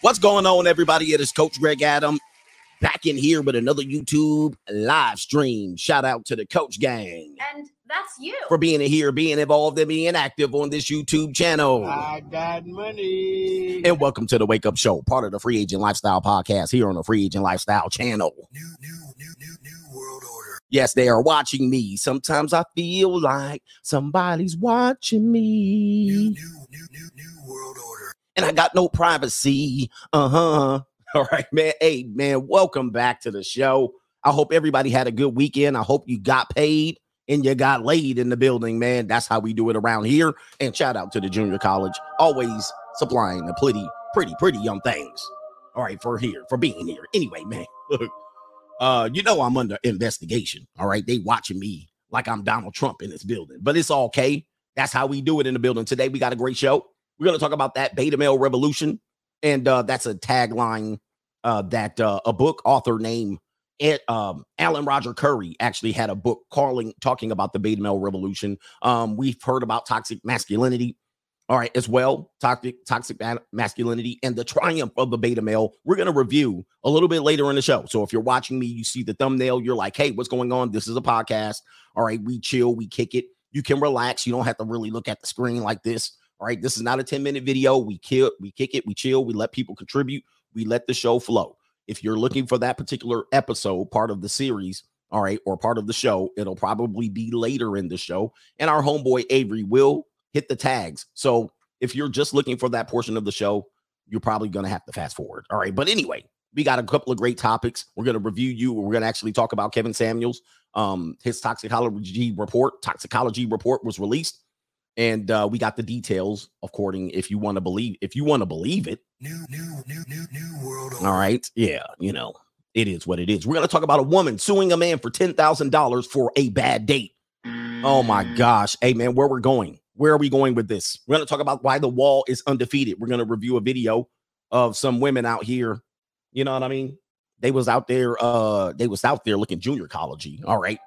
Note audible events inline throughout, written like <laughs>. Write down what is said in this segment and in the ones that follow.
What's going on, everybody? It is Coach Greg Adam back in here with another YouTube live stream. Shout out to the Coach Gang. And that's you. For being here, being involved, and being active on this YouTube channel. I got money. And welcome to the Wake Up Show, part of the Free Agent Lifestyle podcast here on the Free Agent Lifestyle channel. New, new, new, new, new world order. Yes, they are watching me. Sometimes I feel like somebody's watching me. New, new, new, new, new world order. And I got no privacy. Uh huh. <laughs> All right, man. Hey, man, welcome back to the show. I hope everybody had a good weekend. I hope you got paid and you got laid in the building, man. That's how we do it around here. And shout out to the junior college, always supplying the pretty, pretty, pretty young things. All right, for here, for being here. Anyway, man, <laughs> look, uh, you know I'm under investigation. All right, they watching me like I'm Donald Trump in this building, but it's okay. That's how we do it in the building. Today we got a great show. We're gonna talk about that beta male revolution, and uh, that's a tagline uh, that uh, a book author named it, um, Alan Roger Currie actually had a book calling talking about the beta male revolution. Um, we've heard about toxic masculinity, all right, as well. Toxic toxic masculinity and the triumph of the beta male. We're gonna review a little bit later in the show. So if you're watching me, you see the thumbnail, you're like, hey, what's going on? This is a podcast. All right, we chill, we kick it. You can relax. You don't have to really look at the screen like this. All right, this is not a 10 minute video. We kill, we kick it, we chill, we let people contribute, we let the show flow. If you're looking for that particular episode, part of the series, all right, or part of the show, it'll probably be later in the show. And our homeboy Avery will hit the tags. So if you're just looking for that portion of the show, you're probably going to have to fast forward. All right. But anyway, we got a couple of great topics. We're going to review you. We're going to actually talk about Kevin Samuels. Um, his toxicology report, toxicology report was released and uh, we got the details according if you want to believe if you want to believe it. New, new, new, new, new world all right yeah you know it is what it is. We're going to talk about a woman suing a man for $10000 for a bad date. Oh my gosh. Hey man where we're going? Where are we going with this? We're going to talk about why the wall is undefeated. We're going to review a video of some women out here you know what i mean? They was out there uh they was out there looking junior collegey. All right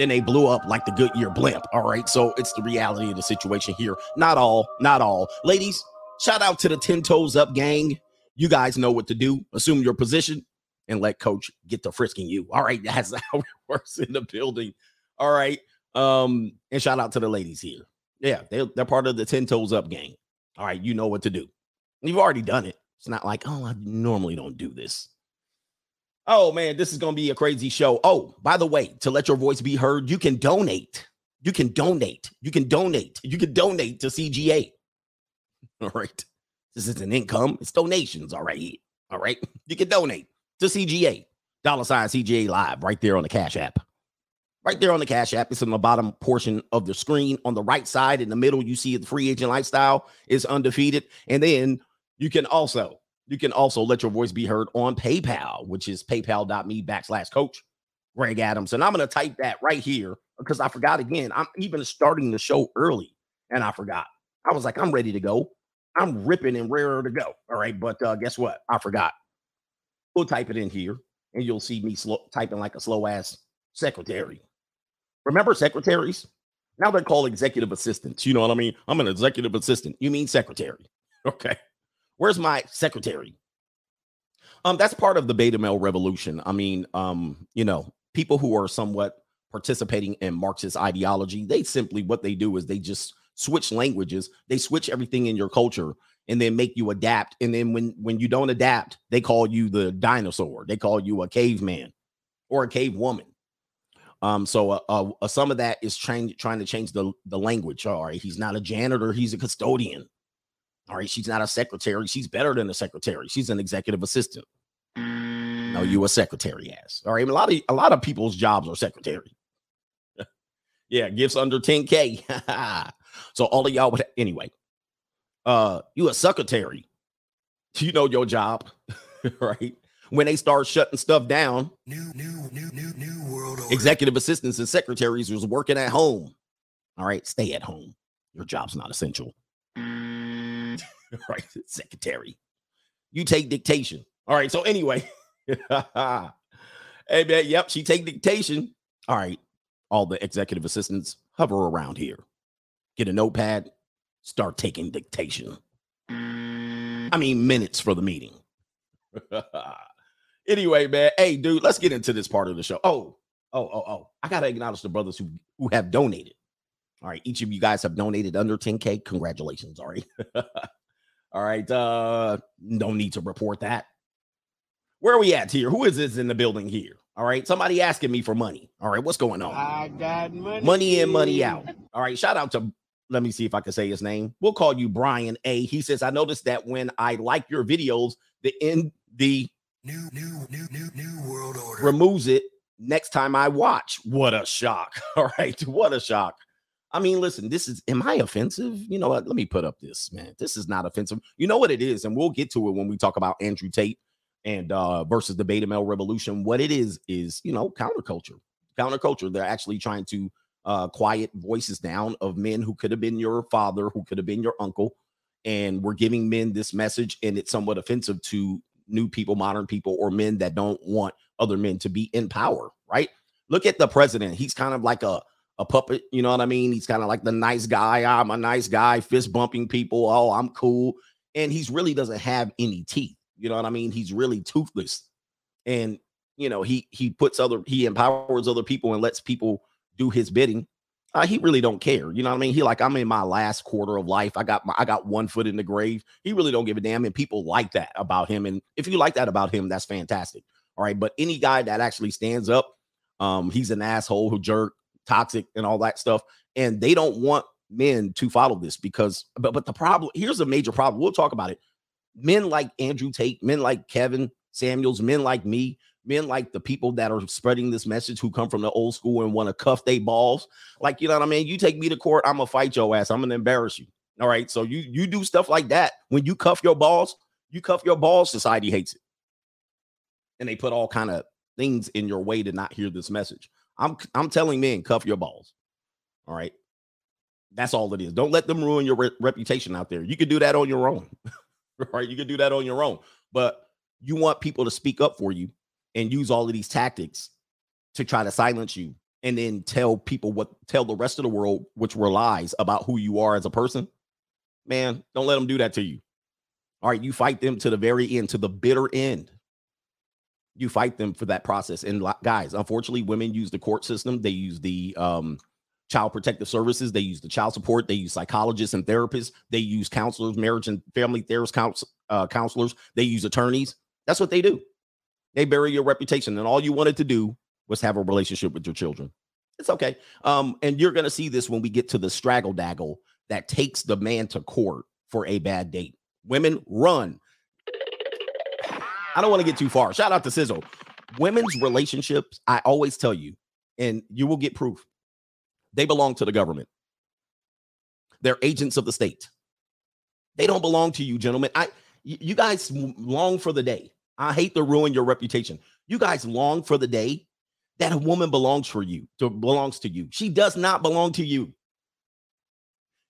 then they blew up like the Goodyear blimp. All right. So it's the reality of the situation here. Not all, not all. Ladies, shout out to the 10 toes up gang. You guys know what to do. Assume your position and let coach get to frisking you. All right. <laughs> That's how it works in the building. All right. Um, and shout out to the ladies here. Yeah, they, they're part of the 10 toes up gang. All right. You know what to do. You've already done it. It's not like, oh, I normally don't do this. Oh man, this is going to be a crazy show. Oh, by the way, to let your voice be heard, you can donate. You can donate. You can donate. You can donate to CGA. <laughs> All right. This is an income. It's donations. All right. All right. <laughs> You can donate to CGA. Dollar sign CGA live right there on the Cash App. Right there on the Cash App. It's in the bottom portion of the screen. On the right side, in the middle, you see the free agent lifestyle is undefeated. And then you can also you can also let your voice be heard on PayPal, which is paypal.me backslash coach Greg Adams. And I'm going to type that right here because I forgot again. I'm even starting the show early and I forgot. I was like, I'm ready to go. I'm ripping and rarer to go. All right. But uh, guess what? I forgot. We'll type it in here and you'll see me slow, typing like a slow ass secretary. Remember secretaries? Now they're called executive assistants. You know what I mean? I'm an executive assistant. You mean secretary. <laughs> Okay. Where's my secretary? Um, that's part of the beta male revolution. I mean, um, you know, people who are somewhat participating in Marxist ideology, they simply what they do is they just switch languages, they switch everything in your culture and then make you adapt. And then when when you don't adapt, they call you the dinosaur, they call you a caveman or a cave woman. Um, so uh, uh, uh, some of that is trying trying to change the the language. All right, he's not a janitor, he's a custodian. All right, she's not a secretary. She's better than a secretary. She's an executive assistant. No, you a secretary ass. All right, a lot of a lot of people's jobs are secretary. <laughs> yeah, gifts under 10k. <laughs> so all of y'all would anyway. Uh, you a secretary. You know your job, <laughs> right? When they start shutting stuff down, New, new, new, new, new world order. executive assistants and secretaries was working at home. All right, stay at home. Your job's not essential. <laughs> right, secretary. You take dictation. All right. So anyway, <laughs> hey man, yep, she take dictation. All right, all the executive assistants hover around here. Get a notepad, start taking dictation. I mean, minutes for the meeting. <laughs> anyway, man. Hey, dude, let's get into this part of the show. Oh, oh, oh, oh. I gotta acknowledge the brothers who who have donated. All right, each of you guys have donated under 10k. Congratulations. All right. All right. Uh, no need to report that. Where are we at here? Who is this in the building here? All right. Somebody asking me for money. All right. What's going on? I got money. Money in, money out. <laughs> All right. Shout out to, let me see if I can say his name. We'll call you Brian A. He says, I noticed that when I like your videos, the in the New, new, new, new, new world order. removes it next time I watch. What a shock. <laughs> All right. What a shock. I mean, listen, this is, am I offensive? You know what? Let me put up this, man. This is not offensive. You know what it is? And we'll get to it when we talk about Andrew Tate and uh versus the beta male revolution. What it is, is, you know, counterculture. Counterculture. They're actually trying to uh quiet voices down of men who could have been your father, who could have been your uncle. And we're giving men this message, and it's somewhat offensive to new people, modern people, or men that don't want other men to be in power, right? Look at the president. He's kind of like a a puppet, you know what I mean? He's kind of like the nice guy. I'm a nice guy, fist bumping people. Oh, I'm cool. And he's really doesn't have any teeth. You know what I mean? He's really toothless. And you know, he he puts other he empowers other people and lets people do his bidding. Uh, he really don't care. You know what I mean? He like, I'm in my last quarter of life. I got my I got one foot in the grave. He really don't give a damn. And people like that about him. And if you like that about him, that's fantastic. All right. But any guy that actually stands up, um, he's an asshole who jerk, toxic, and all that stuff. And they don't want men to follow this because but but the problem here's a major problem. We'll talk about it. Men like Andrew Tate, men like Kevin Samuels, men like me, men like the people that are spreading this message who come from the old school and want to cuff they balls. Like, you know what I mean? You take me to court, I'm gonna fight your ass. I'm gonna embarrass you. All right. So you you do stuff like that. When you cuff your balls, you cuff your balls, society hates it. And they put all kind of things in your way to not hear this message. I'm I'm telling men, cuff your balls. All right. That's all it is. Don't let them ruin your re- reputation out there. You can do that on your own. <laughs> right? You can do that on your own. But you want people to speak up for you and use all of these tactics to try to silence you and then tell people what tell the rest of the world which were lies about who you are as a person man don't let them do that to you all right you fight them to the very end to the bitter end you fight them for that process. And guys unfortunately women use the court system. They use the um child protective services. They use the child support. They use psychologists and therapists. They use counselors marriage and family therapists, counsel, uh, counselors. They use attorneys. That's what they do. They bury your reputation. And all you wanted to do was have a relationship with your children. It's okay. Um and you're gonna see this when we get to the straggle daggle that takes the man to court for a bad date. Women run i don't want to get too far shout out to sizzle women's relationships i always tell you and you will get proof they belong to the government they're agents of the state they don't belong to you gentlemen I you guys long for the day I hate to ruin your reputation. You guys long for the day that a woman belongs for you, to belongs to you. She does not belong to you.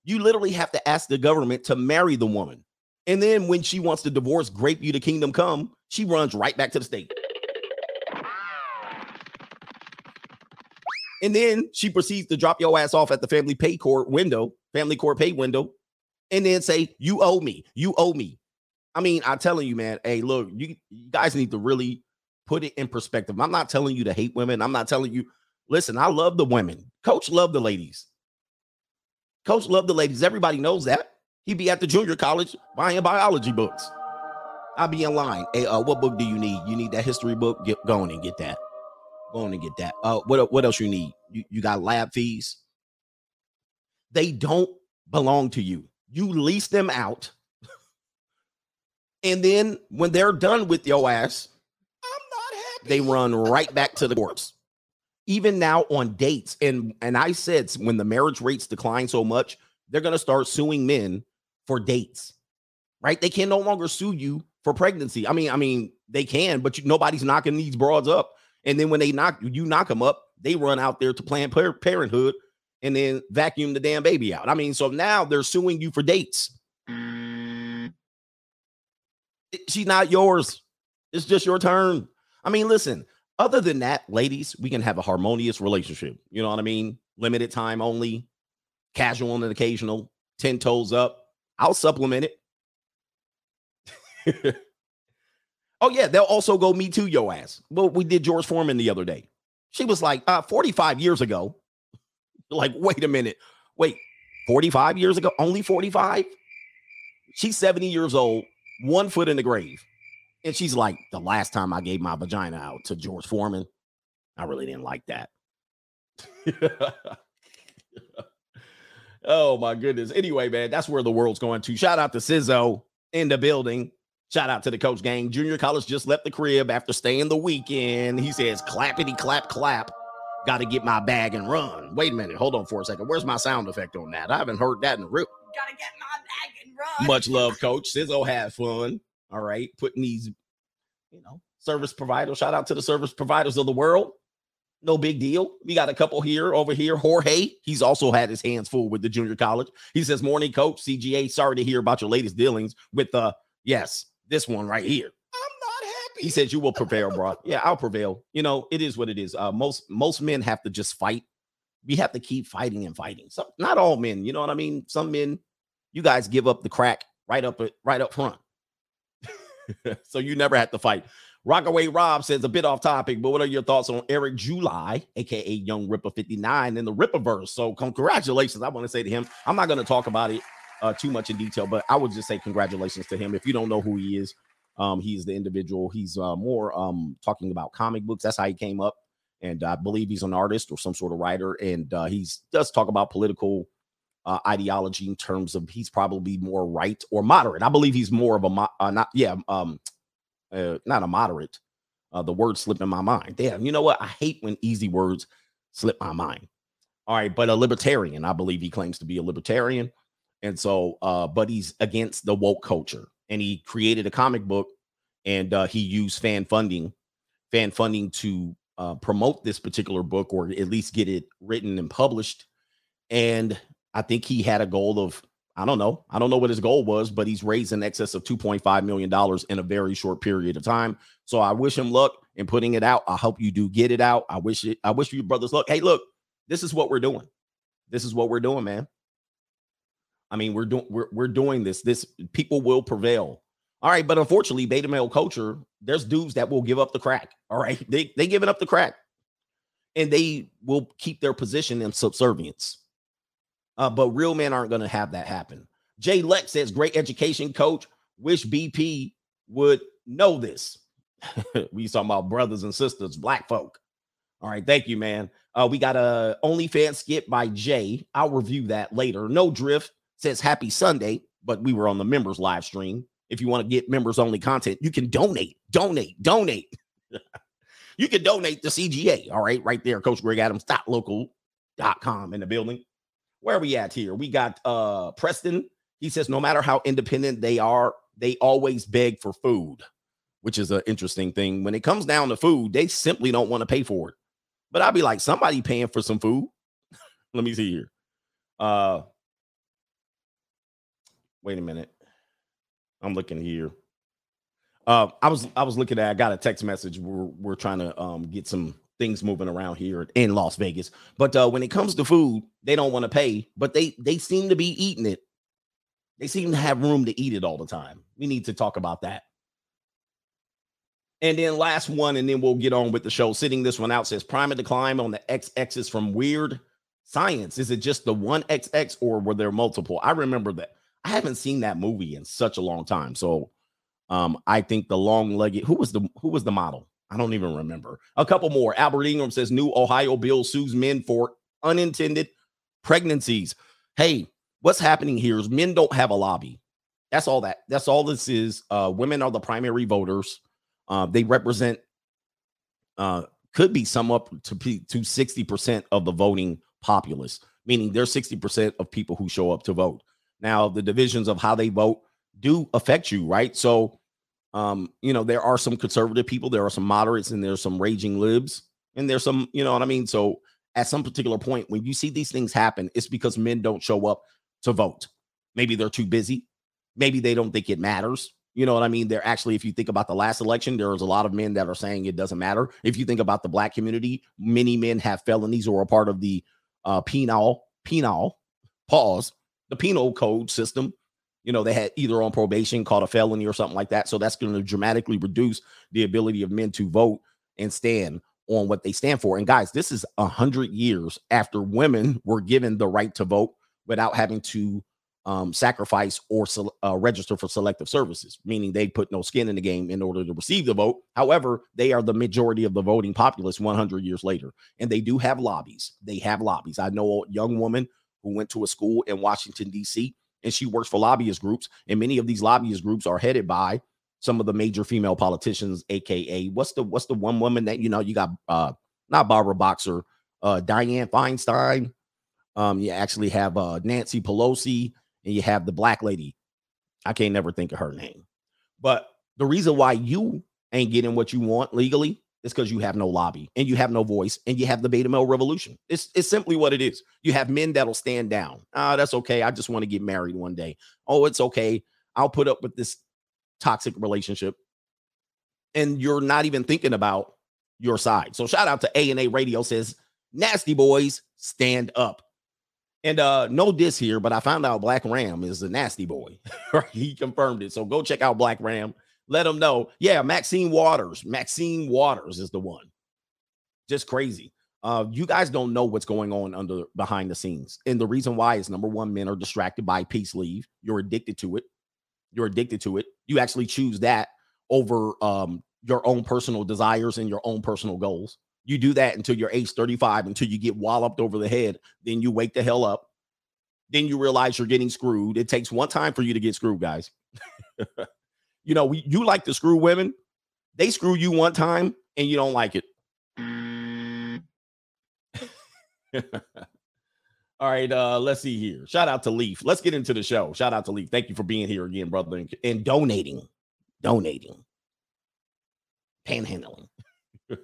You literally have to ask the government to marry the woman. And then when she wants to divorce, grape you to kingdom come, she runs right back to the state. And then she proceeds to drop your ass off at the family pay court window, family court pay window, and then say, You owe me, you owe me. I mean, I'm telling you, man. Hey, look, you, you guys need to really put it in perspective. I'm not telling you to hate women. I'm not telling you. Listen, I love the women. Coach love the ladies. Coach love the ladies. Everybody knows that. He'd be at the junior college buying biology books. I'll be in line. Hey, uh, what book do you need? You need that history book? Get going and get that. Go on and get that. Uh, what what else you need? You you got lab fees. They don't belong to you. You lease them out and then when they're done with your ass, I'm not happy. they run right back to the courts. Even now on dates, and and I said when the marriage rates decline so much, they're gonna start suing men for dates. Right? They can no longer sue you for pregnancy. I mean, I mean, they can, but you, nobody's knocking these broads up. And then when they knock you knock them up, they run out there to Planned Par- Parenthood and then vacuum the damn baby out. I mean, so now they're suing you for dates. Mm. It- She's not yours. It's just your turn. I mean, listen, other than that, ladies, we can have a harmonious relationship. You know what I mean? Limited time only, casual and occasional, 10 toes up. I'll supplement it. Oh yeah, they'll also go me too, yo ass. Well, we did George Foreman the other day. She was like, uh, 45 years ago. <laughs> Like, wait a minute. Wait, 45 years ago? Only 45? She's 70 years old, one foot in the grave. And she's like, the last time I gave my vagina out to George Foreman, I really didn't like that. <laughs> oh my goodness. Anyway, man, that's where the world's going to. Shout out to Sizzo in the building. Shout out to the coach gang. Junior college just left the crib after staying the weekend. He says, clappity clap clap. Got to get my bag and run. Wait a minute. Hold on for a second. Where's my sound effect on that? I haven't heard that in a real. Gotta get my bag and run. Much love, coach. Sizzo had fun. All right. Putting these, you know, service providers. Shout out to the service providers of the world. No big deal. We got a couple here over here. Jorge, he's also had his hands full with the junior college. He says, Morning, coach. CGA, sorry to hear about your latest dealings with the, yes, this one right here. I'm not happy. He said, You will prevail, bro. Yeah, I'll prevail. You know, it is what it is. Uh, most most men have to just fight. We have to keep fighting and fighting. Some not all men, you know what I mean? Some men, you guys give up the crack right up right up front. <laughs> so you never have to fight. Rockaway Rob says a bit off topic, but what are your thoughts on Eric July, aka YoungRippa59, in the Rippaverse? So congratulations. I want to say to him, I'm not going to talk about it uh, too much in detail, but I would just say congratulations to him. If you don't know who he is, um, he's the individual. He's uh, more um, talking about comic books. That's how he came up, and I believe he's an artist or some sort of writer. And uh, he's does talk about political uh, ideology in terms of he's probably more right or moderate. I believe he's more of a mo- uh, not yeah um uh, not a moderate. Uh, the word slipped in my mind. Damn, you know what? I hate when easy words slip my mind. All right, but a libertarian. I believe he claims to be a libertarian. And so, uh, but he's against the woke culture. And he created a comic book and uh, he used fan funding, fan funding to uh, promote this particular book or at least get it written and published. And I think he had a goal of, I don't know, I don't know what his goal was, but he's raised in excess of $2.5 million in a very short period of time. So I wish him luck in putting it out. I hope you do get it out. I wish it, I wish you brothers luck. Hey, look, this is what we're doing. This is what we're doing, man. I mean, we're doing we're we're doing this. This people will prevail. All right, but unfortunately, beta male culture, there's dudes that will give up the crack. All right, they they giving up the crack, and they will keep their position in subservience. Uh, but real men aren't going to have that happen. Jay Lex says, "Great education, coach. Wish BP would know this." <laughs> we talking about brothers and sisters, black folk. All right, thank you, man. Uh, we got a OnlyFans skit by Jay. I'll review that later. No drift says happy Sunday, but we were on the members live stream. If you want to get members only content, you can donate, donate, donate. <laughs> you can donate to CGA. All right, right there, Coach Greg Adams, local.com in the building. Where are we at here? We got uh Preston. He says, no matter how independent they are, they always beg for food, which is an interesting thing. When it comes down to food, they simply don't want to pay for it. But I'd be like, somebody paying for some food. <laughs> Let me see here. Uh wait a minute. I'm looking here. Uh, I was I was looking at. I got a text message. We're we're trying to um get some things moving around here in Las Vegas. But uh, when it comes to food, they don't want to pay, but they they seem to be eating it. They seem to have room to eat it all the time. We need to talk about that. And then last one, and then we'll get on with the show. Sitting this one out says prime to climb on the XX from weird science. Is it just the one XX or were there multiple? I remember that. I haven't seen that movie in such a long time. So um, I think the long-legged who was the who was the model? I don't even remember. A couple more. Albert Ingram says new Ohio bill sues men for unintended pregnancies. Hey, what's happening here is men don't have a lobby. That's all that. That's all this is. Uh, women are the primary voters. Uh, they represent uh, could be some up to to 60% of the voting populace, meaning there's 60% of people who show up to vote. Now, the divisions of how they vote do affect you, right? So, um, you know, there are some conservative people, there are some moderates, and there's some raging libs, and there's some, you know what I mean? So, at some particular point, when you see these things happen, it's because men don't show up to vote. Maybe they're too busy. Maybe they don't think it matters. You know what I mean? They're actually, if you think about the last election, there was a lot of men that are saying it doesn't matter. If you think about the black community, many men have felonies or are part of the uh, penal, penal, pause, the penal code system. You know, they had either on probation, caught a felony or something like that. So that's going to dramatically reduce the ability of men to vote and stand on what they stand for. And guys, this is a hundred years after women were given the right to vote without having to um, sacrifice or uh, register for selective services, meaning they put no skin in the game in order to receive the vote. However, they are the majority of the voting populace 100 years later, and they do have lobbies. They have lobbies. I know a young woman who went to a school in Washington, D.C., and she works for lobbyist groups, and many of these lobbyist groups are headed by some of the major female politicians, aka what's the what's the one woman that you know you got uh not Barbara Boxer, uh Dianne Feinstein. Um, you actually have uh Nancy Pelosi and you have the black lady. I can't never think of her name. But the reason why you ain't getting what you want legally is because you have no lobby and you have no voice and you have the beta male revolution. It's, it's simply what it is. You have men that'll stand down. Ah, that's okay. I just want to get married one day. Oh, it's okay. I'll put up with this toxic relationship. And you're not even thinking about your side. So shout out to A and A Radio says, nasty boys, stand up. And uh no diss here, but I found out Black Ram is a nasty boy. <laughs> he confirmed it. So go check out Black Ram. Let them know. Yeah, Maxine Waters. Maxine Waters is the one. Just crazy. Uh, you guys don't know what's going on under behind the scenes. And the reason why is number one, men are distracted by peace leave. You're addicted to it. You're addicted to it. You actually choose that over um your own personal desires and your own personal goals. You do that until you're age 35, until you get walloped over the head. Then you wake the hell up. Then you realize you're getting screwed. It takes one time for you to get screwed, guys. <laughs> you know, we, you like to screw women. They screw you one time and you don't like it. <laughs> All right, uh, let's see here. Shout out to Leaf. Let's get into the show. Shout out to Leaf. Thank you for being here again, brother, and, and donating, donating, panhandling. <laughs>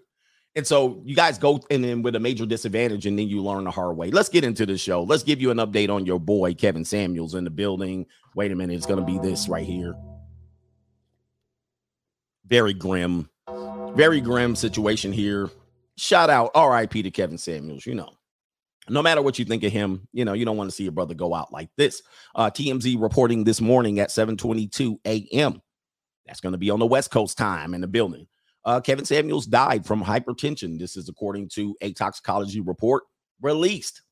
And so you guys go in, in with a major disadvantage and then you learn the hard way. Let's get into the show. Let's give you an update on your boy, Kevin Samuels, in the building. Wait a minute, it's going to be this right here. Very grim, very grim situation here. Shout out, RIP to Kevin Samuels. You know, no matter what you think of him, you know, you don't want to see your brother go out like this. Uh, TMZ reporting this morning at 7:22 a.m. That's going to be on the West Coast time in the building. Uh, Kevin Samuels died from hypertension. This is according to a toxicology report released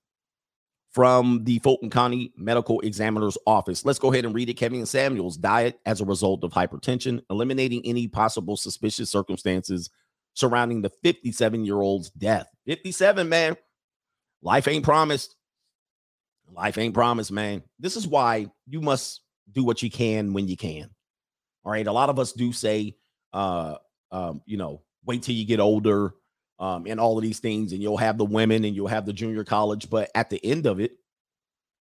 from the Fulton County Medical Examiner's Office. Let's go ahead and read it. Kevin Samuels diet as a result of hypertension, eliminating any possible suspicious circumstances surrounding the 57 year old's death. 57, man. Life ain't promised. Life ain't promised, man. This is why you must do what you can when you can. All right. A lot of us do say, uh, um, you know, wait till you get older, um, and all of these things, and you'll have the women and you'll have the junior college. But at the end of it,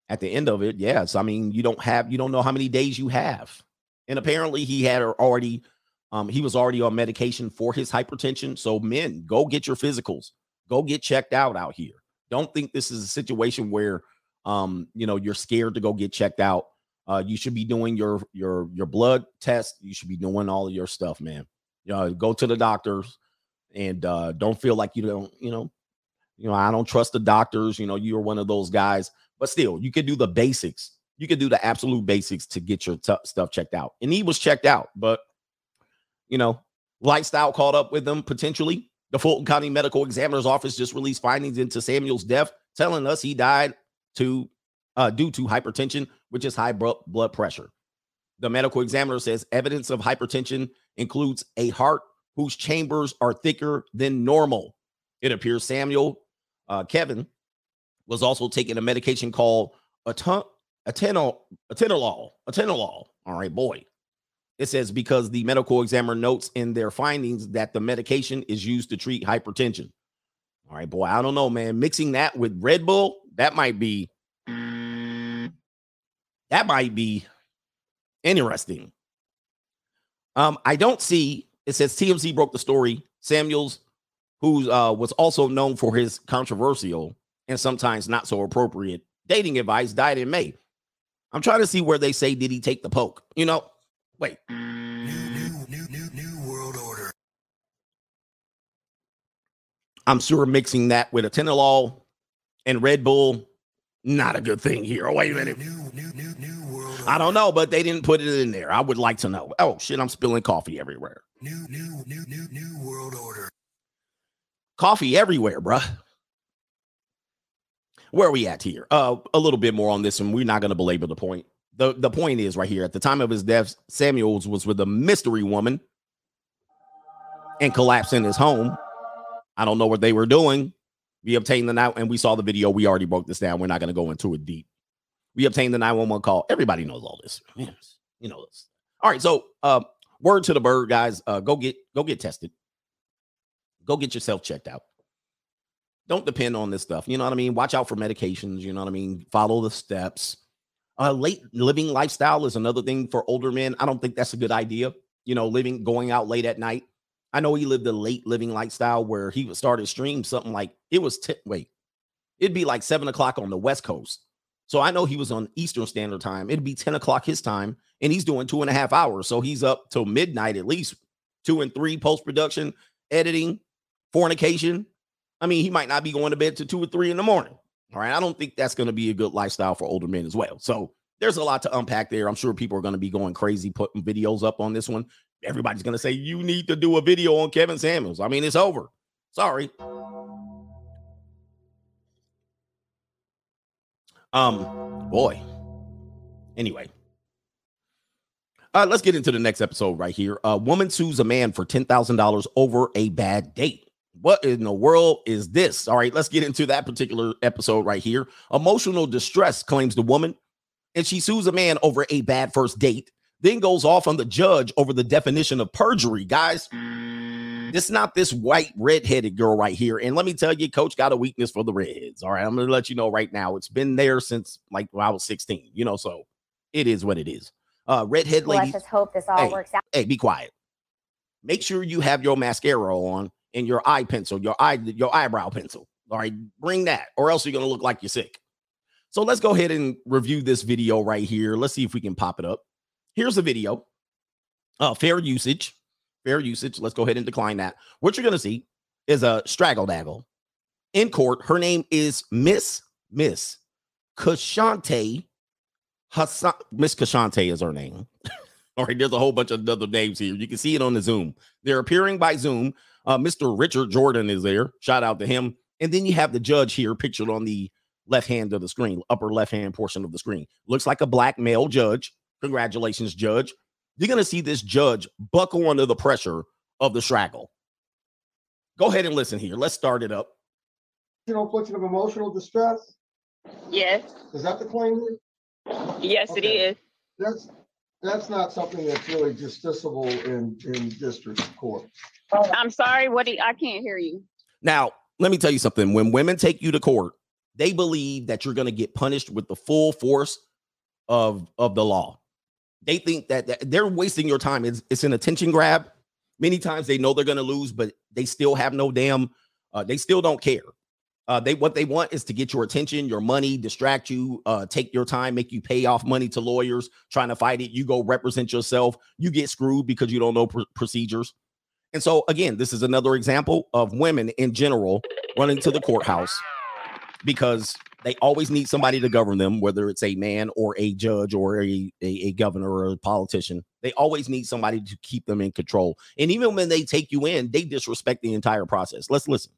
at the end of it, yes, I mean, you don't have, you don't know how many days you have. And apparently, he had already, um, he was already on medication for his hypertension. So, men, go get your physicals, go get checked out out here. Don't think this is a situation where, um, you know, you're scared to go get checked out. Uh, you should be doing your your your blood test. You should be doing all of your stuff, man. You know, go to the doctors and uh, don't feel like you don't, you know, you know, I don't trust the doctors. You know, you're one of those guys, but still, you can do the basics. You can do the absolute basics to get your t- stuff checked out. And he was checked out, but you know, lifestyle caught up with them potentially. The Fulton County Medical Examiner's Office just released findings into Samuel's death, telling us he died to uh, due to hypertension, which is high blood pressure. The medical examiner says evidence of hypertension includes a heart whose chambers are thicker than normal. It appears Samuel uh, Kevin was also taking a medication called aten- atenol, atenolol. Atenolol. All right, boy. It says because the medical examiner notes in their findings that the medication is used to treat hypertension. All right, boy. I don't know, man. Mixing that with Red Bull, that might be that might be interesting. Um, I don't see it says TMZ broke the story. Samuels, who uh, was also known for his controversial and sometimes not so appropriate dating advice, died in May. I'm trying to see where they say did he take the poke? You know, wait. New, new, new, new, new world order. I'm sure mixing that with a atenolol and Red Bull, not a good thing here. Oh, wait a minute. New, new, new, new world I don't know, but they didn't put it in there. I would like to know. Oh shit, I'm spilling coffee everywhere. New, new, new, new, new world order. Coffee everywhere, bruh. Where are we at here? Uh, a little bit more on this, and we're not going to belabor the point. the The point is right here. At the time of his death, Samuels was with a mystery woman and collapsed in his home. I don't know what they were doing. We obtained the night, and we saw the video. We already broke this down. We're not going to go into it deep. We obtained the 911 call. Everybody knows all this. You know this. All right. So, uh, word to the bird, guys. Uh, go get go get tested. Go get yourself checked out. Don't depend on this stuff. You know what I mean? Watch out for medications. You know what I mean? Follow the steps. Uh, late living lifestyle is another thing for older men. I don't think that's a good idea. You know, living going out late at night. I know he lived a late living lifestyle where he would start his stream something like it was t- wait, it'd be like seven o'clock on the west coast. So I know he was on Eastern Standard Time. It'd be 10 o'clock his time, and he's doing two and a half hours. So he's up till midnight at least, two and three post production, editing, fornication. I mean, he might not be going to bed to two or three in the morning. All right. I don't think that's going to be a good lifestyle for older men as well. So there's a lot to unpack there. I'm sure people are going to be going crazy putting videos up on this one. Everybody's going to say, you need to do a video on Kevin Samuels. I mean, it's over. Sorry. Um, boy. Anyway. Uh, let's get into the next episode right here. A woman sues a man for $10,000 over a bad date. What in the world is this? All right, let's get into that particular episode right here. Emotional distress claims the woman, and she sues a man over a bad first date, then goes off on the judge over the definition of perjury. Guys, is not this white redheaded girl right here. And let me tell you, coach got a weakness for the redheads. All right, I'm gonna let you know right now. It's been there since like when I was 16, you know, so it is what it is. Uh, redhead Let's just hope this all Hey. works out. Hey, be quiet. Make sure you have your mascara on and your eye pencil, your eye, your eyebrow pencil. All right, bring that, or else you're gonna look like you're sick. So let's go ahead and review this video right here. Let's see if we can pop it up. Here's the video. Uh, fair usage, fair usage. Let's go ahead and decline that. What you're gonna see is a straggle daggle in court. Her name is Miss Miss Kashante Hassan. Miss Kashante is her name. <laughs> All right, there's a whole bunch of other names here. You can see it on the Zoom. They're appearing by Zoom. Uh, Mr. Richard Jordan is there. Shout out to him. And then you have the judge here pictured on the left hand of the screen, upper left hand portion of the screen. Looks like a black male judge. Congratulations, judge. You're going to see this judge buckle under the pressure of the straggle. Go ahead and listen here. Let's start it up. Emotional infliction of emotional distress? Yes, Is that the claim here? Yes, it Okay. is. That's, that's not something that's really justiciable in, in district court. I'm sorry, what do you, I can't hear you. Now, let me tell you something. When women take you to court, they believe that you're going to get punished with the full force of of the law. They think that, that they're wasting your time. It's, it's an attention grab. Many times they know they're going to lose, but they still have no damn. Uh, they still don't care. Uh, they what they want is to get your attention, your money, distract you, uh, take your time, make you pay off money to lawyers trying to fight it. You go represent yourself. You get screwed because you don't know pr- procedures. And so, again, this is another example of women in general running to the courthouse because they always need somebody to govern them, whether it's a man or a judge or a, a, a governor or a politician. They always need somebody to keep them in control. And even when they take you in, they disrespect the entire process. Let's listen.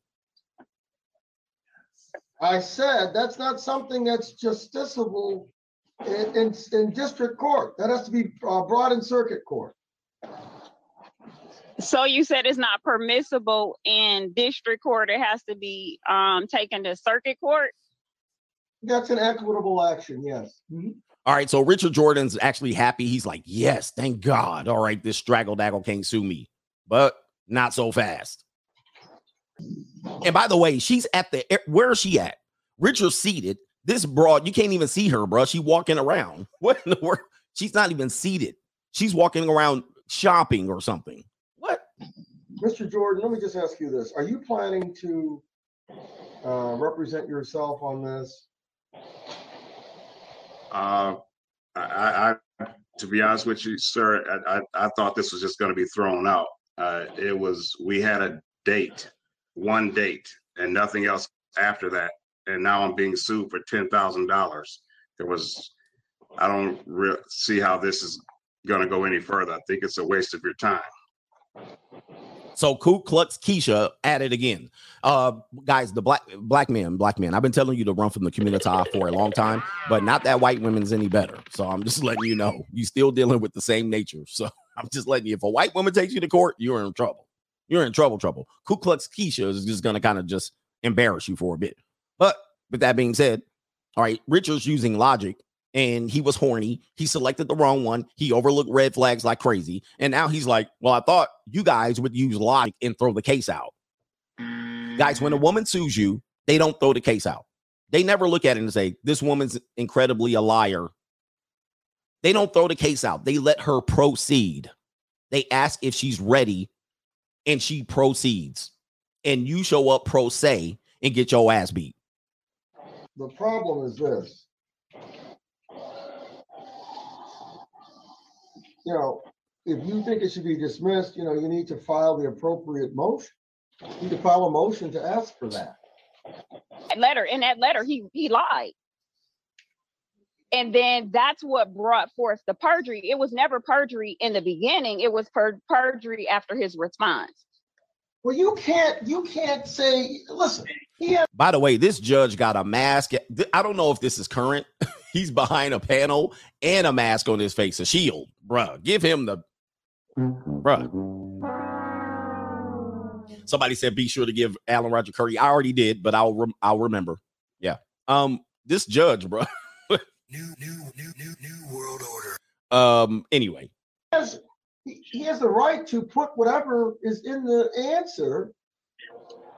I said, that's not something that's justiciable in, in, in district court. That has to be uh, brought in circuit court. So you said it's not permissible in district court, it has to be, um, taken to circuit court? That's an equitable action, yes. Mhm. All right. So Richard Jordan's actually happy. He's like, yes, thank God. All right. This straggle daggle can't sue me, but not so fast. And by the way, she's at the where is she at? Richard's seated. This broad, you can't even see her, bro. She walking around. <laughs> What in the world? She's not even seated. She's walking around shopping or something. What? Mr. Jordan, let me just ask you this. Are you planning to uh, represent yourself on this? Uh, I, I, I- to be honest with you, sir, I, I, I thought this was just gonna be thrown out. Uh, it was, we had a date, one date, and nothing else after that. And now I'm being sued for ten thousand dollars. There was, I don't re- see how this is gonna go any further. I think it's a waste of your time. So Ku Klux Keisha at it again. Uh guys, the black black men, black men. I've been telling you to run from the community for a long time, but not that white women's any better. So I'm just letting you know you're still dealing with the same nature. So <laughs> I'm just letting you if a white woman takes you to court, you're in trouble. You're in trouble, trouble. Ku Klux Keisha is just gonna kind of just embarrass you for a bit. But with that being said, all right, Richard's using logic and he was horny. He selected the wrong one. He overlooked red flags like crazy. And now he's like, Well, I thought you guys would use logic and throw the case out. Guys, when a mm. woman sues you, they don't throw the case out. They never look at it and say, This woman's incredibly a liar. They don't throw the case out. They let her proceed. They ask if she's ready and she proceeds. And you show up pro se and get your ass beat. The problem is this. You know, if you think it should be dismissed, you know, you need to file the appropriate motion. You need to file a motion to ask for that. That letter, in that letter, he he lied. And then that's what brought forth the perjury. It was never perjury in the beginning. It was per- perjury after his response. Well, you can't, you can't say, listen, he has By the way, this judge got a mask. I don't know if this is current. <laughs> He's behind a panel and a mask on his face, a shield. Bruh, give him the bruh. Somebody said be sure to give Alan Roger Currie. I already did, but I'll rem- I'll remember. Yeah. Um, this judge, bruh. New, new, new, new, new world order. Um, anyway, has, he he has the right to put whatever is in the answer.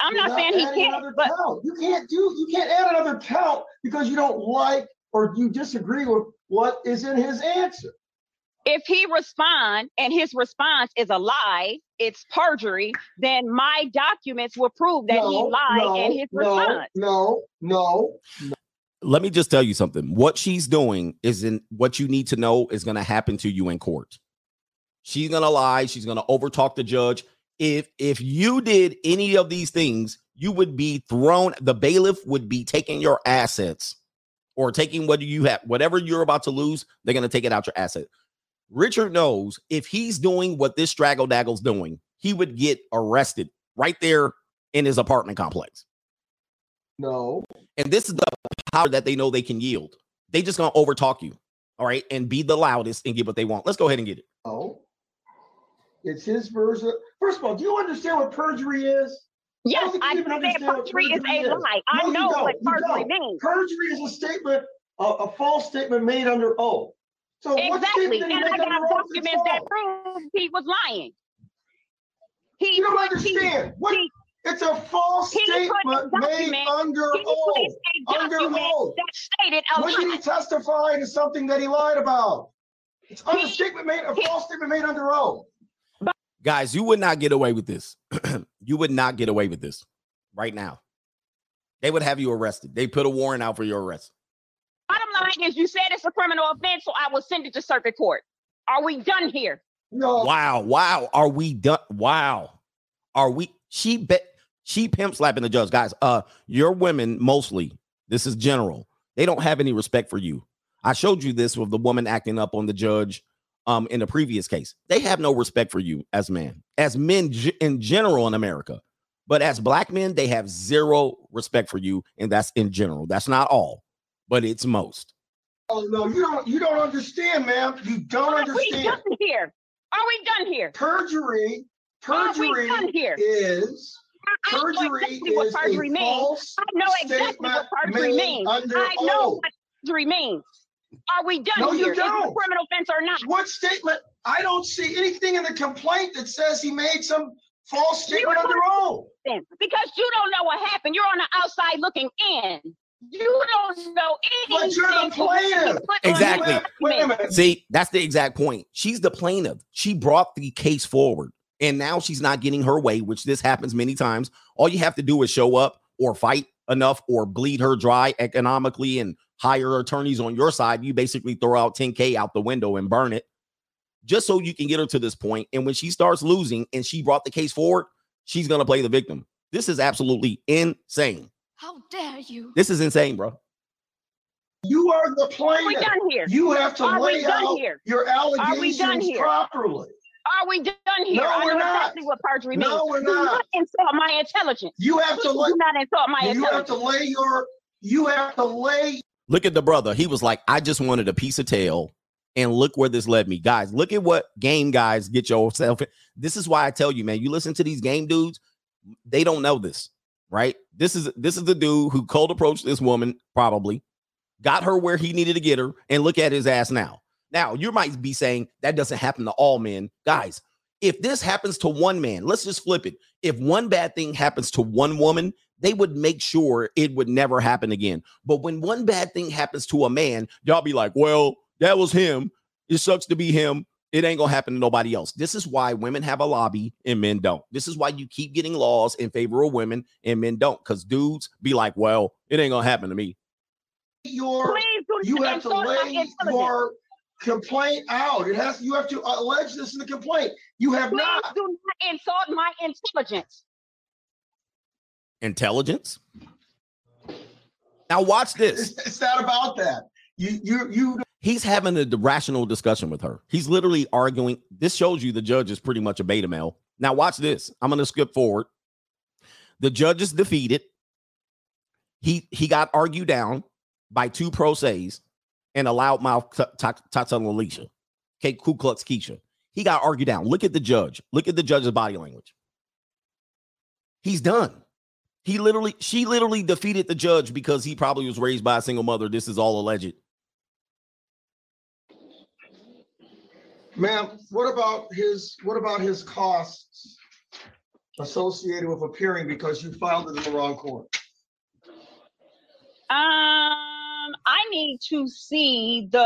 I'm not saying he can't, another but count. You can't do, you can't add another count because you don't like or you disagree with what is in his answer. if he respond and his response is a lie, it's perjury, then my documents will prove that he No, lied no, in his no, response. No, no, no, let me just tell you something. What she's doing isn't what you need to know is going to happen to you in court. She's going to lie. She's going to overtalk the judge. If if you did any of these things, you would be thrown. The bailiff would be taking your assets or taking what you have, whatever you're about to lose. They're going to take it out your asset. Richard knows if he's doing what this straggle daggle's doing, he would get arrested right there in his apartment complex. no. And this is the power that they know they can yield. They just gonna overtalk you, all right, and be the loudest and get what they want. Let's go ahead and get it. Oh, It's his version. First of all, do you understand what perjury is? Yes, think I even understand understand what perjury is a is. lie. I No, know what perjury means. Perjury is a statement, a, a false statement made under oath. So what Exactly. statement And did I make got under oath documents that false? prove he was lying. He You don't put- he- understand. What, he- it's a false he statement made under oath. Under document oath. that stated a When did lie. he testify to something that he lied about? It's under He- statement made, a he- false statement made under oath. Guys, you would not get away with this. <clears throat> you would not get away with this right now. They would have you arrested. They put a warrant out for your arrest. Bottom line is you said it's a criminal offense, so I will send it to circuit court. Are we done here? No, Wow, wow. Are we done? Wow. Are we? She bet she pimp slapping the judge. Guys, uh, your women mostly, this is general, they don't have any respect for you. I showed you this with the woman acting up on the judge um in the previous case. They have no respect for you as man, as men ge- in general in America. But as black men, they have zero respect for you, and that's in general. That's not all, but it's most. oh, no, you don't, you don't understand, ma'am. You don't Are we understand. done here? Are we done here? Perjury, Are we perjury done here? is, I know perjury exactly what is perjury a means. false I know exactly what perjury means. I know oath. what perjury means. Are we done No, you here? Is it a don't. criminal offense or not? What statement? I don't see anything in the complaint that says he made some false statement under oath. Then? Because you don't know what happened. You're on the outside looking in. You don't know anything. But you're the from what he plaintiff. Exactly. Wait a minute. See, that's the exact point. She's the plaintiff. She brought the case forward, and now she's not getting her way, which this happens many times. All you have to do is show up or fight enough or bleed her dry economically and hire attorneys on your side. You basically throw out 10K out the window and burn it just so you can get her to this point. And when she starts losing and she brought the case forward, she's going to play the victim. This is absolutely insane. How dare you? This is insane, bro. You are the plaintiff. Are we plaintiff. done here? You have to Are lay out here? your Are we done allegations here? properly. Are we done here? No, I we're not. exactly what perjury means. No, we're Do not. not insult my intelligence. You have to Please lay, do not insult my you have to lay your, you have to lay Look at the brother. He was like, I just wanted a piece of tail. And look where this led me. Guys, look at what game guys get yourself in. This is why I tell you, man, you listen to these game dudes, they don't know this, right? This is this is the dude who cold approached this woman, probably got her where he needed to get her, and look at his ass now. Now, you might be saying that doesn't happen to all men. Guys, if this happens to one man, let's just flip it. If one bad thing happens to one woman, they would make sure it would never happen again. But when one bad thing happens to a man, y'all be like, well, that was him. It sucks to be him. It ain't gonna happen to nobody else. This is why women have a lobby and men don't. This is why you keep getting laws in favor of women and men don't. Because dudes be like, well, it ain't gonna happen to me. your, Please you have to insult my lay your complaint out. It has, you have to uh, allege this in the complaint. You have Please not. do not insult my intelligence. Intelligence. Now watch this. It's, it's not about that. You, you, you, He's having a rational discussion with her. He's literally arguing. This shows you the judge is pretty much a beta male. Now watch this. I'm going to skip forward. The judge is defeated. He he got argued down by two pro se's and a loudmouth Tatiana Alicia. Okay, Ku Klux Keisha. He got argued down. Look at the judge. Look at the judge's body language. He's done. He literally, she literally defeated the judge because he probably was raised by a single mother. This is all alleged. ma'am, what about his, what about his costs associated with appearing because you filed it in the wrong court? Um, I need to see the.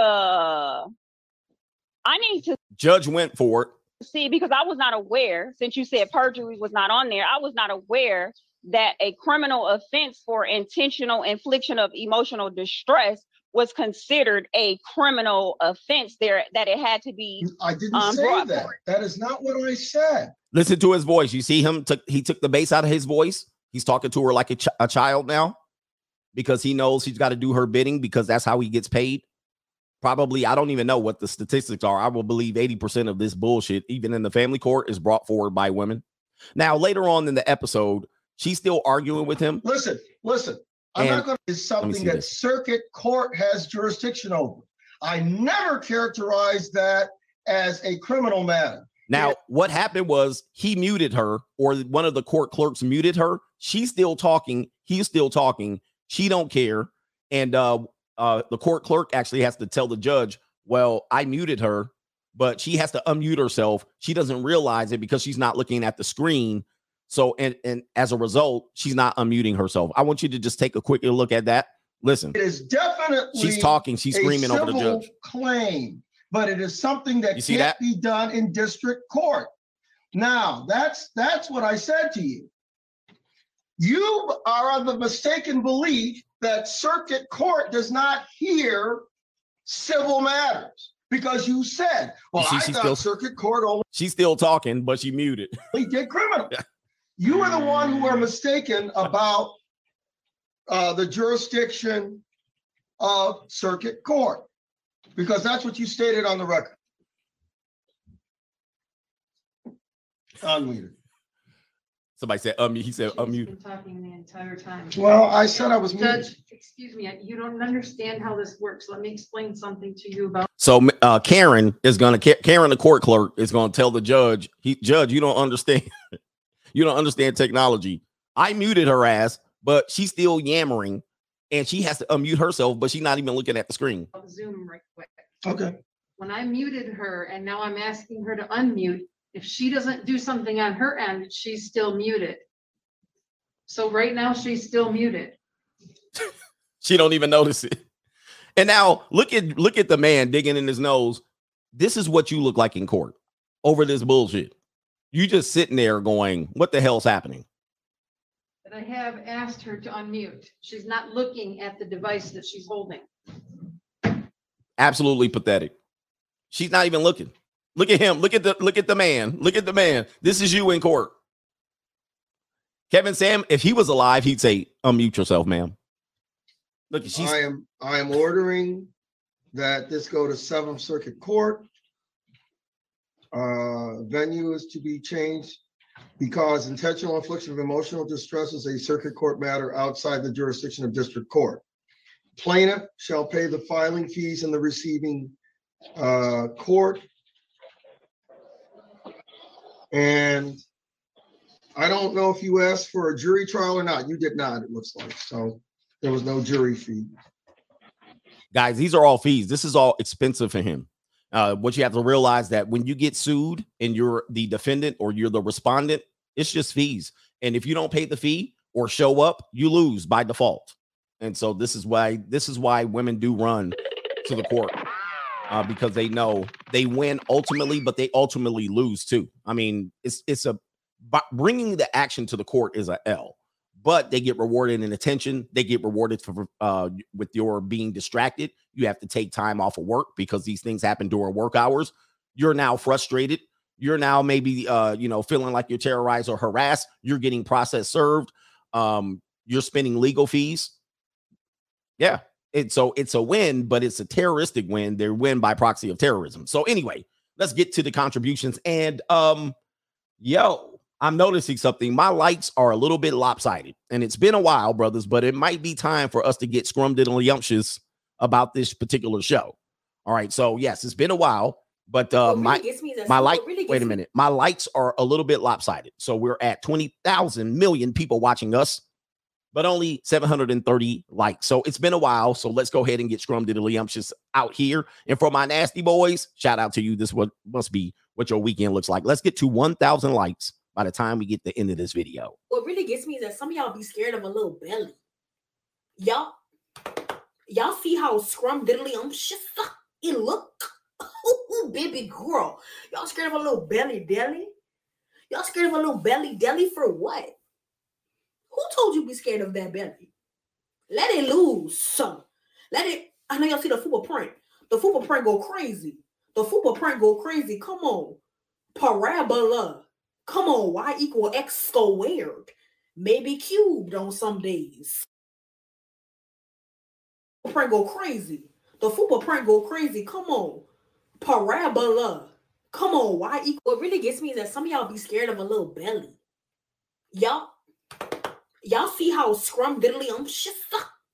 I need to Judge went for it. see because I was not aware. Since you said perjury was not on there, I was not aware that a criminal offense for intentional infliction of emotional distress was considered a criminal offense. There, that it had to be. I didn't Um, say that. forward. That is not what I said. Listen to his voice. You see him took he took the bass out of his voice. He's talking to her like a, ch- a child now because he knows he's got to do her bidding because that's how he gets paid. Probably, I don't even know what the statistics are. I will believe 80% of this bullshit, even in the family court, is brought forward by women. Now, later on in the episode, she's still arguing with him. Listen, listen, I'm And- not gonna, it's something that this. circuit court has jurisdiction over. I never characterized that as a criminal matter. Now, what happened was he muted her, or one of the court clerks muted her. She's still talking. He's still talking. She don't care. And uh, uh, the court clerk actually has to tell the judge, "Well, I muted her, but she has to unmute herself. She doesn't realize it because she's not looking at the screen. So, and and as a result, she's not unmuting herself. I want you to just take a quick look at that. Listen, It is definitely. she's talking. She's screaming over the judge. Claim, but it is something that can't that? be done in district court. Now, that's, that's what I said to you. You are of the mistaken belief that circuit court does not hear civil matters. Because you said, well, I thought still- circuit court only She's still talking, but she muted. <laughs> We did criminal. You are the one who are mistaken about uh, the jurisdiction of circuit court. Because that's what you stated on the record. Unmuted. Somebody said unmute. He said She's unmute. been Talking the entire time. Well, I said I was muted. Judge, excuse me, you don't understand how this works. Let me explain something to you about. So uh, Karen is going to Karen, the court clerk, is going to tell the judge, he, "Judge, you don't understand. <laughs> you don't understand technology. I muted her ass, but she's still yammering, and she has to unmute herself, but she's not even looking at the screen. Zoom right quick. Okay. When I muted her and now I'm asking her to unmute, if she doesn't do something on her end, she's still muted. So right now, she's still muted. <laughs> She don't even notice it. And now look at look at the man digging in his nose. This is what you look like in court over this bullshit. You just sitting there going, "What the hell's happening?" But I have asked her to unmute. She's not looking at the device that she's holding. absolutely pathetic. She's not even looking. Look at him. Look at the look at the man. Look at the man. This is you in court. Kevin Sam, if he was alive, he'd say, unmute yourself, ma'am. Look, she's I am, I am ordering that this go to Seventh Circuit Court. Uh, venue is to be changed because intentional infliction of emotional distress is a circuit court matter outside the jurisdiction of district court. Plaintiff shall pay the filing fees in the receiving uh, court. And I don't know if you asked for a jury trial or not. You did not, it looks like. So there was no jury fee. guys, these are all fees. This is all expensive for him. Uh, what you have to realize that when you get sued and you're the defendant or you're the respondent, it's just fees. And if you don't pay the fee or show up, you lose by default. And so this is why this is why women do run to the court uh, because they know they win ultimately, but they ultimately lose too. I mean, it's it's a bringing the action to the court is a L, but they get rewarded in attention. They get rewarded for uh, with your being distracted. You have to take time off of work because these things happen during work hours. You're now frustrated. You're now maybe uh, you know feeling like you're terrorized or harassed. You're getting process served. Um, you're spending legal fees. Yeah, it's so it's a win, but it's a terroristic win. They win by proxy of terrorism. So anyway, let's get to the contributions. And um, yo, I'm noticing something. My lights are a little bit lopsided, and it's been a while, brothers, but it might be time for us to get scrumdiddlyumptious about this particular show. All right. So yes, it's been a while, but uh, really my me my light. really wait a minute. My lights are a little bit lopsided. So we're at twenty thousand million people watching us, but only seven hundred and thirty likes. So it's been a while. So let's go ahead and get scrumdiddlyumptious out here. And for my nasty boys, shout out to you. This what must be what your weekend looks like. Let's get to one thousand likes by the time we get the end of this video. What really gets me is that some of y'all be scared of a little belly. Y'all, y'all see how scrum diddly um shit it look? <laughs> Ooh, baby girl. Y'all scared of a little belly deli? Y'all scared of a little belly deli for what? Who told you be scared of that belly? Let it loose. Some. Let it. I know y'all see the football print. The football print go crazy. The football print go crazy. Come on. Parabola. Come on, y equal x squared, maybe cubed on some days. Print go crazy. The football print go crazy. Come on, parabola. Come on, y equal. What really gets me is that some of y'all be scared of a little belly. Y'all, y'all see how scrum diddly um shit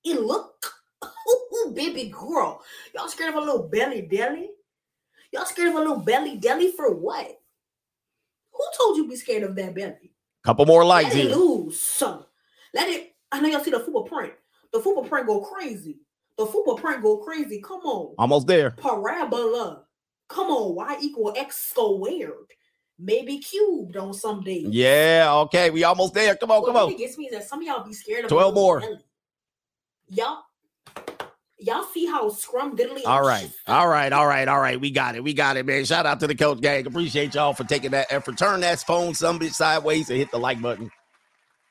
it look? <laughs> Ooh, baby girl. Y'all scared of a little belly deli? Y'all scared of a little belly deli for what? Who told you be scared of that belly? Couple more lights Let it loose. Some. Let it. I know y'all see the football print. The football print go crazy. The football print go crazy. Come on. Almost there. Parabola. Come on. Y equal x squared. Maybe cubed on some days. Yeah. Okay. We almost there. Come on. What Come on. really gets me is that some of y'all be scared of 12 more. belly. Y'all. Y'all see how scrum diddly. All right. <laughs> All right. All right. All right. We got it. We got it, man. Shout out to the coach gang. Appreciate y'all for taking that effort. Turn that phone some bit sideways and hit the like button.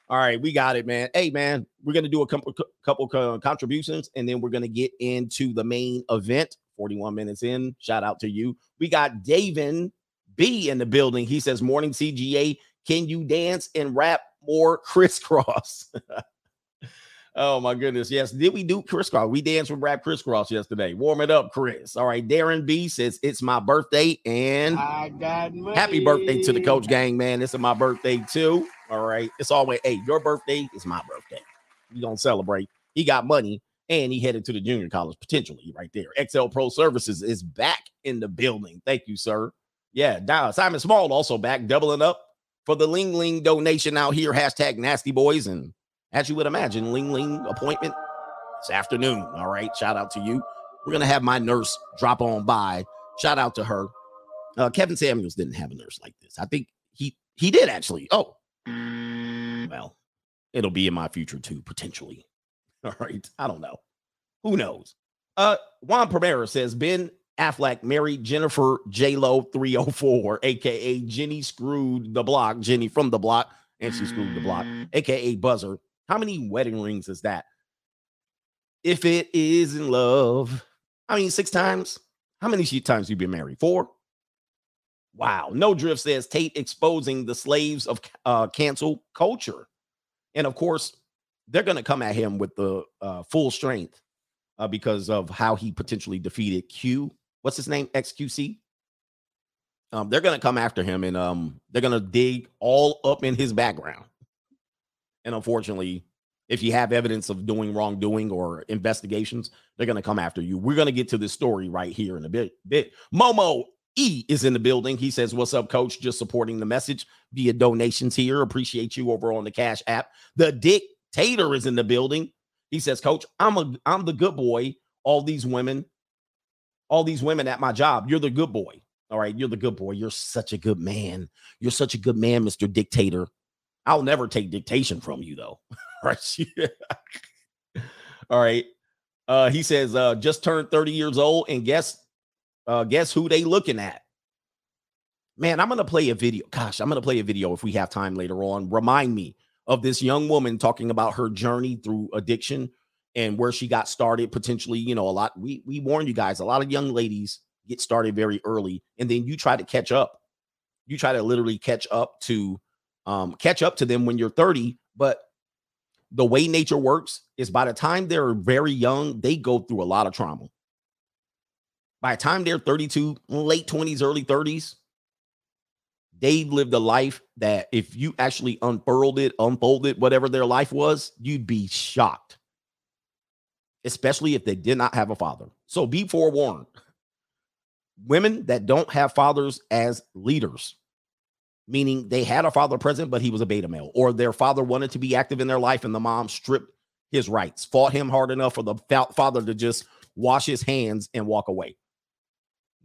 All right. We got it, man. Hey, man, we're to do a couple, couple contributions and then we're to get into the main event. 41 minutes in. Shout out to you. We got David B in the building. He says, Morning CGA. Can you dance and rap more <laughs> crisscross? <laughs> Oh my goodness. Yes. Did we do crisscross? We danced with rap crisscross yesterday. Warm it up, Chris. All right. Darren B says it's my birthday and I got money. happy birthday to the coach gang, man. This is my birthday too. All right. It's always hey, your birthday is my birthday. We gonna celebrate. He got money and he headed to the junior college potentially right there. XL Pro Services is back in the building. Thank you, sir. Yeah, now Simon Small also back, doubling up for the Ling Ling donation out here. Hashtag nasty boys. And as you would imagine, Ling Ling appointment this afternoon. All right. Shout out to you. We're gonna have my nurse drop on by. Shout out to her. Uh, Kevin Samuels didn't have a nurse like this. I think he he did actually. Oh, well, it'll be in my future too, potentially. <laughs> All right. I don't know. Who knows? Uh, Juan Primera says Ben Affleck married Jennifer J Lo 304, aka Jenny screwed the block, Jenny from the block, and she screwed the block, aka Buzzer. How many wedding rings is that? If it is in love, I mean, six times. How many times you been married? Four. Wow. No drift says Tate exposing the slaves of uh, cancel culture, and of course, they're going to come at him with the uh, full strength uh, because of how he potentially defeated Q. What's his name? XQC. Um, they're to come after him and um, they're to dig all up in his background. And unfortunately, if you have evidence of doing wrongdoing or investigations, they're to come after you. We're to get to this story right here in a bit. Bit Momo E is in the building. He says, "What's up, Coach? Just supporting the message via donations here. Appreciate you over on the Cash App." The Dictator is in the building. He says, "Coach, I'm a I'm the good boy. All these women, all these women at my job. You're the good boy. All right, you're the good boy. You're such a good man. You're such a good man, Mister Dictator. I'll never take dictation from you, though. <laughs> right? <laughs> all right. Uh, he says, uh, just turned 30 years old, and guess uh, guess who they looking at? Man, I'm gonna play a video. Gosh, I'm gonna play a video if we have time later on. Remind me of this young woman talking about her journey through addiction and where she got started. Potentially, you know, a lot. We we warn you guys. A lot of young ladies get started very early, and then you try to catch up. You try to literally catch up to um, catch up to them when you're 30. But the way nature works is by the time they're very young, they go through a lot of trauma by the time they're 32, late 20s, early 30s, they've lived a life that if you actually unfurled it, unfolded whatever their life was, you'd be shocked. Especially if they did not have a father. So be forewarned. Women that don't have fathers as leaders, meaning they had a father present, but he was a beta male, or their father wanted to be active in their life and the mom stripped his rights, fought him hard enough for the father to just wash his hands and walk away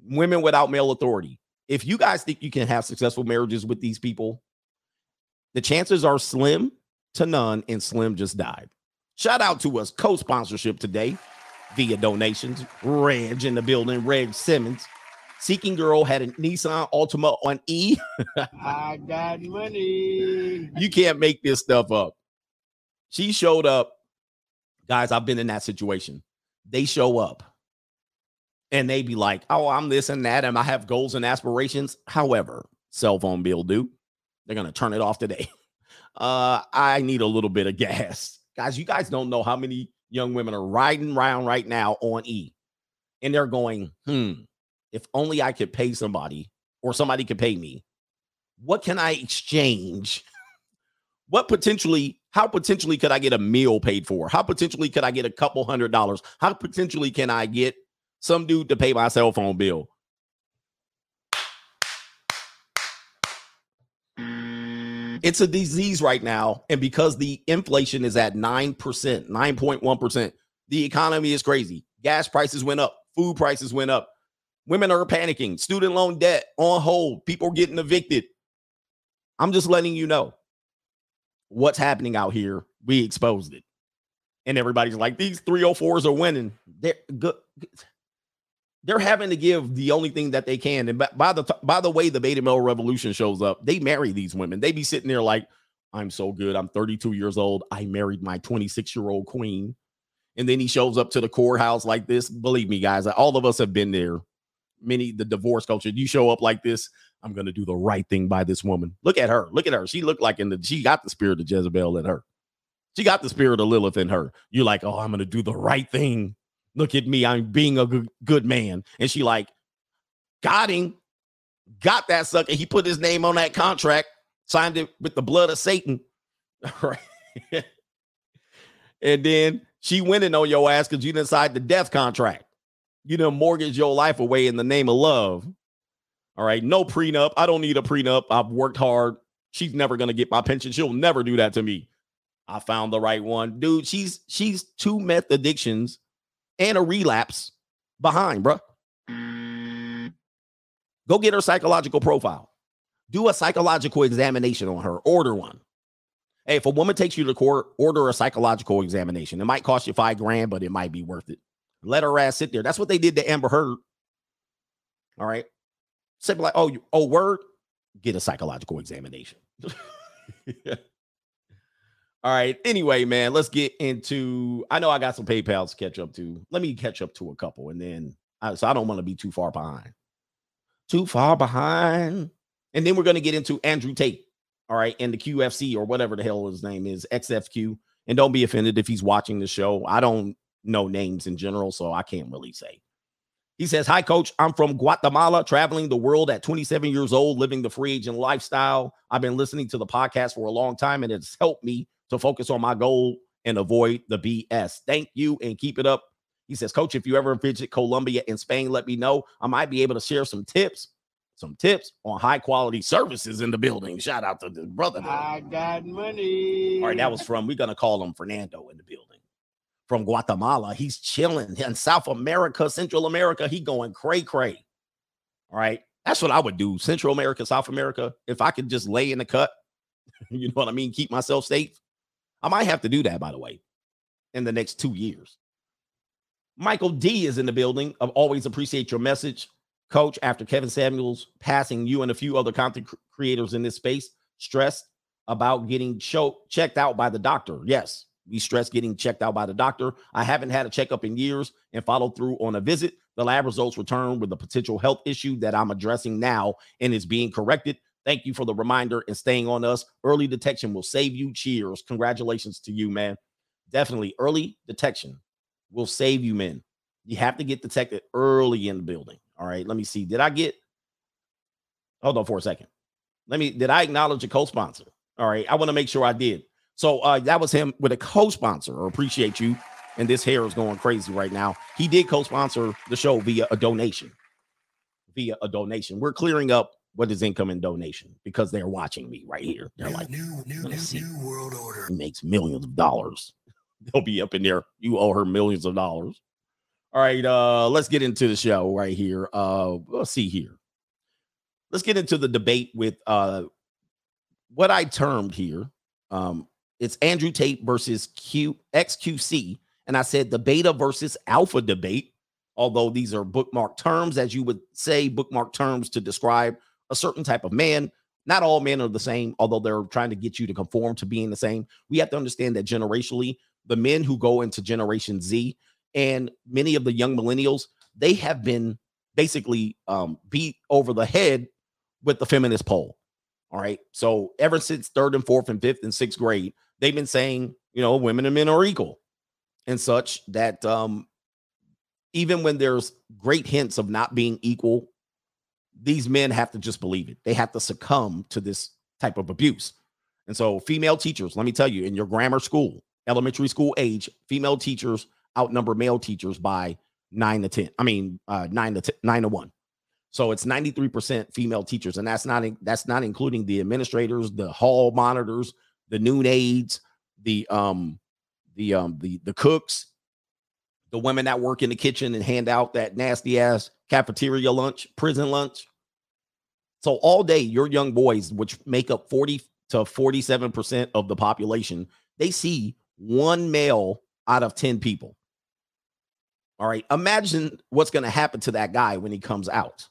women without male authority. If you guys think you can have successful marriages with these people, the chances are slim to none, and Slim just died. Shout out to us, co sponsorship today via donations. Reg in the building, Reg Simmons. Seeking Girl had a Nissan Altima on E. <laughs> I got money. You can't make this stuff up. She showed up. Guys, I've been in that situation. They show up and they be like, "Oh, I'm this and that, and I have goals and aspirations." However, cell phone bill due, they're gonna turn it off today. <laughs> Uh, I need a little bit of gas, guys. You guys don't know how many young women are riding around right now on E, and they're going, "Hmm, if only I could pay somebody, or somebody could pay me. What can I exchange?" what potentially how potentially could i get a meal paid for how potentially could i get a couple hundred dollars how potentially can i get some dude to pay my cell phone bill. Mm-hmm. It's a disease right now. And because the inflation is at 9%, 9.1%, the economy is crazy. Gas prices went up, food prices went up. Women are panicking, student loan debt on hold, people getting evicted. I'm just letting you know what's happening out here. We exposed it. And everybody's like, these 304s are winning. They're good they're having to give the only thing that they can. And by the by the way, the beta male revolution shows up. They marry these women. They be sitting there like, I'm so good. I'm 32 years old. I married my 26 year old queen. And then he shows up to the courthouse like this. Believe me, guys, all of us have been there. Many the divorce culture. You show up like this. I'm gonna do the right thing by this woman. Look at her. Look at her. She looked like in the she got the spirit of Jezebel in her. She got the spirit of Lilith in her. You're like, oh, I'm gonna do the right thing look at me, I'm being a good, good man. And she like, got him, got that sucker. He put his name on that contract, signed it with the blood of Satan. <laughs> Right. and then she winning on your ass because you didn't sign the death contract. You didn't mortgage your life away in the name of love. All right. No prenup. I don't need a prenup. I've worked hard. She's never gonna get my pension. She'll never do that to me. I found the right one. Dude, she's she's two meth addictions and a relapse behind, bro. Go get her psychological profile. Do a psychological examination on her. Order one. Hey, if a woman takes you to court, order a psychological examination. It might cost you five grand, but it might be worth it. Let her ass sit there. That's what they did to Amber Heard. All right. Simple like, oh, you, oh, word, get a psychological examination. <laughs> All right. Anyway, man, let's get into. I know I got some PayPal's to catch up to. Let me catch up to a couple, and then I, so I don't want to be too far behind. Too far behind, and then we're going to get into Andrew Tate. All right, and the QFC or whatever the hell his name is, XFQ, And don't be offended if he's watching the show. I don't know names in general, so I can't really say. He says, Hi, coach. I'm from Guatemala, traveling the world at 27 years old, living the free agent lifestyle. I've been listening to the podcast for a long time, and it's helped me to focus on my goal and avoid the BS. Thank you and keep it up. He says, Coach, if you ever visit Colombia in Spain, let me know. I might be able to share some tips, some tips on high quality services in the building. Shout out to the brother. I got money. All right, that was from, we're going to call him Fernando in the building from Guatemala. He's chilling in South America, Central America. He going cray cray. All right, that's what I would do. Central America, South America. If I could just lay in the cut, <laughs> you know what I mean? Keep myself safe. I might have to do that, by the way, in the next two years. Michael D is in the building. I always appreciate your message, coach. After Kevin Samuels passing, you and a few other content cr- creators in this space stressed about getting show checked out by the doctor. Yes, we stress getting checked out by the doctor. I haven't had a checkup in years and followed through on a visit. The lab results return with a potential health issue that I'm addressing now and is being corrected. Thank you for the reminder and staying on us. Early detection will save you. Cheers. Congratulations to you, man. Definitely early detection will save you, men. You have to get detected early in the building. All right. Let me see. Did I get hold on for a second? Let me did I acknowledge a co-sponsor? All right. I want to make sure I did. So uh that was him with a co-sponsor. Appreciate you. And this hair is going crazy right now. He did co-sponsor the show via a donation. Via a donation. We're clearing up what is income and donation because they're watching me right here. They're New, like, new, new, "Let me new, see." new world order. He makes millions of dollars. <laughs> They'll be up in there. You owe her millions of dollars. All right, uh, let's get into the show right here. Uh, let's see here. Let's get into the debate with uh what I termed here. Um, it's Andrew Tate versus Q XQC, and I said the beta versus alpha debate. Although these are bookmark terms, as you would say, bookmark terms to describe a certain type of man. Not all men are the same, although they're trying to get you to conform to being the same. We have to understand that generationally, the men who go into Generation Z and many of the young millennials, they have been basically um, beat over the head with the feminist pole. All right. So ever since third and fourth and fifth and sixth grade, they've been saying, you know, women and men are equal and such that um, even when there's great hints of not being equal, these men have to just believe it. They have to succumb to this type of abuse. And so, female teachers, let me tell you, in your grammar school, elementary school age, female teachers outnumber male teachers by nine to 10. I mean, uh, nine to 10, nine to one. So it's 93% female teachers, and that's not that's not including the administrators, the hall monitors, the noon aides, the um, the um, the the cooks, the women that work in the kitchen and hand out that nasty ass cafeteria lunch, prison lunch. So all day, your young boys, which make up 40 to 47% of the population, they see one male out of 10 people. All right. Imagine what's going to happen to that guy when he comes out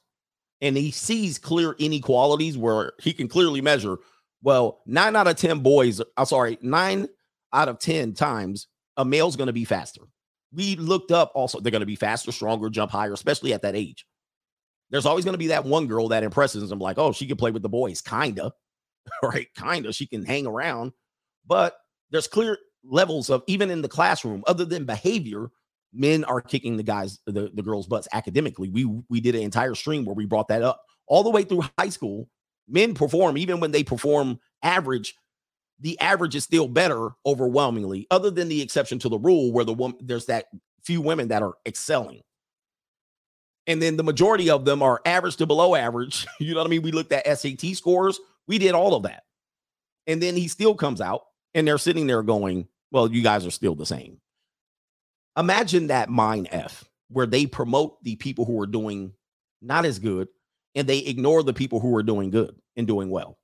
and he sees clear inequalities where he can clearly measure, well, nine out of 10 boys, I'm sorry, nine out of 10 times a male's going to be faster. We looked up also, they're going to be faster, stronger, jump higher, especially at that age. There's always going to be that one girl that impresses them, like, oh, she can play with the boys, kinda, <laughs> right? Kinda, she can hang around, but there's clear levels of even in the classroom, other than behavior, men are kicking the guys, the, the girls' butts academically. We we did an entire stream where we brought that up all the way through high school. Men perform even when they perform average. The average is still better overwhelmingly, other than the exception to the rule where the woman there's that few women that are excelling. And then the majority of them are average to below average. <laughs> You know what I mean? We looked at SAT scores. We did all of that. And then he still comes out and they're sitting there going, Well, you guys are still the same. Imagine that mind F where they promote the people who are doing not as good and they ignore the people who are doing good and doing well.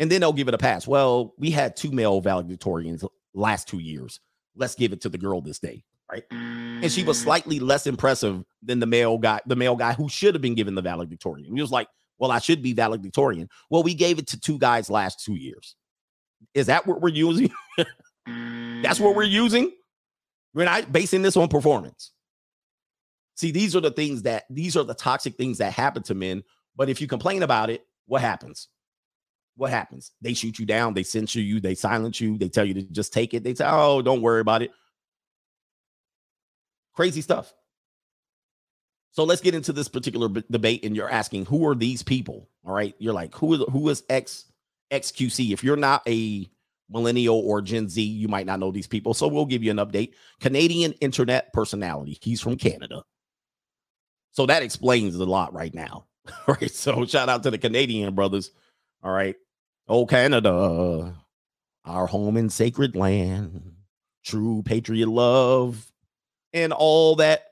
And then they'll give it a pass. Well, we had two male valedictorians last two years. Let's give it to the girl this day, right? And she was slightly less impressive than the male guy, the male guy who should have been given the valedictorian. He was like, Well, I should be valedictorian. Well, we gave it to two guys last two years. Is that what we're using? <laughs> That's what we're mm. using. We're not basing this on performance. See, these are the things that these are the toxic things that happen to men. But if you complain about it, what happens? what happens? They shoot you down, they censor you, they silence you, they tell you to just take it. They say, "Oh, don't worry about it." Crazy stuff. So let's get into this particular b- debate, and you're asking, who are these people? All right, you're like, who is who is X XQC? If you're not a millennial or Gen Z, you might not know these people. So we'll give you an update. Canadian internet personality. He's from Canada. So that explains a lot right now. All <laughs> right. So shout out to the Canadian brothers. All right. Oh, Canada, our home and sacred land, true patriot love, and all that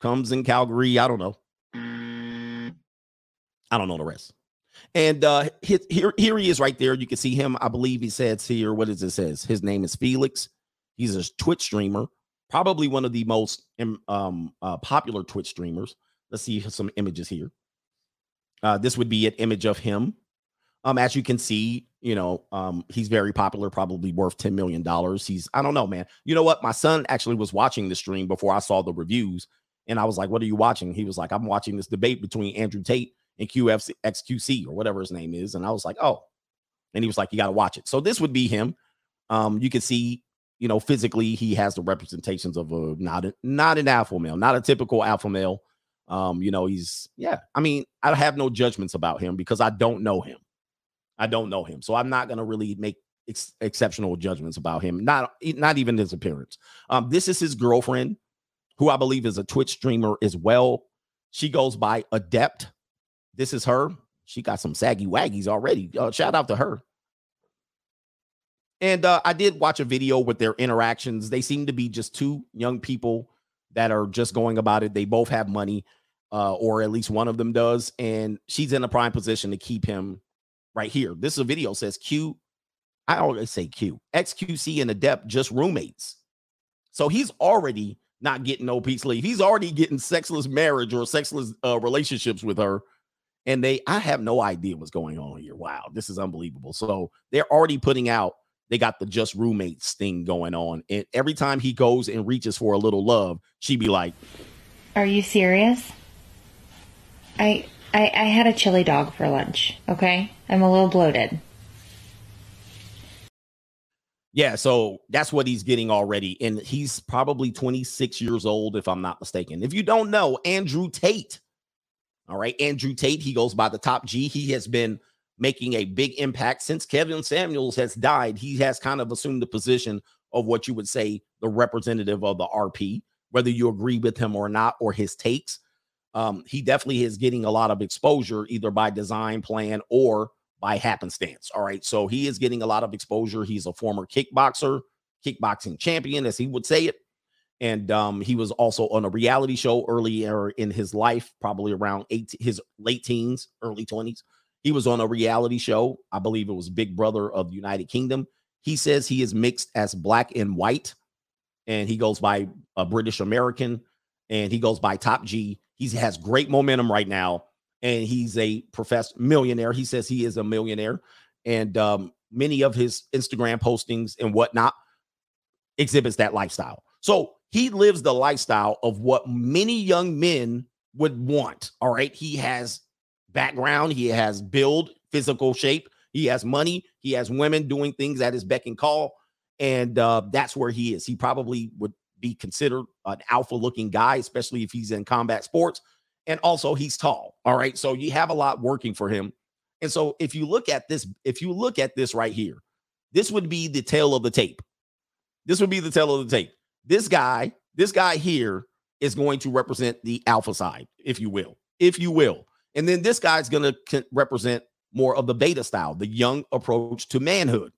comes in Calgary. I don't know. I don't know the rest. And uh his, here here he is right there. You can see him. I believe he says here. What does it says? His name is Felix. He's a Twitch streamer, probably one of the most um, um uh, popular Twitch streamers. Let's see some images here. Uh, this would be an image of him. Um, as you can see, you know, um, he's very popular, probably worth $10 million. He's, I don't know, man. You know what? My son actually was watching the stream before I saw the reviews, and I was like, What are you watching? He was like, I'm watching this debate between Andrew Tate and QFC XQC or whatever his name is. And I was like, Oh, and he was like, You got to watch it. So this would be him. Um, you can see, you know, physically, he has the representations of a not a, not an alpha male, not a typical alpha male. Um, you know, he's yeah. I mean, I have no judgments about him because I don't know him. I don't know him, so I'm not gonna really make ex- exceptional judgments about him. Not not even his appearance. Um, this is his girlfriend, who I believe is a Twitch streamer as well. She goes by Adept. This is her. She got some saggy waggies already. Uh, shout out to her. And uh, I did watch a video with their interactions. They seem to be just two young people that are just going about it. They both have money, uh, or at least one of them does, and she's in a prime position to keep him right here. This is a video says Q. I always say Q. XQC and Adept just roommates. So he's already not getting no peace leave. He's already getting sexless marriage or sexless uh, relationships with her. And they, I have no idea what's going on here. Wow, this is unbelievable. So they're already putting out, they got the just roommates thing going on. And every time he goes and reaches for a little love, she be like, Are you serious? I, I I had a chili dog for lunch. Okay, I'm a little bloated. Yeah, so that's what he's getting already. And he's probably 26 years old, if I'm not mistaken. If you don't know, Andrew Tate. All right, Andrew Tate, he goes by the top G. He has been making a big impact since Kevin Samuels has died. He has kind of assumed the position of what you would say the representative of the RP, whether you agree with him or not, or his takes. Um, he definitely is getting a lot of exposure either by design plan or by happenstance. All right. So he is getting a lot of exposure. He's a former kickboxer, kickboxing champion, as he would say it. And um, he was also on a reality show earlier in his life, probably around eight, his late teens, early 20s. He was on a reality show. I believe it was Big Brother of the United Kingdom. He says he is mixed as black and white, and he goes by a British American, and he goes by Top G. He has great momentum right now and he's a professed millionaire. He says he is a millionaire, and um, many of his Instagram postings and whatnot exhibits that lifestyle. So he lives the lifestyle of what many young men would want. All right, he has background, he has build, physical shape, he has money, he has women doing things at his beck and call, and uh, that's where he is. He probably would be considered an alpha looking guy, especially if he's in combat sports and also he's tall. All right. So you have a lot working for him. And so if you look at this, if you look at this right here, this would be the tale of the tape. This would be the tale of the tape. This guy, this guy here is going to represent the alpha side, if you will, if you will. And then this guy's going to represent more of the beta style, the young approach to manhood.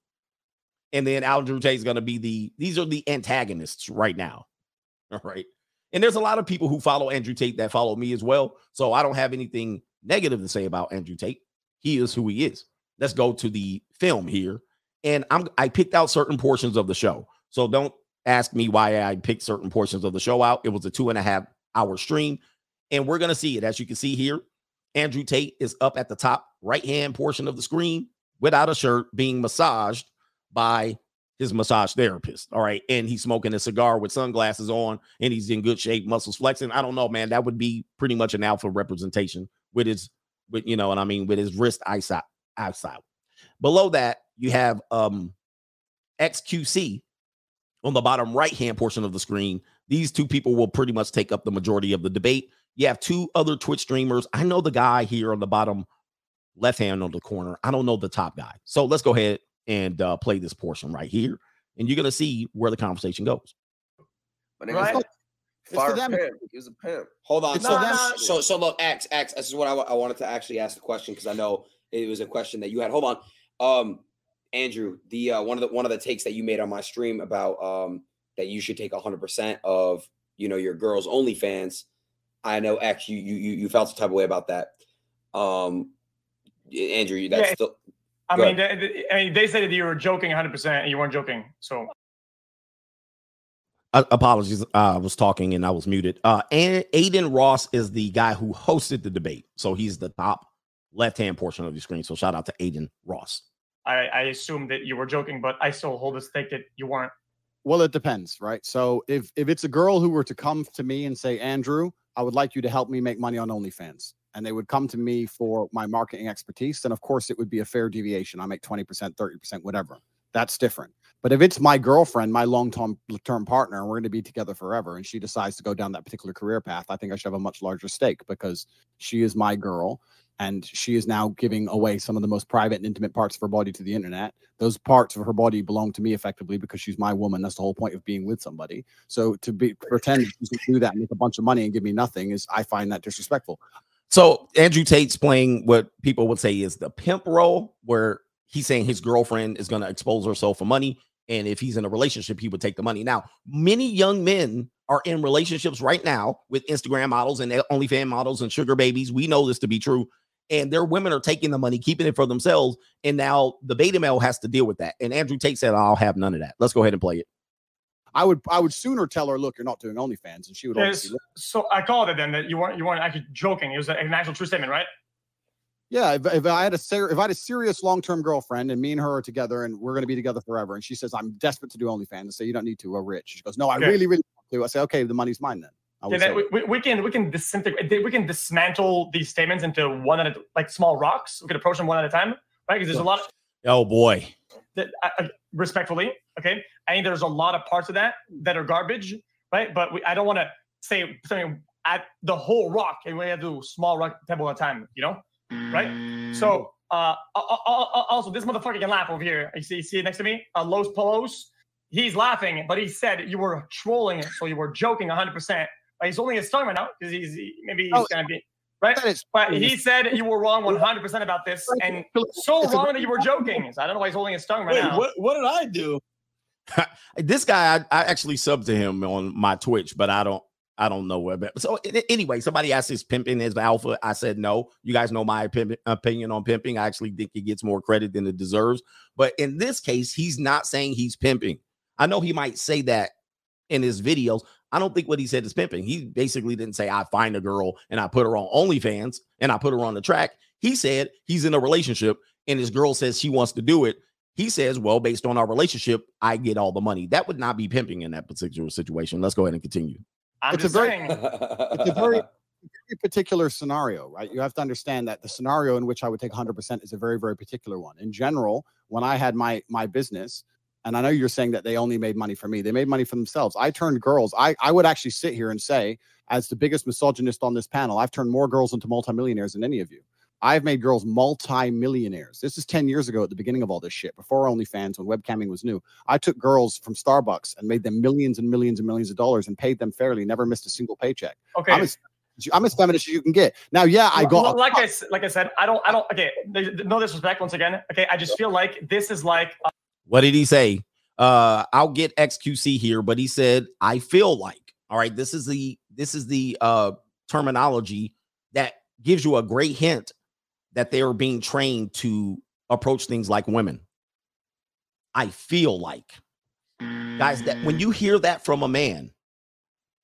And then Andrew Tate is going to be the, these are the antagonists right now. <laughs> All right. And there's a lot of people who follow Andrew Tate that follow me as well. So I don't have anything negative to say about Andrew Tate. He is who he is. Let's go to the film here. And I'm I picked out certain portions of the show. So don't ask me why I picked certain portions of the show out. It was a two and a half hour stream. And we're gonna see it. As you can see here, Andrew Tate is up at the top right hand portion of the screen without a shirt being massaged by his massage therapist. All right. And he's smoking a cigar with sunglasses on and he's in good shape, muscles flexing. I don't know, man. That would be pretty much an alpha representation with his, with, you know, and I mean, with his wrist eyesight, eyesight. Below that, you have um XQC on the bottom right hand portion of the screen. These two people will pretty much take up the majority of the debate. You have two other Twitch streamers. I know the guy here on the bottom left hand on the corner. I don't know the top guy. So let's go ahead and uh, play this portion right here, and you're gonna see where the conversation goes. My name Right. is It's Fire them. Pimp. He was a pimp. Hold on. It's So, for them. so, so look, X, X. This is what I, I wanted to actually ask the question because I know it was a question that you had. Hold on, um, Andrew. The uh, one of the one of the takes that you made on my stream about um that you should take hundred percent of you know your girls OnlyFans. I know X. You you you you felt some type of way about that. Um, Andrew, that's Yeah, still. I Go mean, they, they- I mean, they said that you were joking 100 percent and you weren't joking. So Uh, apologies, I was talking and I was muted. Uh, and Adin Ross is the guy who hosted the debate, so he's the top left-hand portion of the screen. So shout out to Adin Ross. I, I assumed that you were joking, but I still hold this take that you weren't. Well, it depends, right? So if if it's a girl who were to come to me and say, Andrew, I would like you to help me make money on OnlyFans, and they would come to me for my marketing expertise, then of course it would be a fair deviation. I make 20%, 30%, whatever. That's different. But if it's my girlfriend, my long-term partner, and we're going to be together forever, and she decides to go down that particular career path, I think I should have a much larger stake because she is my girl and she is now giving away some of the most private and intimate parts of her body to the internet. Those parts of her body belong to me effectively because she's my woman. That's the whole point of being with somebody. So to be pretend to do that and make a bunch of money and give me nothing is I find that disrespectful. So Andrew Tate's playing what people would say is the pimp role, where he's saying his girlfriend is going to expose herself for money, and if he's in a relationship, he would take the money. Now, many young men are in relationships right now with Instagram models and OnlyFans models and sugar babies. We know this to be true, and their women are taking the money, keeping it for themselves, and now the beta male has to deal with that. And Andrew Tate said, "I'll have none of that." Let's go ahead and play it. I would I would sooner tell her, look, you're not doing OnlyFans, and she would Yes. obviously. So I called it then that you weren't you weren't actually joking. It was an actual true statement, right? Yeah, if, if I had a ser- if I had a serious long term girlfriend and me and her are together and we're going to be together forever, and she says I'm desperate to do OnlyFans, I say you don't need to, we're rich. She goes, no, I Okay. really really want to. I say, okay, the money's mine then. I Yeah, that, we, we- we can we can disintegrate we can dismantle these statements into one at a like small rocks. We can approach them one at a time, right? Because there's a lot of Oh boy, that I, I- respectfully, okay. I think there's a lot of parts of that that are garbage, right? But we, I don't want to say something at the whole rock, and we have to do small rock pebble at a time, you know, right? Mm. So, uh, al- al- al- also this motherfucker can laugh over here. You see, you see it next to me, uh, Los Polos. He's laughing, but he said you were trolling so you were joking 100. percent He's only a tongue right now because he's maybe he's Oh, gonna be right. But he said you were wrong 100 percent about this, and <laughs> so It's a- wrong that you were joking. So I don't know why he's holding his tongue right Wait, now. what- What did I do? <laughs> this guy, I, I actually subbed to him on my Twitch, but I don't, I don't know where. But so anyway, somebody asked is pimping is alpha. I said no. You guys know my opinion, opinion on pimping. I actually think he gets more credit than it deserves. But in this case, he's not saying he's pimping. I know he might say that in his videos. I don't think what he said is pimping. He basically didn't say I find a girl and I put her on OnlyFans and I put her on the track. He said he's in a relationship and his girl says she wants to do it. He says, well, based on our relationship, I get all the money. That would not be pimping in that particular situation. Let's go ahead and continue. I'm It's a just very- saying. <laughs> it's a very, very particular scenario, right? You have to understand that the scenario in which I would take 100% is a very, very particular one. In general, when I had my my business, and I know you're saying that they only made money for me, they made money for themselves. I turned girls. I I would actually sit here and say, as the biggest misogynist on this panel, I've turned more girls into multimillionaires than any of you. I've made girls multi-millionaires. This is 10 years ago at the beginning of all this shit, before OnlyFans, when webcamming was new. I took girls from Starbucks and made them millions and millions and millions of dollars and paid them fairly, never missed a single paycheck. Okay. I'm as, I'm as feminist as you can get. Now, yeah, I got Well, like I like I said, I don't I don't okay. No disrespect once again. Okay, I just feel like this is like uh, What did he say? Uh, I'll get XQC here, but he said, I feel like. All right, this is the this is the uh terminology that gives you a great hint that they are being trained to approach things like women. I feel like. Guys, that when you hear that from a man,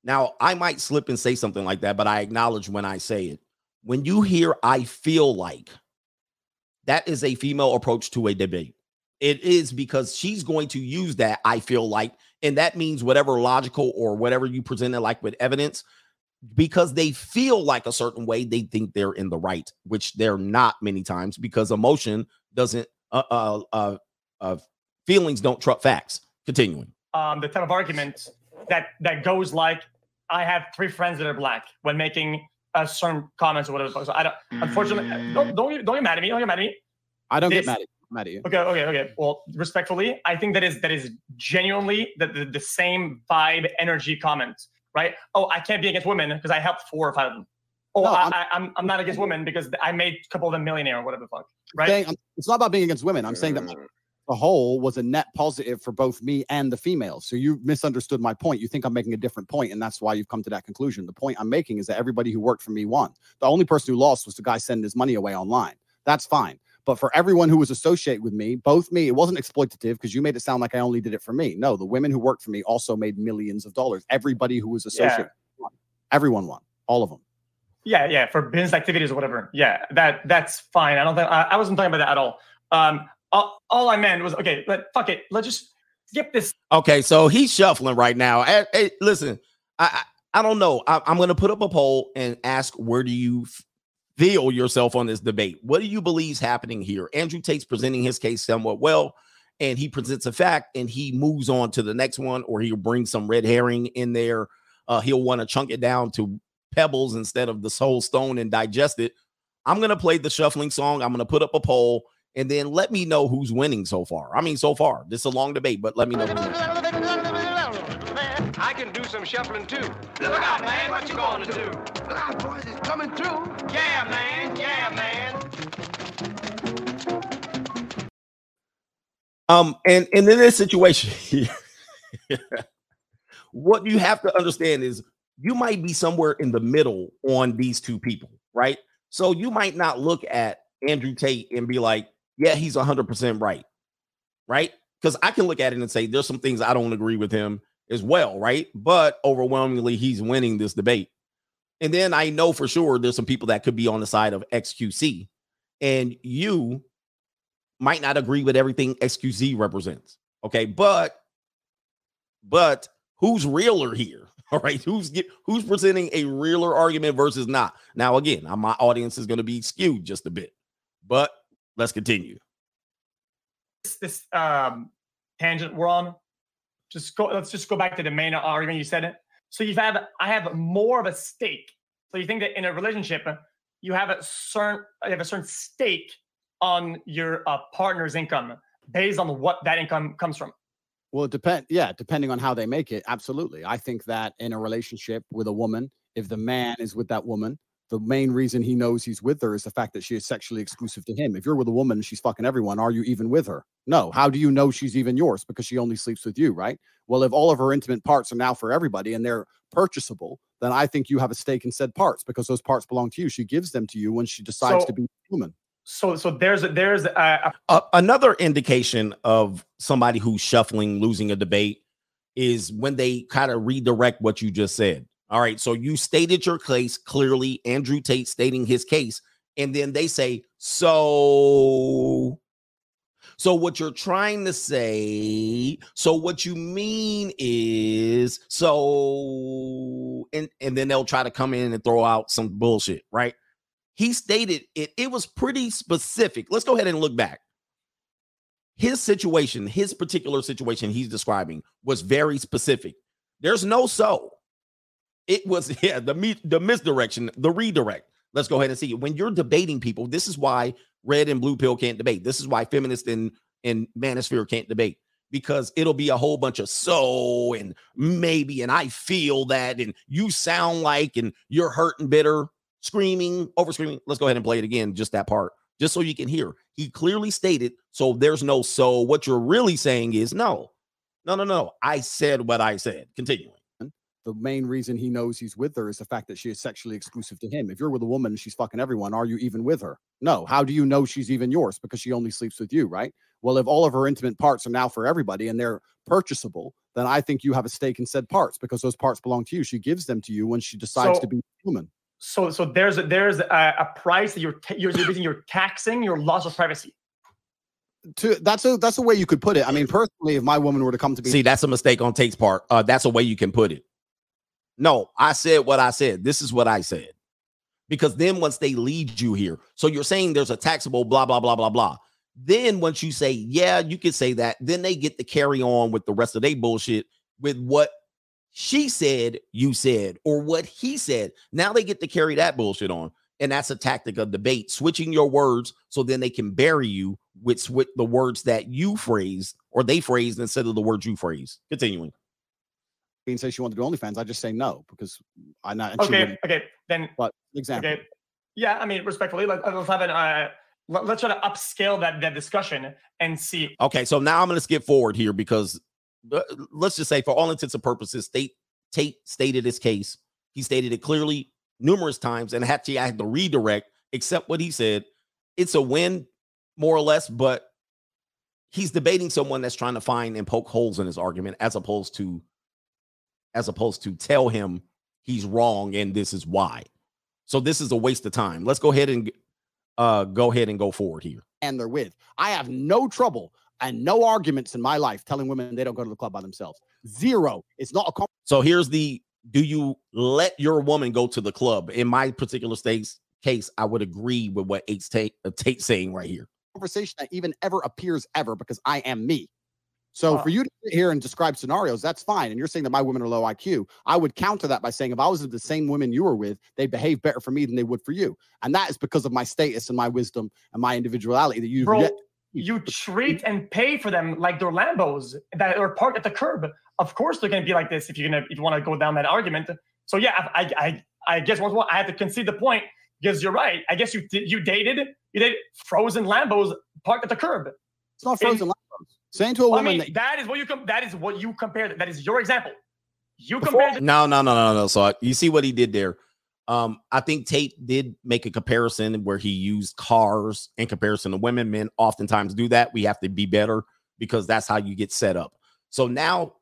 now I might slip and say something like that, but I acknowledge when I say it. When you hear I feel like, that is a female approach to a debate. It is because she's going to use that, I feel like, and that means whatever logical or whatever you present it like with evidence, because they feel like a certain way, they think they're in the right, which they're not many times because emotion doesn't uh, uh, uh, uh, feelings don't trump facts. Continuing. um, the type of argument that that goes like, I have three friends that are black when making uh, certain comments or whatever. So I don't. Unfortunately, don't don't get- don't get mad at me. Don't get mad at me. I don't This- get mad at you. I'm mad at you. Okay, okay, okay. Well, respectfully, I think that is that is genuinely the the, the same vibe, energy comment, right? Oh, I can't be against women because I helped four or five of them. Oh, No, I, I'm- I, I'm I'm not against women because I made a couple of them millionaire or whatever the fuck, right? Saying- it's not about being against women. I'm saying that the whole was a net positive for both me and the females. So you misunderstood my point. You think I'm making a different point, and that's why you've come to that conclusion. The point I'm making is that everybody who worked for me won. The only person who lost was the guy sending his money away online. That's fine. But for everyone who was associated with me, both me, it wasn't exploitative because you made it sound like I only did it for me. No, the women who worked for me also made millions of dollars. Everybody who was associated, won. everyone won, all of them. Yeah, yeah, for business activities or whatever. Yeah, that that's fine. I don't think I, I wasn't talking about that at all. Um, all, all I meant was okay. Let fuck it. Let's just skip this. Okay, so he's shuffling right now. Hey, hey, listen, I, I I don't know. I, I'm going to put up a poll and ask where do you feel yourself on this debate? What do you believe is happening here? Andrew Tate's presenting his case somewhat well, and he presents a fact, and he moves on to the next one, or he'll bring some red herring in there. Uh, he'll want to chunk it down to pebbles instead of the soul stone and digest it. I'm going to play the shuffling song. I'm going to put up a poll. And then let me know who's winning so far. I mean, so far, this is a long debate, but let me know. Who's winning. I can do some shuffling too. Look out, man, what you gonna do? Look out, boys, it's coming through. Yeah, man, yeah, man. Um, and and in this situation, <laughs> what you have to understand is you might be somewhere in the middle on these two people, right? So you might not look at Andrew Tate and be like, yeah, he's 100% right, right? Because I can look at it and say there's some things I don't agree with him as well, right? But overwhelmingly, he's winning this debate. And then I know for sure there's some people that could be on the side of XQC, and you might not agree with everything XQC represents. Okay, but but who's realer here? <laughs> All right, who's get, who's presenting a realer argument versus not? Now, again, my audience is going to be skewed just a bit, but let's continue. this, this um tangent we're on. Just go. Let's just go back to the main argument you said it. So you have I have more of a stake. So you think that in a relationship you have a certain you have a certain stake on your uh, partner's income based on what that income comes from. Well, it depend. Yeah, depending on how they make it. Absolutely. I think that in a relationship with a woman, if the man is with that woman, the main reason he knows he's with her is the fact that she is sexually exclusive to him. If you're with a woman and she's fucking everyone, are you even with her? No. How do you know she's even yours? Because she only sleeps with you, right? Well, if all of her intimate parts are now for everybody and they're purchasable, then I think you have a stake in said parts because those parts belong to you. She gives them to you when she decides So- to be human. So so there's a, there's a, a Uh, another indication of somebody who's shuffling, losing a debate, is when they kind of redirect what you just said. All right, so you stated your case clearly, Andrew Tate stating his case, and then they say, so. So what you're trying to say, so what you mean is, so, and and then they'll try to come in and throw out some bullshit, right? He stated it. It was pretty specific. Let's go ahead and look back his situation, his particular situation he's describing was very specific. There's no so. It was <laughs> yeah, the me, the misdirection, the redirect. Let's go ahead and see. When you're debating people, this is why red and blue pill can't debate. This is why feminists and and manosphere can't debate because it'll be a whole bunch of so and maybe and I feel that and you sound like and you're hurt and bitter, screaming, over screaming. Let's go ahead and play it again, just that part, just so you can hear. He clearly stated, so there's no so. What you're really saying is no, no, no, no. I said what I said. Continuing. The main reason he knows he's with her is the fact that she is sexually exclusive to him. If you're with a woman and she's fucking everyone, are you even with her? No. How do you know she's even yours? Because she only sleeps with you, right? Well, if all of her intimate parts are now for everybody and they're purchasable, then I think you have a stake in said parts because those parts belong to you. She gives them to you when she decides So- to be human. so so there's a, there's a, a price that you're ta- you're you're, basically- you're taxing your loss of privacy. To, that's a that's a way you could put it. I mean, personally, if my woman were to come to me, See, that's a mistake on Tate's part. Uh, that's a way you can put it. No, I said what I said. This is what I said. Because then once they lead you here, so you're saying there's a taxable blah blah blah blah blah. Then once you say, yeah, you can say that, then they get to carry on with the rest of their bullshit with what she said, you said, or what he said. Now they get to carry that bullshit on. And that's a tactic of debate, switching your words so then they can bury you with, swi- the words that you phrased or they phrased instead of the words you phrased. Continuing. Being say she wanted to do OnlyFans, I just say no because I not. and she Okay, okay, then But example. Okay. Yeah, I mean, respectfully, let, let's have an uh, let, let's try to upscale that that discussion and see. Okay, so now I'm going to skip forward here because uh, let's just say, for all intents and purposes, State Tate stated his case. He stated it clearly numerous times, and actually I had to redirect, except what he said. It's a win, more or less, but he's debating someone that's trying to find and poke holes in his argument, as opposed to, as opposed to tell him he's wrong and this is why. So this is a waste of time. Let's go ahead and uh go ahead and go forward here. and they're with. I have no trouble and no arguments in my life telling women they don't go to the club by themselves. Zero. It's not a con- So here's the do you let your woman go to the club? In my particular state's case, I would agree with what Tate's Tate, uh, Tate saying right here. conversation that even ever appears ever because I am me. So Uh, for you to sit here and describe scenarios, that's fine. And you're saying that my women are low IQ. I would counter that by saying if I was with the same women you were with, they'd behave better for me than they would for you. And that is because of my status and my wisdom and my individuality that you've Bro, yet you treat and <laughs> pay for them like they're Lambos that are parked at the curb. Of course, they're going to be like this if you're gonna if you want to go down that argument. So yeah, I I I, I guess once more I have to concede the point because you're right. I guess you you dated you dated frozen Lambos parked at the curb. It's not frozen Lambos. Saying to a Well, I woman mean, that that is what you com- that is what you compare. That is your example. You compare it. No, no, no, no, no. So I- you see what he did there. Um, I think Tate did make a comparison where he used cars in comparison to women. Men oftentimes do that. We have to be better because that's how you get set up. So now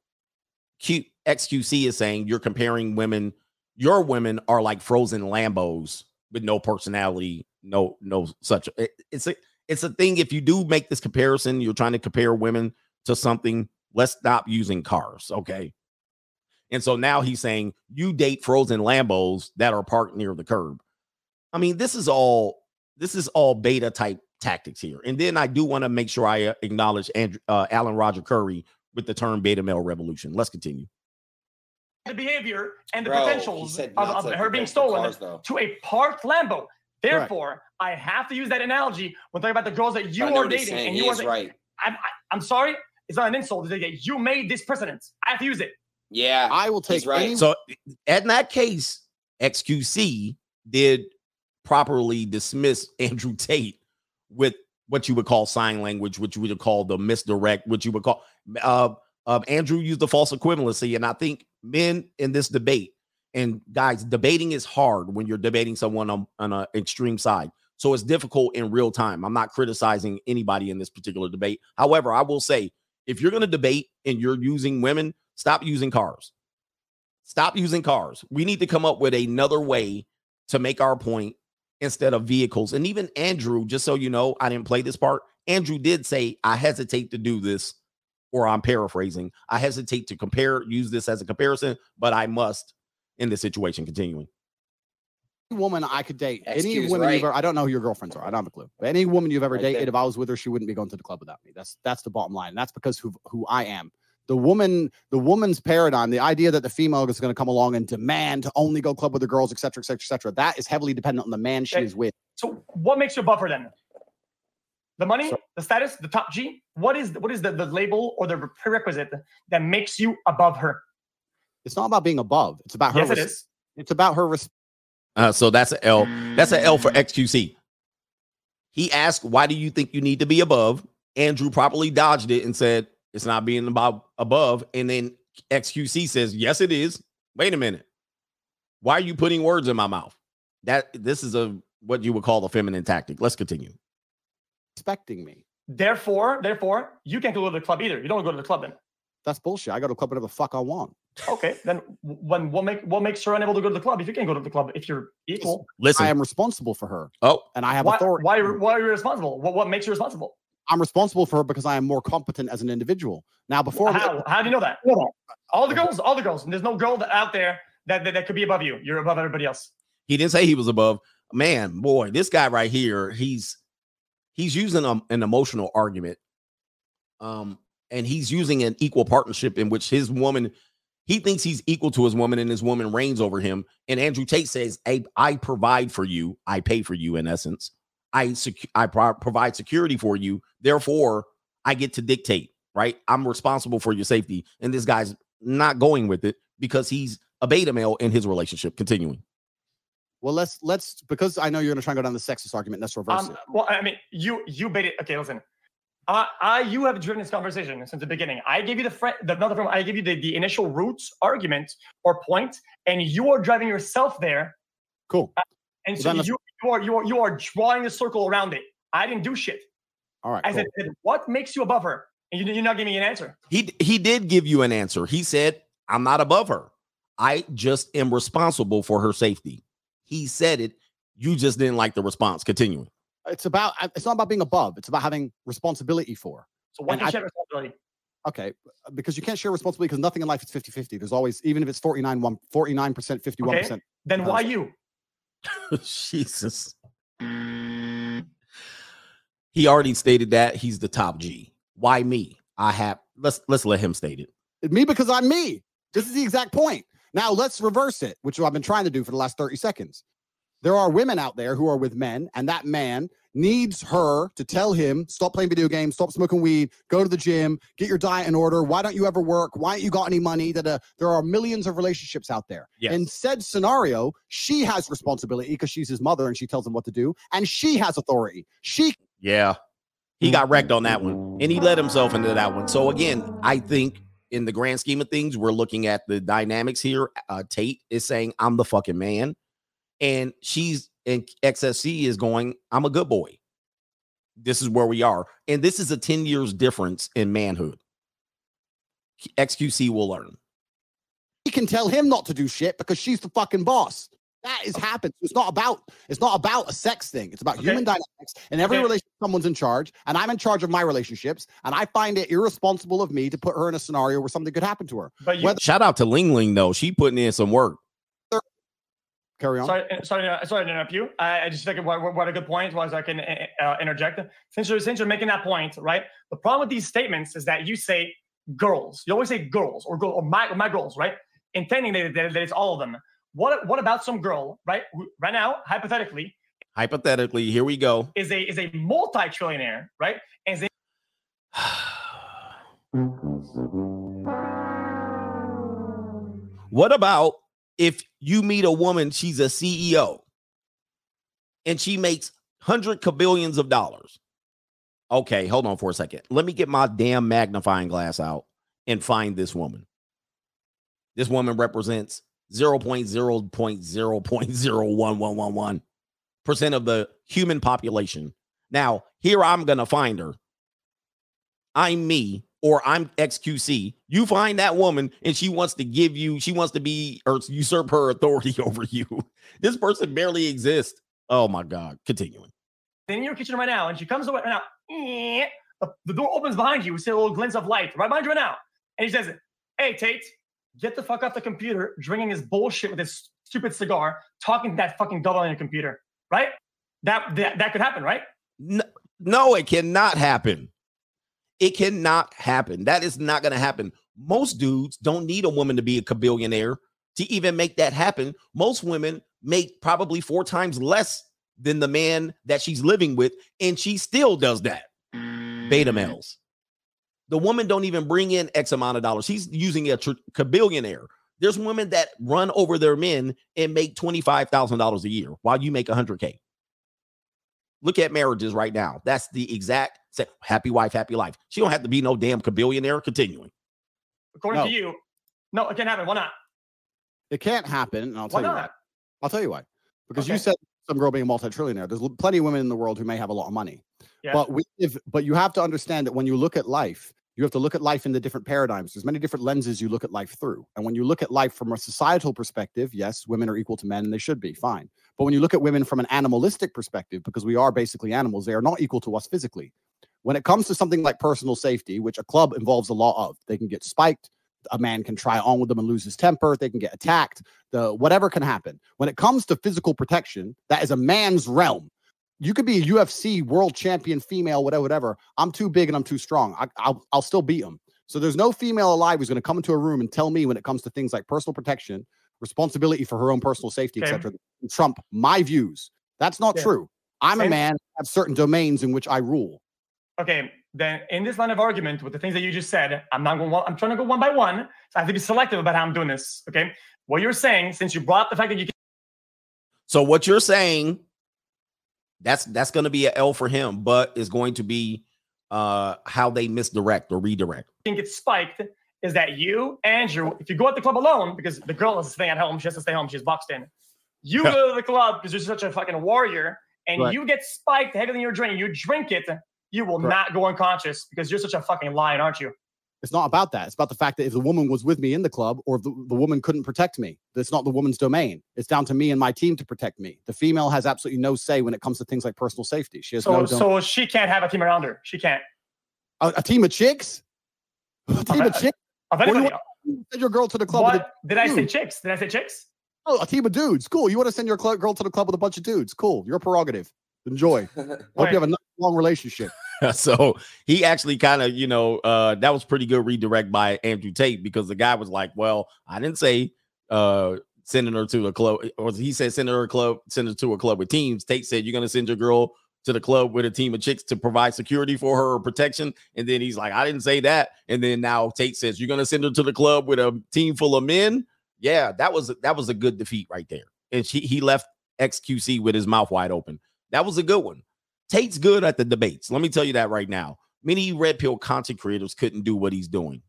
Q, XQC is saying you're comparing women, your women are like frozen Lambos with no personality, no, no such. it- it's a it's a thing. If you do make this comparison, you're trying to compare women to something. Let's stop using cars, okay? And so now he's saying you date frozen Lambos that are parked near the curb. I mean, this is all this is all beta type tactics here. And then I do want to make sure I uh, acknowledge Andrew, uh, Alan Roger Currie with the term beta male revolution. Let's continue. the behavior and the Bro, potentials of, of her being stolen cars, to a parked Lambo. Therefore, I have to use that analogy when talking about the girls that you are dating. saying. And He you are is da- right. I'm, I, I'm sorry, it's not an insult. It's that you made this precedent. I have to use it. Yeah, I will take right. So in that case, XQC did properly dismiss Andrew Tate with what you would call sign language, which you would call the misdirect, which you would call uh, uh, Andrew used the false equivalency. And I think men in this debate, and guys, debating is hard when you're debating someone on, on an extreme side. So it's difficult in real time. I'm not criticizing anybody in this particular debate. However, I will say if you're going to debate and you're using women, stop using cars. Stop using cars. We need to come up with another way to make our point instead of vehicles. And even Andrew, just so you know, I didn't play this part. Andrew did say, I hesitate to do this, or I'm paraphrasing. I hesitate to compare, use this as a comparison, but I must in this situation. Continuing. any woman I could date, any Excuse, woman you've right. ever, I don't know who your girlfriends are. I don't have a clue. But any woman you've ever Right dated, there. if I was with her, she wouldn't be going to the club without me. That's that's the bottom line. And that's because who who I am. The woman, the woman's paradigm, the idea that the female is going to come along and demand to only go club with the girls, etc., etc., et cetera, et cetera, that is heavily dependent on the man she Okay. is with. So what makes you above her then? The money, the status, the top G. What is what is the, the label or the prerequisite that makes you above her? It's not about being above. It's about her. Yes, res- is. It's about her. Res- Uh, so that's an L. That's an L for XQC. He asked, Why do you think you need to be above? Andrew properly dodged it and said, It's not being about above. And then XQC says, Yes, it is. Wait a minute. Why are you putting words in my mouth? That this is a what you would call a feminine tactic. Let's continue. Expecting me. Therefore, therefore, you can't go to the club either. You don't go to the club then. That's bullshit. I go to the club whatever the fuck I want. Okay, then when what make what makes her unable to go to the club if you can't go to the club if you're equal? Listen. I am responsible for her. Oh, and I have why, authority. Why why are you responsible? What what makes you responsible? I'm responsible for her because I am more competent as an individual. Now, before we- How how do you know that? All the girls, all the girls. And there's no girl that, out there that, that that could be above you. You're above everybody else. He didn't say he was above. Man, boy, this guy right here, he's he's using a, an emotional argument um and he's using an equal partnership in which his woman he thinks he's equal to his woman and his woman reigns over him and andrew tate says hey, i provide for you i pay for you in essence i secu- i pro- provide security for you therefore i get to dictate right i'm responsible for your safety and this guy's not going with it because he's a beta male in his relationship continuing Well, let's let's because I know you're going to try and go down the sexist argument. Let's reverse Um, it. well, I mean, you you beta. Okay, listen. I, I you have driven this conversation since the beginning. I gave you the fr- the another from I gave you the, the initial roots argument or point, and you are driving yourself there. Cool. Uh, and Well, so you you are you are you are drawing a circle around it. I didn't do shit. All right. I cool. said, what makes you above her? And you, you're not giving me an answer. He he did give you an answer. He said, "I'm not above her. I just am responsible for her safety." He said it. You just didn't like the response. Continuing. It's about uh, it's not about being above. It's about having responsibility for. So why And is I- share responsibility? Okay, uh, because you can't share responsibility because nothing in life is 50-50. There's always even if it's 49 one 49%, 51%. Then why you? <laughs> Jesus. He already stated that he's the top G. Why me? I have. Let's let's let him state it. Me because I'm me. This is the exact point. Now let's reverse it, which I've been trying to do for the last 30 seconds. There are women out there who are with men, and that man needs her to tell him, stop playing video games, stop smoking weed, go to the gym, get your diet in order. Why don't you ever work? Why ain't you got any money? That there are millions of relationships out there. Yes. In said scenario, she has responsibility because she's his mother and she tells him what to do, and she has authority. She Yeah. He got wrecked on that one and he let himself into that one. So, again, I think in the grand scheme of things, we're looking at the dynamics here. Uh, Tate is saying, I'm the fucking man. And she's in XQC is going, I'm a good boy. This is where we are. And this is a 10 years difference in manhood. XQC will learn. she can tell him not to do shit because she's the fucking boss. That is oh. happened. It's not about it's not about a sex thing. It's about human dynamics. In every Okay. relationship, someone's in charge, and I'm in charge of my relationships. And I find it irresponsible of me to put her in a scenario where something could happen to her. But you, Whether Shout out to Ling Ling, though. She putting in some work. Carry on. Sorry, uh, sorry, uh, sorry to interrupt you. I, I just think what, what- a good point was. I can uh, uh, interject. Since you're since you're making that point, right? The problem with these statements is that you say girls. You always say girls or girl or my my girls, right? Intending that, that, that it's all of them. What what about some girl, right? Right now, hypothetically, Hypothetically, here we go. is a is a multi-trillionaire, right? And is a, What about if you meet a woman, she's a CEO and she makes hundred kabillions of dollars? Okay, hold on for a second. Let me get my damn magnifying glass out and find this woman. This woman represents <laughs> 0.0.0.01111 percent of the human population. Now, here I'm gonna find her. I'm me or I'm XQC. You find that woman and she wants to give you, she wants to be or usurp her authority <laughs> over you. This person barely exists. Oh my God. Continuing. in your kitchen right now, and she comes away right now. eh, The, the door opens behind you. We see a little glint of light right behind you right now. And he says, Hey, Tate, get the fuck off the computer, drinking his bullshit with his stupid cigar, talking to that fucking double on your computer, right? That, that, that could happen, right? No, no, it cannot happen. It cannot happen. That is not going to happen. Most dudes don't need a woman to be a billionaire to even make that happen. Most women make probably four times less than the man that she's living with, and she still does that. Beta mm. males. The woman don't even bring in X amount of dollars. She's using a tr- billionaire. There's women that run over their men and make $25,000 a year while you make 100K. Look at marriages right now. That's the exact say, happy wife, happy life. She don't have to be no damn billionaire. Continuing. According No. to you, no, it can't happen. Why not? It can't happen, and I'll Why tell you why. not? I'll tell you why. Because you said some girl being a multi-trillionaire. There's plenty of women in the world who may have a lot of money. Yeah. But we live, but you have to understand that when you look at life, you have to look at life in the different paradigms. There's many different lenses you look at life through. And when you look at life from a societal perspective, yes, women are equal to men and they should be fine. But when you look at women from an animalistic perspective, because we are basically animals, they are not equal to us physically. When it comes to something like personal safety, which a club involves a lot of, they can get spiked. A man can try on with them and lose his temper. They can get attacked. The whatever can happen. When it comes to physical protection, that is a man's realm. You could be a UFC world champion, female, whatever, whatever. I'm too big and I'm too strong. I, I'll, I'll still beat them. So there's no female alive who's going to come into a room and tell me when it comes to things like personal protection, responsibility for her own personal safety, Okay. etc. Trump my views. That's not Yeah. true. I'm a man. I have certain domains in which I rule. Okay, then in this line of argument with the things that you just said, I'm not going. I'm trying to go one by one. So I have to be selective about how I'm doing this. Okay, what you're saying, since you brought up the fact that you Can- So what you're saying, that's that's going to be an L for him, but is going to be uh how they misdirect or redirect. can get spiked is that you, Andrew, if you go at the club alone, because the girl is staying at home, she has to stay home, she's boxed in. You go to the club because you're such a fucking warrior, and Right. you get spiked heavier than you're drinking. You drink it, you will Correct. not go unconscious because you're such a fucking lion, aren't you? It's not about that. It's about the fact that if the woman was with me in the club or if the, the woman couldn't protect me, that's not the woman's domain. It's down to me and my team to protect me. The female has absolutely no say when it comes to things like personal safety. She has So, no so she can't have a team around her. She can't. a, a team of chicks? <laughs> A team of Of- chicks? Of do you Send your girl to the club. What a did I say? Chicks? Did I say chicks? Oh, a team of dudes. Cool. You want to send your cl- girl to the club with a bunch of dudes? Cool. Your prerogative. Enjoy. <laughs> Hope Right. you have a nice, long relationship. <laughs> so he actually kind of, you know, uh that was pretty good redirect by Andrew Tate because the guy was like, Well, I didn't say uh sending her to a club, or he said send her a club, send her to a club with teams. Tate said you're gonna send your girl to the club with a team of chicks to provide security for her or protection. And then he's like, I didn't say that. And then now Tate says you're gonna send her to the club with a team full of men. Yeah, that was that was a good defeat right there. And she he left XQC with his mouth wide open. That was a good one. Tate's good at the debates. Let me tell you that right now. Many red pill content creators couldn't do what he's doing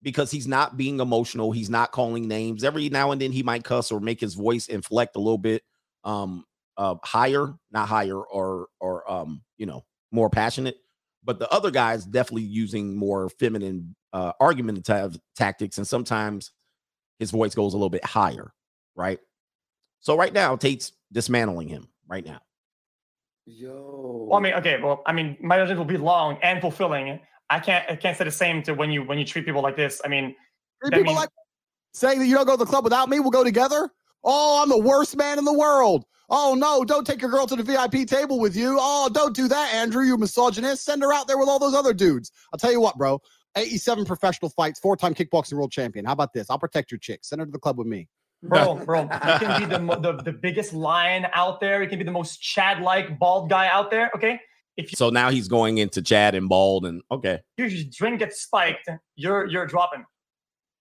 because he's not being emotional. He's not calling names. Every now and then he might cuss or make his voice inflect a little bit um uh higher, not higher or or um, you know, more passionate. But the other guys definitely using more feminine uh argumentative tactics and sometimes his voice goes a little bit higher, right? So right now Tate's dismantling him right now. Yo. Well, I mean, okay. Well, I mean, my legend will be long and fulfilling. I can't. I can't say the same to when you when you treat people like this. I mean, Three people means- like saying that you don't go to the club without me, we'll go together. Oh, I'm the worst man in the world. Oh no, don't take your girl to the VIP table with you. Oh, don't do that, Andrew. You misogynist. Send her out there with all those other dudes. I'll tell you what, bro. 87 professional fights, four-time kickboxing world champion. How about this? I'll protect your chick. Send her to the club with me. Bro, <laughs> bro, you can be the, the the biggest lion out there. You can be the most Chad-like bald guy out there. Okay, if you, So now he's going into Chad and Bald and okay. your drink gets spiked, you're you're dropping.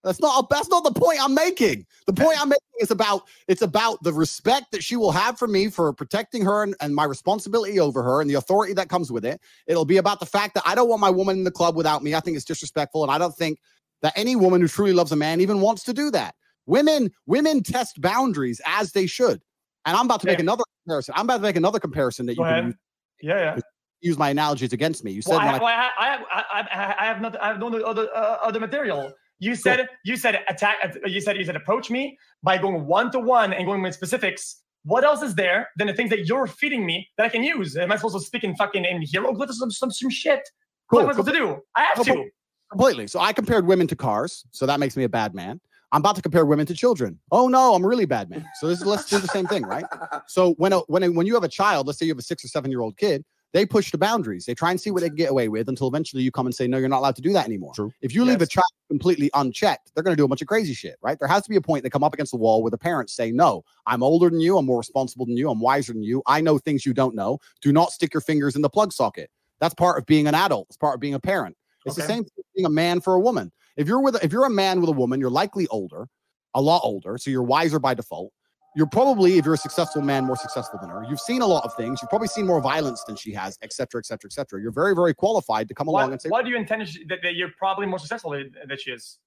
That's not that's not the point I'm making. The point I'm making is about it's about the respect that she will have for me for protecting her and, and my responsibility over her and the authority that comes with it. It'll be about the fact that I don't want my woman in the club without me. I think it's disrespectful, and I don't think that any woman who truly loves a man even wants to do that. Women women test boundaries as they should. And I'm about to make another comparison. I'm about to make another comparison that Go you can use, Yeah, yeah. use my analogies against me. You said Well, I, well, I, I, have, I, I, have not. I have no other uh, other material. You said you said attack. uh, You said you said approach me by going one to one and going with specifics. What else is there than the things that you're feeding me that I can use? Am I supposed to speak in fucking in hieroglyphs some some, some shit? What am I Cool. supposed to do? I have to. completely. So I compared women to cars, so that makes me a bad man. I'm about to compare women to children. Oh no, I'm a really bad man. So this is let's do the same thing, right? <laughs> So when a, when a, when you have a child, let's say you have a six or seven year old kid, they push the boundaries. They try and see what they can get away with until eventually you come and say, no, you're not allowed to do that anymore. True. If you leave a child completely unchecked, they're going to do a bunch of crazy shit, right? There has to be a point they come up against the wall where the parents say, no, I'm older than you, I'm more responsible than you, I'm wiser than you, I know things you don't know. Do not stick your fingers in the plug socket. That's part of being an adult. It's part of being a parent. It's the same thing being a man for a woman. If you're with a, if you're a man with a woman, you're likely older, a lot older, so you're wiser by default. You're probably, if you're a successful man, more successful than her. You've seen a lot of things. You've probably seen more violence than she has, et cetera, et cetera, et cetera. You're very, very qualified to come along and say, why do you intend that, that you're probably more successful than that she is?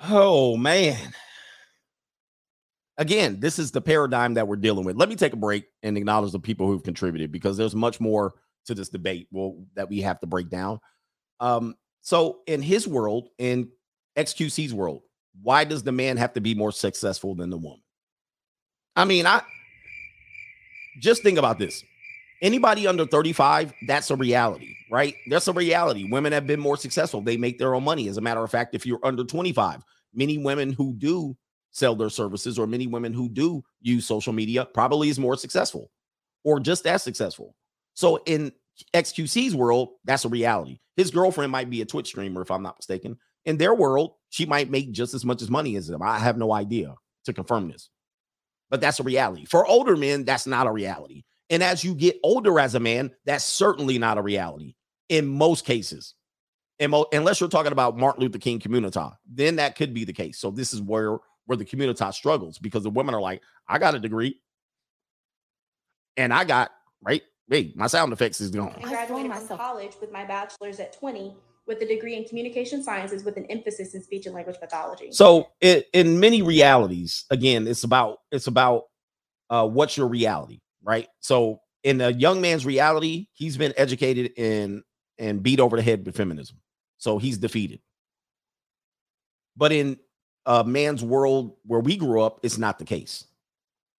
Oh man. Again, this is the paradigm that we're dealing with. Let me take a break and acknowledge the people who've contributed because there's much more to this debate well, that we have to break down. Um, so in his world, in XQC's world, why does the man have to be more successful than the woman? I mean, I just think about this. Anybody under 35, that's a reality, right? That's a reality. Women have been more successful. They make their own money. As a matter of fact, if you're under 25, many women who do sell their services or many women who do use social media probably is more successful. or just as successful. So in XQC's world, that's a reality. His girlfriend might be a Twitch streamer, if I'm not mistaken. In their world, she might make just as much as money as him. I have no idea to confirm this, but that's a reality. For older men, that's not a reality. And as you get older as a man, that's certainly not a reality in most cases. In mo- unless you're talking about Martin Luther King community, then that could be the case. So this is where where the community struggles because the women are like, I got a degree, and I got right. Wait, my sound effects is gone. I graduated from college with my bachelor's at 20 with a degree in communication sciences with an emphasis in speech and language pathology. So it, in many realities, again, it's about it's about uh, what's your reality, right? So in a young man's reality, he's been educated in and beat over the head with feminism, so he's defeated. But in a man's world where we grew up, it's not the case.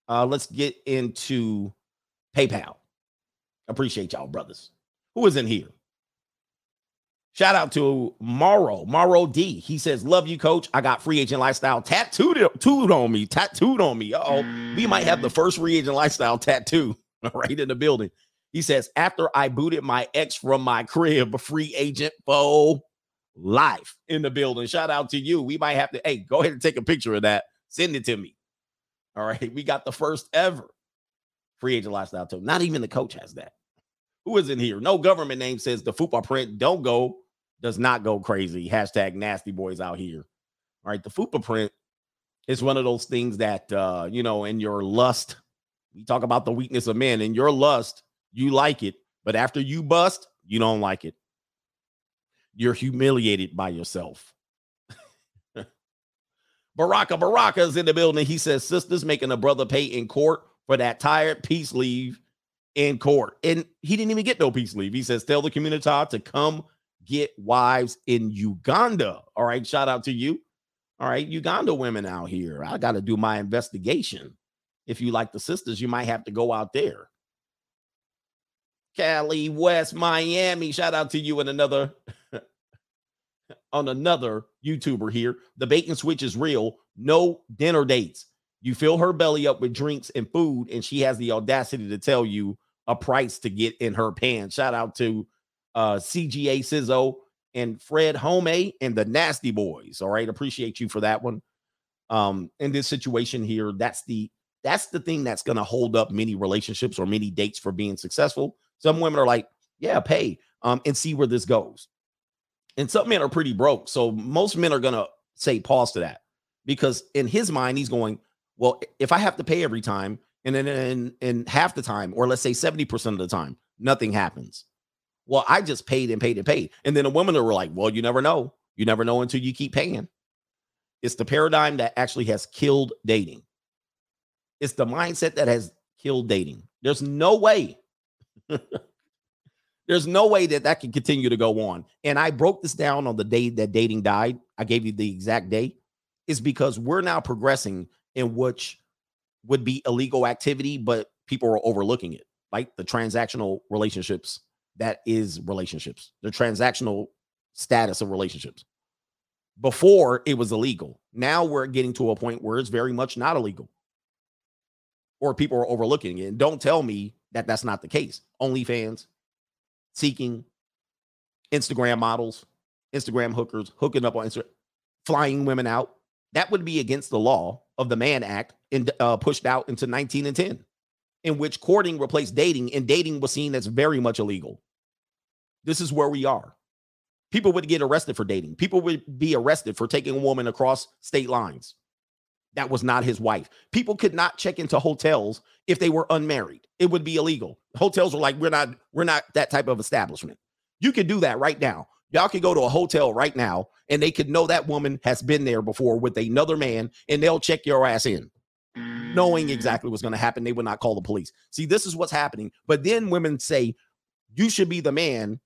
Uh, let's get into PayPal. Appreciate y'all, brothers. Who is in here? Shout out to Morrow, Morrow D. He says, Love you, coach. I got free agent lifestyle tattooed, tattooed on me, tattooed on me. oh. We might have the first free agent lifestyle tattoo <laughs> right in the building. He says, After I booted my ex from my crib, a free agent for life in the building. Shout out to you. We might have to, hey, go ahead and take a picture of that. Send it to me. All right. We got the first ever free agent lifestyle tool. Not even the coach has that. Who is in here? No government name says the fupa print don't go, does not go crazy. Hashtag nasty boys out here. All right. The fupa print is one of those things that uh, you know, in your lust, we talk about the weakness of men. In your lust, you like it, but after you bust, you don't like it. You're humiliated by yourself. <laughs> Baraka Baraka is in the building. He says, Sisters making a brother pay in court for that tired peace leave in court. And he didn't even get no peace leave. He says, Tell the community to come get wives in Uganda. All right. Shout out to you. All right. Uganda women out here. I got to do my investigation. If you like the sisters, you might have to go out there. Cali, West, Miami. Shout out to you and another <laughs> on another YouTuber here. The and switch is real. No dinner dates. You fill her belly up with drinks and food, and she has the audacity to tell you a price to get in her pants. Shout out to uh, CGA Sizzo and Fred Home and the Nasty Boys. All right, appreciate you for that one. Um, in this situation here, that's the that's the thing that's going to hold up many relationships or many dates for being successful. Some women are like, yeah, pay um, and see where this goes. And some men are pretty broke. So most men are going to say pause to that because in his mind, he's going, well, if I have to pay every time and then in half the time, or let's say 70% of the time, nothing happens. Well, I just paid and paid and paid. And then the women were like, well, you never know. You never know until you keep paying. It's the paradigm that actually has killed dating. It's the mindset that has killed dating. There's no way. <laughs> There's no way that that can continue to go on. And I broke this down on the day that dating died. I gave you the exact date. Is because we're now progressing in which would be illegal activity, but people are overlooking it, like the transactional relationships that is relationships, the transactional status of relationships. Before it was illegal. Now we're getting to a point where it's very much not illegal, or people are overlooking it. And don't tell me that that's not the case. OnlyFans, seeking, Instagram models, Instagram hookers, hooking up on Instagram, flying women out. That would be against the law of the Mann Act and uh, pushed out into 19 and 10, in which courting replaced dating, and dating was seen as very much illegal. This is where we are. People would get arrested for dating. People would be arrested for taking a woman across state lines. That was not his wife. People could not check into hotels if they were unmarried. It would be illegal. Hotels were like, we're not, we're not that type of establishment. You could do that right now. Y'all could go to a hotel right now and they could know that woman has been there before with another man and they'll check your ass in knowing exactly what's going to happen. They would not call the police. See, this is what's happening. But then women say, you should be the man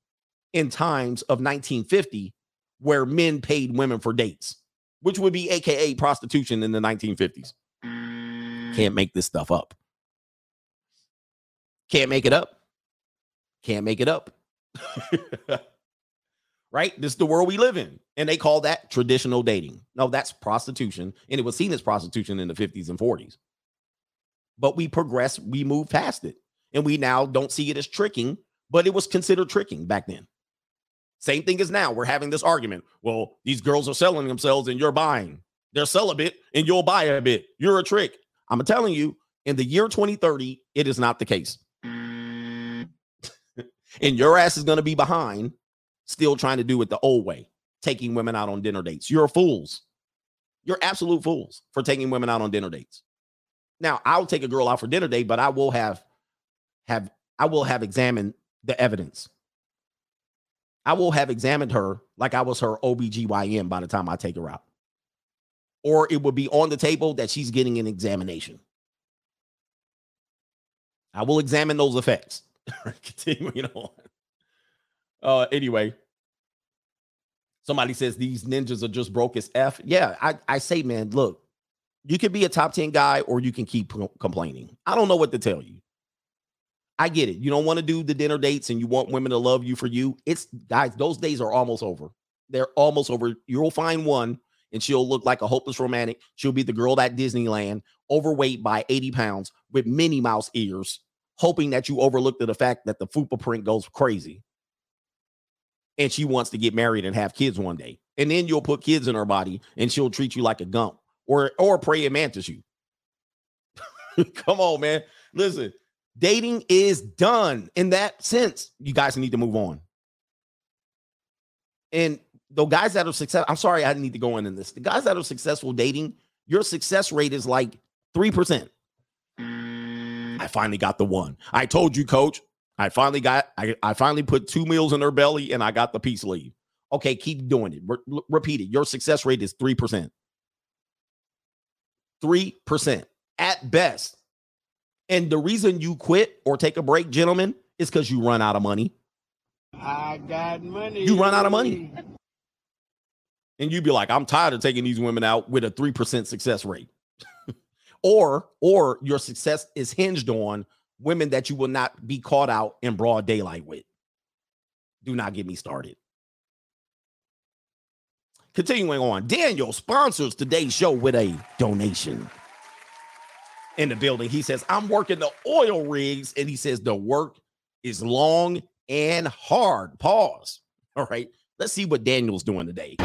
in times of 1950 where men paid women for dates, which would be AKA prostitution in the 1950s. Can't make this stuff up. Can't make it up. Can't make it up. <laughs> right? This is the world we live in. And they call that traditional dating. No, that's prostitution. And it was seen as prostitution in the 50s and 40s. But we progress, we move past it. and we now don't see it as tricking, but it was considered tricking back then. Same thing as now. We're having this argument. Well, these girls are selling themselves and you're buying. They're celibate and you'll buy a bit. You're a trick. I'm telling you, in the year 2030, it is not the case. <laughs> and your ass is going to be behind, still trying to do it the old way, taking women out on dinner dates. You're fools. You're absolute fools for taking women out on dinner dates. Now, I'll take a girl out for dinner date, but I will have have I will have examined the evidence. I will have examined her like I was her OBGYN by the time I take her out. Or it would be on the table that she's getting an examination. I will examine those effects. <laughs> Continuing on. Uh, anyway, somebody says these ninjas are just broke as F. Yeah, I, I say, man, look, you can be a top 10 guy or you can keep complaining. I don't know what to tell you. I get it. You don't want to do the dinner dates and you want women to love you for you. It's guys, those days are almost over. They're almost over. You'll find one and she'll look like a hopeless romantic. She'll be the girl at Disneyland, overweight by 80 pounds with Minnie Mouse ears, hoping that you overlooked the fact that the fupa print goes crazy. And she wants to get married and have kids one day. And then you'll put kids in her body and she'll treat you like a gump or or praying mantis you. <laughs> Come on, man. Listen, dating is done in that sense. You guys need to move on. And the guys that are successful, I'm sorry, I need to go into this. The guys that are successful dating, your success rate is like 3%. I finally got the one. I told you, coach. I finally got, I, I finally put two meals in her belly and I got the peace leave. Okay, keep doing it. Re- repeat it. Your success rate is 3%. 3% at best. And the reason you quit or take a break, gentlemen, is because you run out of money. I got money. You run out of money. And you'd be like, I'm tired of taking these women out with a 3% success rate. <laughs> or, or your success is hinged on women that you will not be caught out in broad daylight with. Do not get me started. Continuing on, Daniel sponsors today's show with a donation in the building. He says, I'm working the oil rigs, and he says the work is long and hard. Pause. All right. Let's see what Daniel's doing today.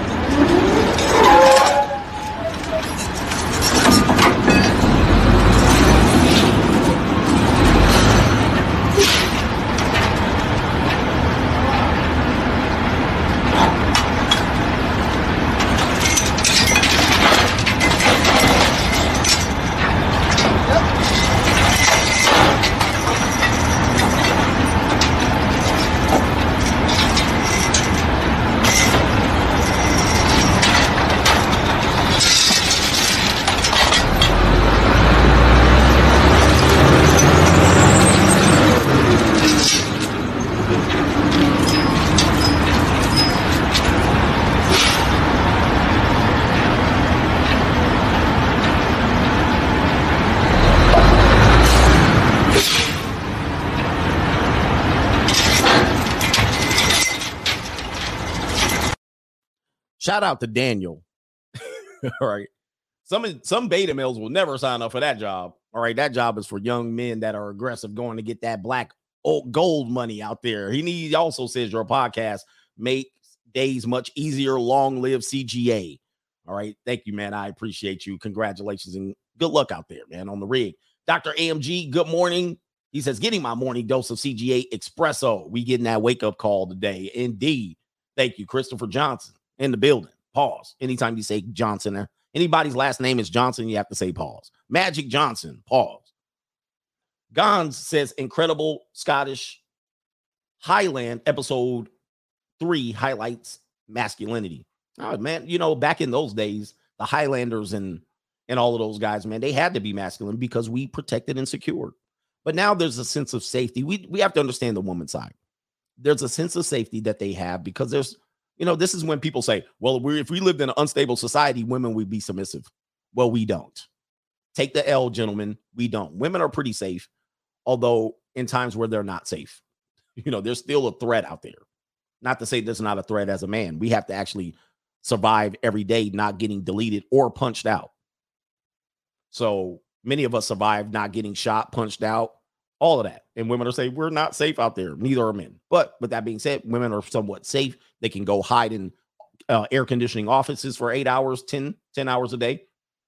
Shout out to Daniel. <laughs> All right. Some some beta males will never sign up for that job. All right. That job is for young men that are aggressive going to get that black gold money out there. He needs also says your podcast makes days much easier. Long live CGA. All right. Thank you, man. I appreciate you. Congratulations and good luck out there, man, on the rig. Dr. AMG, good morning. He says, getting my morning dose of CGA espresso. We getting that wake up call today. Indeed. Thank you, Christopher Johnson in the building. Pause. Anytime you say Johnson, anybody's last name is Johnson, you have to say pause. Magic Johnson, pause. Gons says incredible Scottish Highland episode three highlights masculinity. Oh, man, you know, back in those days, the Highlanders and and all of those guys, man, they had to be masculine because we protected and secured. But now there's a sense of safety. We we have to understand the woman's side. There's a sense of safety that they have because there's, you know, this is when people say, well, we if we lived in an unstable society, women would be submissive. Well, we don't. Take the L, gentlemen. We don't. Women are pretty safe, although in times where they're not safe. <laughs> You know, there's still a threat out there. Not to say there's not a threat as a man. We have to actually survive every day not getting deleted or punched out. So many of us survived not getting shot, punched out, all of that. And women are saying we're not safe out there. Neither are men. But with that being said, women are somewhat safe. They can go hide in uh, air conditioning offices for eight hours, 10, 10 hours a day.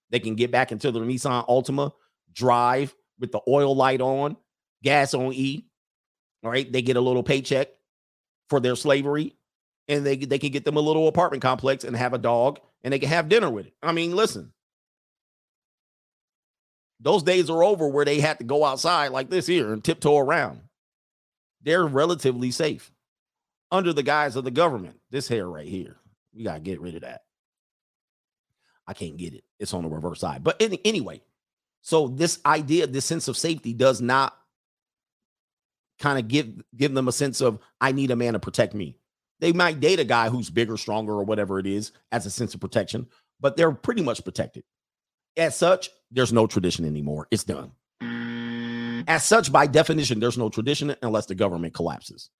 They can get back into their Nissan Altima, drive with the oil light on, gas on E. All right. They get a little paycheck for their slavery and they, they can get them a little apartment complex and have a dog and they can have dinner with it. I mean, listen, those days are over where they had to go outside like this here and tiptoe around. They're relatively safe under the guise of the government. This hair right here, we got to get rid of that. I can't get it. It's on the reverse side. But any, anyway, so this idea, this sense of safety does not kind of give give them a sense of I need a man to protect me. They might date a guy who's bigger, stronger, or whatever it is as a sense of protection, but they're pretty much protected. As such, there's no tradition anymore. It's done. As such, by definition, there's no tradition unless the government collapses,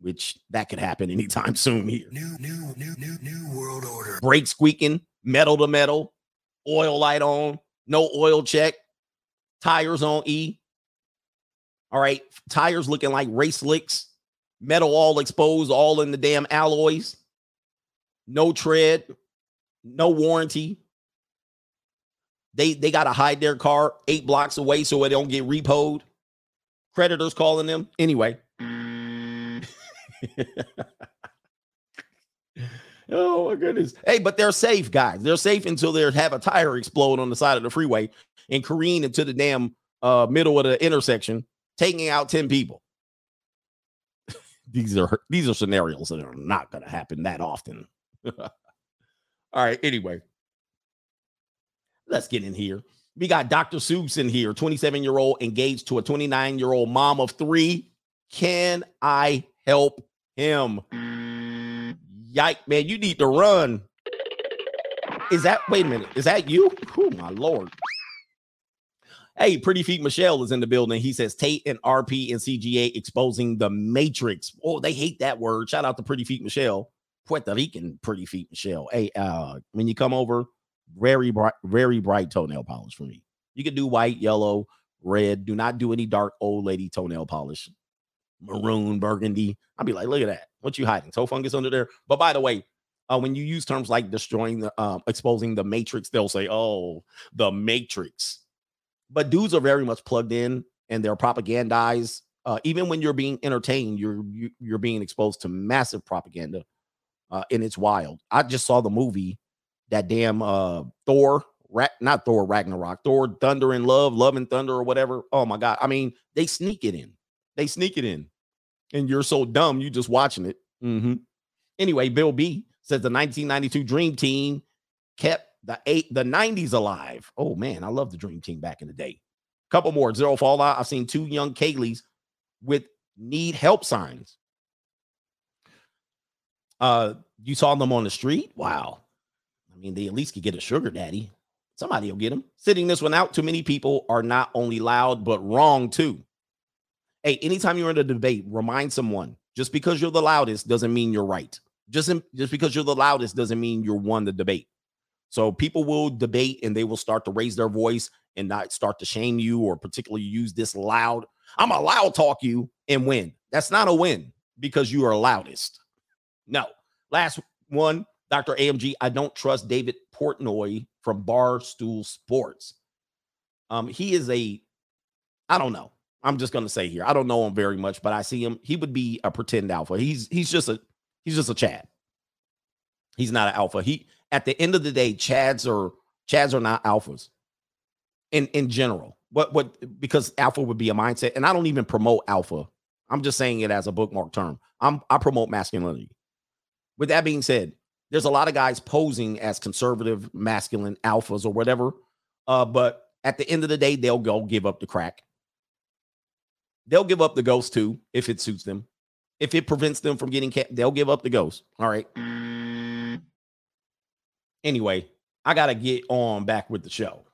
which that could happen anytime <laughs> soon here. New, new, new, new, new world order. Brake squeaking, metal to metal, oil light on, no oil check, tires on E. All right, tires looking like race licks, metal all exposed, all in the damn alloys. No tread, no warranty. They they gotta hide their car eight blocks away so it don't get repoed. Creditors calling them anyway. <laughs> oh my goodness. Hey, but they're safe, guys. They're safe until they have a tire explode on the side of the freeway and careen into the damn uh, middle of the intersection, taking out 10 people. <laughs> these are these are scenarios that are not gonna happen that often. <laughs> All right, anyway. Let's get in here. We got Dr. Seuss in here, 27 year old engaged to a 29 year old mom of three. Can I help him? Yike, man, you need to run. Is that, wait a minute, is that you? Oh, my Lord. Hey, Pretty Feet Michelle is in the building. He says Tate and RP and CGA exposing the Matrix. Oh, they hate that word. Shout out to Pretty Feet Michelle, Puerto Rican Pretty Feet Michelle. Hey, uh, when you come over, very bright, very bright toenail polish for me. You can do white, yellow, red. Do not do any dark old lady toenail polish. Maroon, burgundy. I'd be like, look at that. What you hiding? Toe fungus under there. But by the way, uh, when you use terms like destroying the, um, exposing the matrix, they'll say, "Oh, the matrix." But dudes are very much plugged in, and they're propagandized. Uh, even when you're being entertained, you're you, you're being exposed to massive propaganda, uh, and it's wild. I just saw the movie that damn uh Thor, Ra- not Thor Ragnarok, Thor Thunder and Love, Love and Thunder or whatever. Oh my god. I mean, they sneak it in. They sneak it in. And you're so dumb, you just watching it. Mhm. Anyway, Bill B says the 1992 Dream Team kept the eight the 90s alive. Oh man, I love the Dream Team back in the day. Couple more zero fallout. I've seen two young Kayleys with need help signs. Uh, you saw them on the street. Wow, I mean, they at least could get a sugar daddy. Somebody will get them. Sitting this one out, too many people are not only loud, but wrong too. Hey, anytime you're in a debate, remind someone just because you're the loudest doesn't mean you're right. Just, just because you're the loudest doesn't mean you're won the debate. So people will debate and they will start to raise their voice and not start to shame you or particularly use this loud. I'm a loud talk you and win. That's not a win because you are loudest. No. Last one Dr. AMG, I don't trust David Portnoy from Barstool Sports. Um, he is a, I don't know. I'm just gonna say here, I don't know him very much, but I see him. He would be a pretend alpha. He's he's just a he's just a Chad. He's not an alpha. He at the end of the day, Chads are Chads are not alphas. In in general, what what because alpha would be a mindset, and I don't even promote alpha. I'm just saying it as a bookmark term. I'm I promote masculinity. With that being said, there's a lot of guys posing as conservative, masculine alphas or whatever. Uh, but at the end of the day, they'll go give up the crack. They'll give up the ghost too if it suits them. If it prevents them from getting they'll give up the ghost. All right. Anyway, I gotta get on back with the show.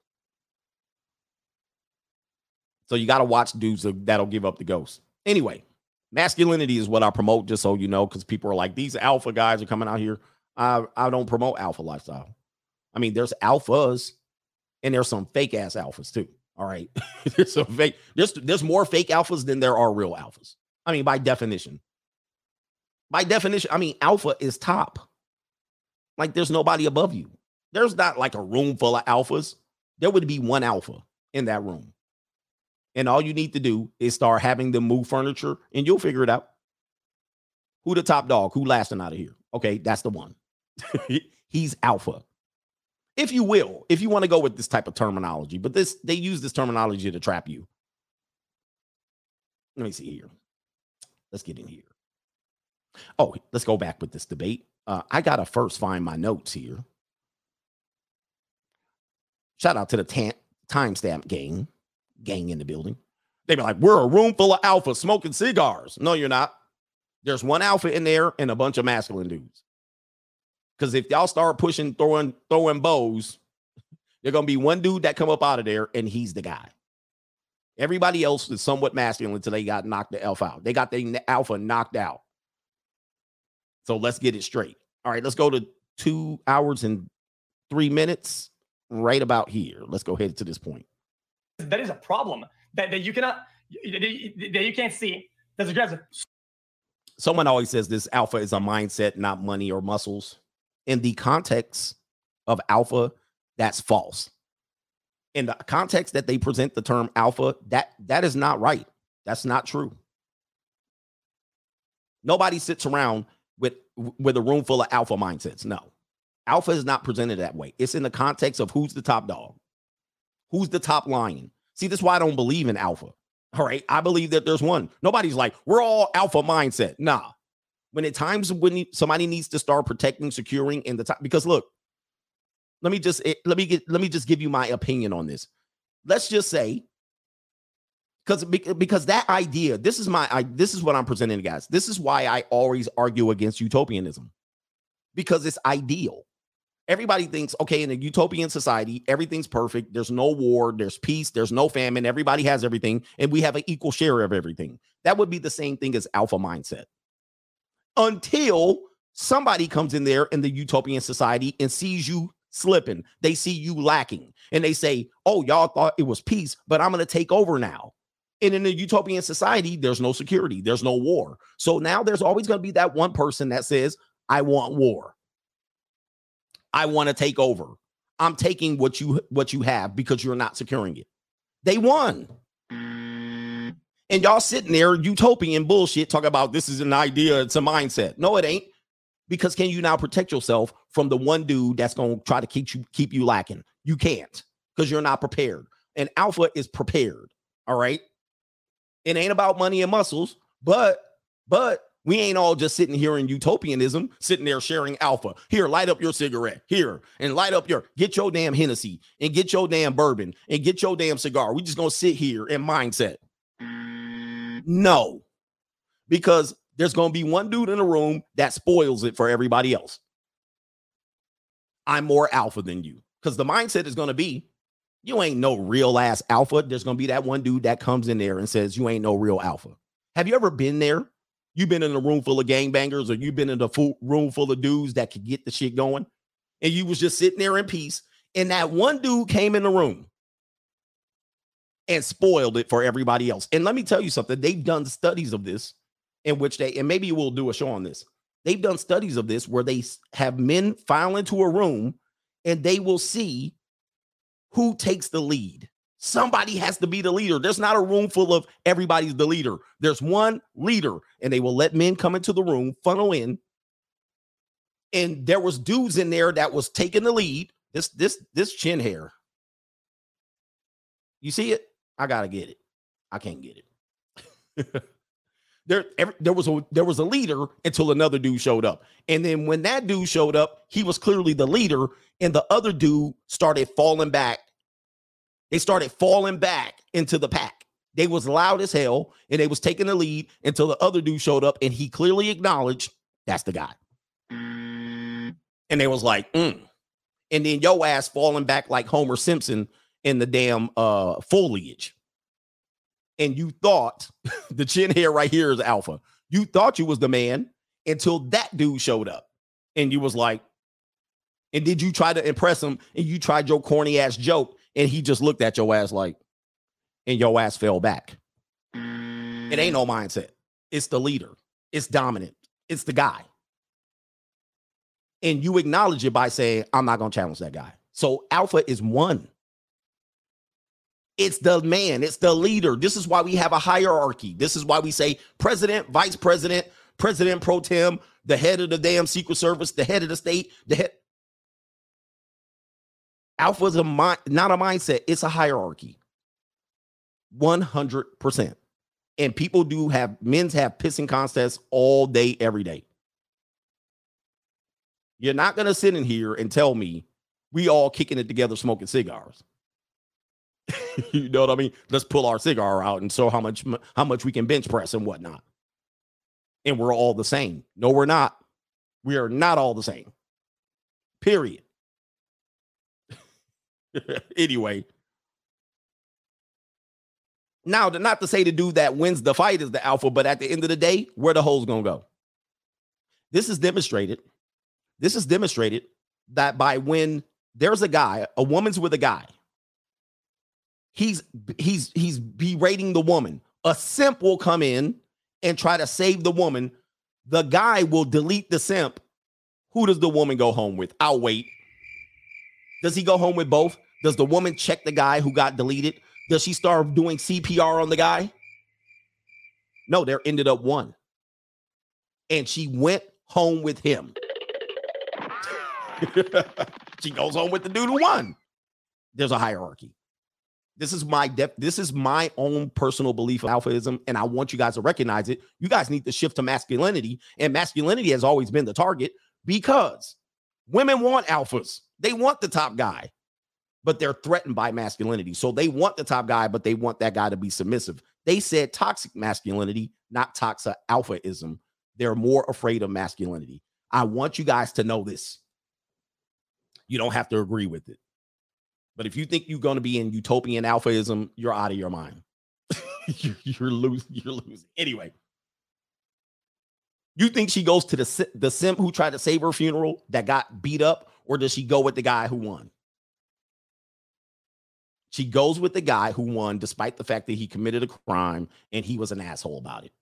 So you gotta watch dudes that'll give up the ghost. Anyway, masculinity is what I promote, just so you know, because people are like, these alpha guys are coming out here. I, I don't promote alpha lifestyle. I mean, there's alphas and there's some fake ass alphas too. All right. <laughs> there's a fake, there's there's more fake alphas than there are real alphas. I mean, by definition. By definition, I mean alpha is top. Like there's nobody above you. There's not like a room full of alphas. There would be one alpha in that room. And all you need to do is start having them move furniture and you'll figure it out. Who the top dog? Who lasting out of here? Okay, that's the one. <laughs> He's alpha. If you will, if you want to go with this type of terminology, but this they use this terminology to trap you. Let me see here. Let's get in here. Oh, let's go back with this debate. Uh, I gotta first find my notes here. Shout out to the tan- timestamp gang, gang in the building. They be like, "We're a room full of alpha smoking cigars." No, you're not. There's one alpha in there and a bunch of masculine dudes. Because if y'all start pushing, throwing, throwing bows, there's gonna be one dude that come up out of there, and he's the guy. Everybody else is somewhat masculine until they got knocked the alpha out. They got the alpha knocked out. So let's get it straight. All right, let's go to two hours and three minutes, right about here. Let's go ahead to this point. That is a problem that, that you cannot that you can't see. That's aggressive. Someone always says this alpha is a mindset, not money or muscles. In the context of alpha, that's false. In the context that they present the term alpha, that that is not right. That's not true. Nobody sits around with with a room full of alpha mindsets. No. Alpha is not presented that way. It's in the context of who's the top dog. Who's the top lion? See, this is why I don't believe in alpha. All right. I believe that there's one. Nobody's like, we're all alpha mindset. Nah. When at times when somebody needs to start protecting, securing in the top, because look, let me just eh, let me get let me just give you my opinion on this. Let's just say because because that idea this is my I, this is what i'm presenting guys. This is why i always argue against utopianism because it's ideal. Everybody thinks okay in a utopian society everything's perfect. There's no war there's peace there's no famine. Everybody has everything and we have an equal share of everything. That would be the same thing as alpha mindset until somebody comes in there in the utopian society and sees you slipping they see you lacking and they say oh y'all thought it was peace but i'm going to take over now and in a utopian society, there's no security, there's no war. So now there's always going to be that one person that says, I want war. I want to take over. I'm taking what you what you have because you're not securing it. They won. And y'all sitting there utopian bullshit talking about this is an idea, it's a mindset. No, it ain't. Because can you now protect yourself from the one dude that's to try to keep you keep you lacking? You can't because you're not prepared. And alpha is prepared. All right. It ain't about money and muscles, but but we ain't all just sitting here in utopianism, sitting there sharing alpha. Here, light up your cigarette. Here, and light up your get your damn Hennessy and get your damn bourbon and get your damn cigar. We just gonna sit here in mindset. No, because there's gonna be one dude in the room that spoils it for everybody else. I'm more alpha than you because the mindset is gonna be you ain't no real ass alpha. There's gonna be that one dude that comes in there and says you ain't no real alpha. Have you ever been there? You've been in a room full of gangbangers, or you've been in a full room full of dudes that could get the shit going, and you was just sitting there in peace, and that one dude came in the room and spoiled it for everybody else. And let me tell you something: they've done studies of this, in which they, and maybe we'll do a show on this. They've done studies of this where they have men file into a room, and they will see who takes the lead. Somebody has to be the leader. There's not a room full of everybody's the leader. There's one leader, and they will let men come into the room, funnel in. And there was dudes in there that was taking the lead. This this this chin hair. You see it? I gotta get it. I can't get it. <laughs> there, every, there was a there was a leader until another dude showed up, and then when that dude showed up, he was clearly the leader, and the other dude started falling back. They started falling back into the pack. They was loud as hell, and they was taking the lead until the other dude showed up, and he clearly acknowledged that's the guy. And they was like, mm. and then yo ass falling back like Homer Simpson in the damn uh foliage. And you thought <laughs> the chin hair right here is alpha. You thought you was the man until that dude showed up, and you was like, and did you try to impress him? And you tried your corny ass joke, and he just looked at your ass like, and your ass fell back. It ain't no mindset. It's the leader. It's dominant. It's the guy. And you acknowledge it by saying, I'm not going to challenge that guy. So alpha is one. It's the man, it's the leader. This is why we have a hierarchy. This is why we say president, vice president, president pro tem, the head of the damn secret service, the head of the state, the head. Alpha is a not a mindset, it's a hierarchy. 100%. And people do have men's have pissing contests all day, every day. You're not going to sit in here and tell me we all kicking it together smoking cigars. <laughs> you know what I mean? Let's pull our cigar out and show how much how much we can bench press and whatnot. And we're all the same. No, we're not. We are not all the same. Period. <laughs> anyway. Now, not to say the dude that wins the fight is the alpha, but at the end of the day, where the hole's gonna go. This is demonstrated. This is demonstrated that by when there's a guy, a woman's with a guy, he's he's he's berating the woman. A simp will come in and try to save the woman. The guy will delete the simp. Who does the woman go home with? I'll wait. Does he go home with both? Does the woman check the guy who got deleted? Does she start doing CPR on the guy? No, there ended up one. And she went home with him. <laughs> she goes home with the dude who won. There's a hierarchy. This is my def- this is my own personal belief of alphaism, and I want you guys to recognize it. You guys need to shift to masculinity, and masculinity has always been the target because women want alphas. They want the top guy, but they're threatened by masculinity. So they want the top guy, but they want that guy to be submissive. They said toxic masculinity, not toxic alphaism. They're more afraid of masculinity. I want you guys to know this. You don't have to agree with it. But if you think you're going to be in utopian alphaism, you're out of your mind. <laughs> you're, you're losing. You're losing. Anyway, you think she goes to the the simp who tried to save her funeral that got beat up, or does she go with the guy who won? She goes with the guy who won, despite the fact that he committed a crime and he was an asshole about it.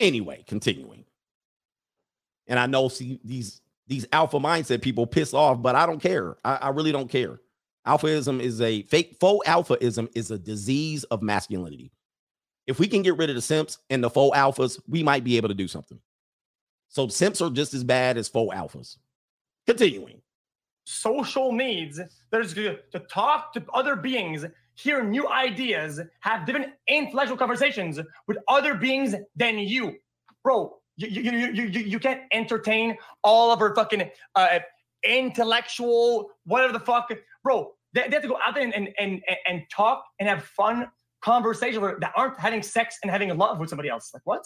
Anyway, continuing. And I know see these these alpha mindset people piss off, but I don't care. I, I really don't care. Alphaism is a fake faux alphaism is a disease of masculinity. If we can get rid of the simps and the faux alphas, we might be able to do something. So simps are just as bad as faux alphas. Continuing. Social needs. There's to, to talk to other beings, hear new ideas, have different intellectual conversations with other beings than you. Bro, you, you, you, you, you can't entertain all of her fucking uh, intellectual, whatever the fuck. Bro, they, they have to go out there and, and, and, and talk and have fun conversations that aren't having sex and having a love with somebody else. Like, what?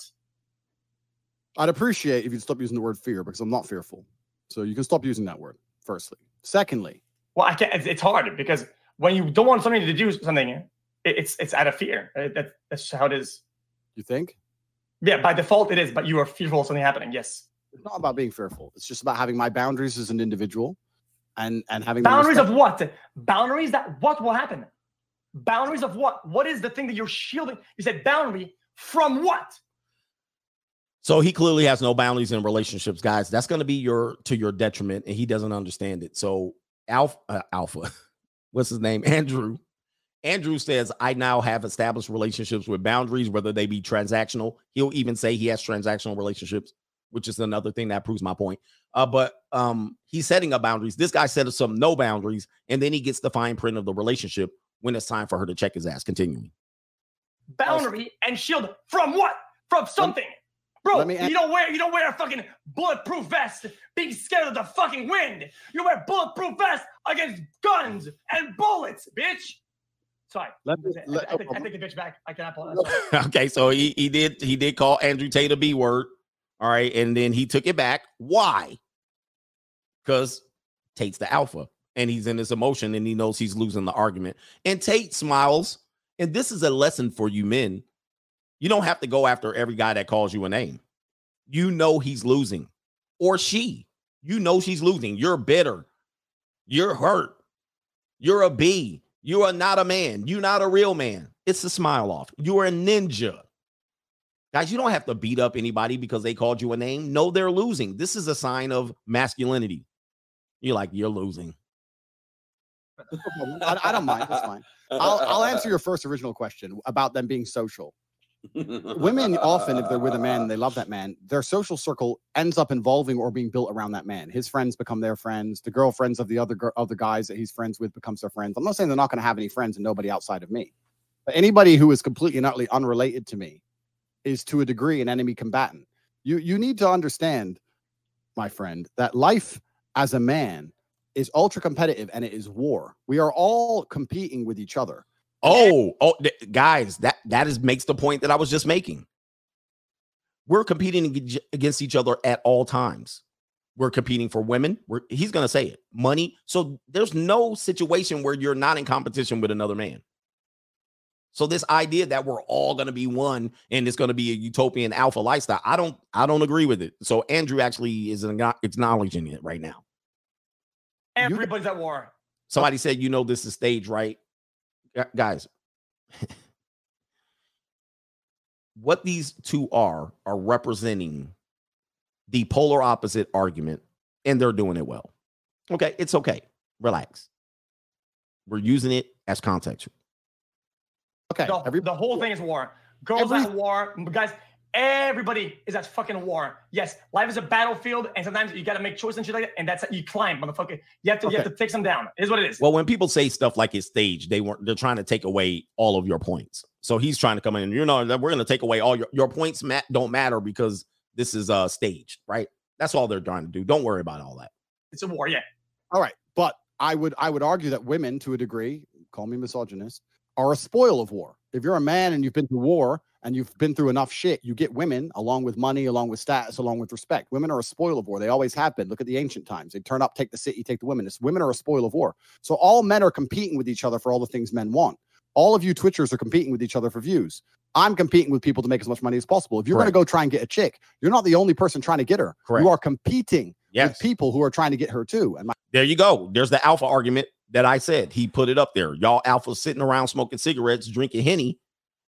I'd appreciate if you'd stop using the word fear because I'm not fearful. So you can stop using that word, firstly. Secondly, well, I can't, it's, it's hard because when you don't want somebody to do something, it, it's it's out of fear. That, that's how it is. You think? Yeah, by default it is, but you are fearful of something happening. Yes. It's not about being fearful. It's just about having my boundaries as an individual and and having boundaries of what? Boundaries that what will happen? Boundaries of what? What is the thing that you're shielding? You said boundary from what? So he clearly has no boundaries in relationships, guys. That's going to be your to your detriment, and he doesn't understand it. So Alpha, uh, Alpha, <laughs> what's his name? Andrew Andrew says, I now have established relationships with boundaries, whether they be transactional. He'll even say he has transactional relationships, which is another thing that proves my point. Uh, but um, he's setting up boundaries. This guy set up some no boundaries, and then he gets the fine print of the relationship when it's time for her to check his ass. Continuing. Boundary and shield from what? From something. Bro, you don't wear you don't wear a fucking bulletproof vest being scared of the fucking wind. You wear bulletproof vest against guns and bullets, bitch. Sorry. Let me, let, I, I, take, I, take, the bitch back. I cannot pull that. <laughs> okay, so he, he did he did call Andrew Tate a B word. All right, and then he took it back. Why? Because Tate's the alpha, and he's in this emotion, and he knows he's losing the argument. And Tate smiles, and this is a lesson for you men. You don't have to go after every guy that calls you a name. You know he's losing, or she. You know she's losing. You're bitter. You're hurt. You're a B You are not a man. You're not a real man. It's a smile off. You are a ninja. Guys, you don't have to beat up anybody because they called you a name. No, they're losing. This is a sign of masculinity. You're like, you're losing. <laughs> I, I don't mind. That's fine. I'll, I'll answer your first original question about them being social. Women often, if they're with a man and they love that man, their social circle ends up involving or being built around that man. His friends become their friends. The girlfriends of the other other guys that he's friends with becomes their friends. I'm not saying they're not going to have any friends and nobody outside of me, but anybody who is completely and utterly unrelated to me is to a degree an enemy combatant. You you need to understand, my friend, that life as a man is ultra competitive and it is war. We are all competing with each other. Oh, oh, th- guys, that that is makes the point that I was just making. We're competing against each other at all times. We're competing for women. We're, he's going to say it, money. So there's no situation where you're not in competition with another man. So this idea that we're all going to be one and it's going to be a utopian alpha lifestyle, I don't, I don't agree with it. So Andrew actually is acknowledging it right now. Everybody's at war. Somebody said, you know, this is stage, right? Gu- Guys, what these two are are representing the polar opposite argument, and they're doing it well. Okay, it's okay. Relax. We're using it as context. Okay. The, the whole thing is war. Girls every- at war. Guys, everybody is at fucking war. Yes, life is a battlefield, and sometimes you got to make choices and shit like that, and that's you climb, motherfucker. You have to you have to take them down. It is what it is. Well, when people say stuff like it's staged, they weren't. They're trying to take away all of your points. So he's trying to come in. and You know that we're going to take away all your your points. Mat don't matter because this is uh staged, right? That's all they're trying to do. Don't worry about all that. It's a war, yeah. All right, but I would I would argue that women, to a degree, call me misogynist, are a spoil of war. If you're a man and you've been to war and you've been through enough shit, you get women along with money, along with status, along with respect. Women are a spoil of war. They always have been. Look at the ancient times. They turn up, take the city, take the women. It's, women are a spoil of war. So all men are competing with each other for all the things men want. All of you Twitchers are competing with each other for views. I'm competing with people to make as much money as possible. If you're going to go try and get a chick, you're not the only person trying to get her. Correct. You are competing Yes. with people who are trying to get her too. And my There you go. There's the alpha argument that I said. He put it up there. Y'all alpha sitting around smoking cigarettes, drinking henny,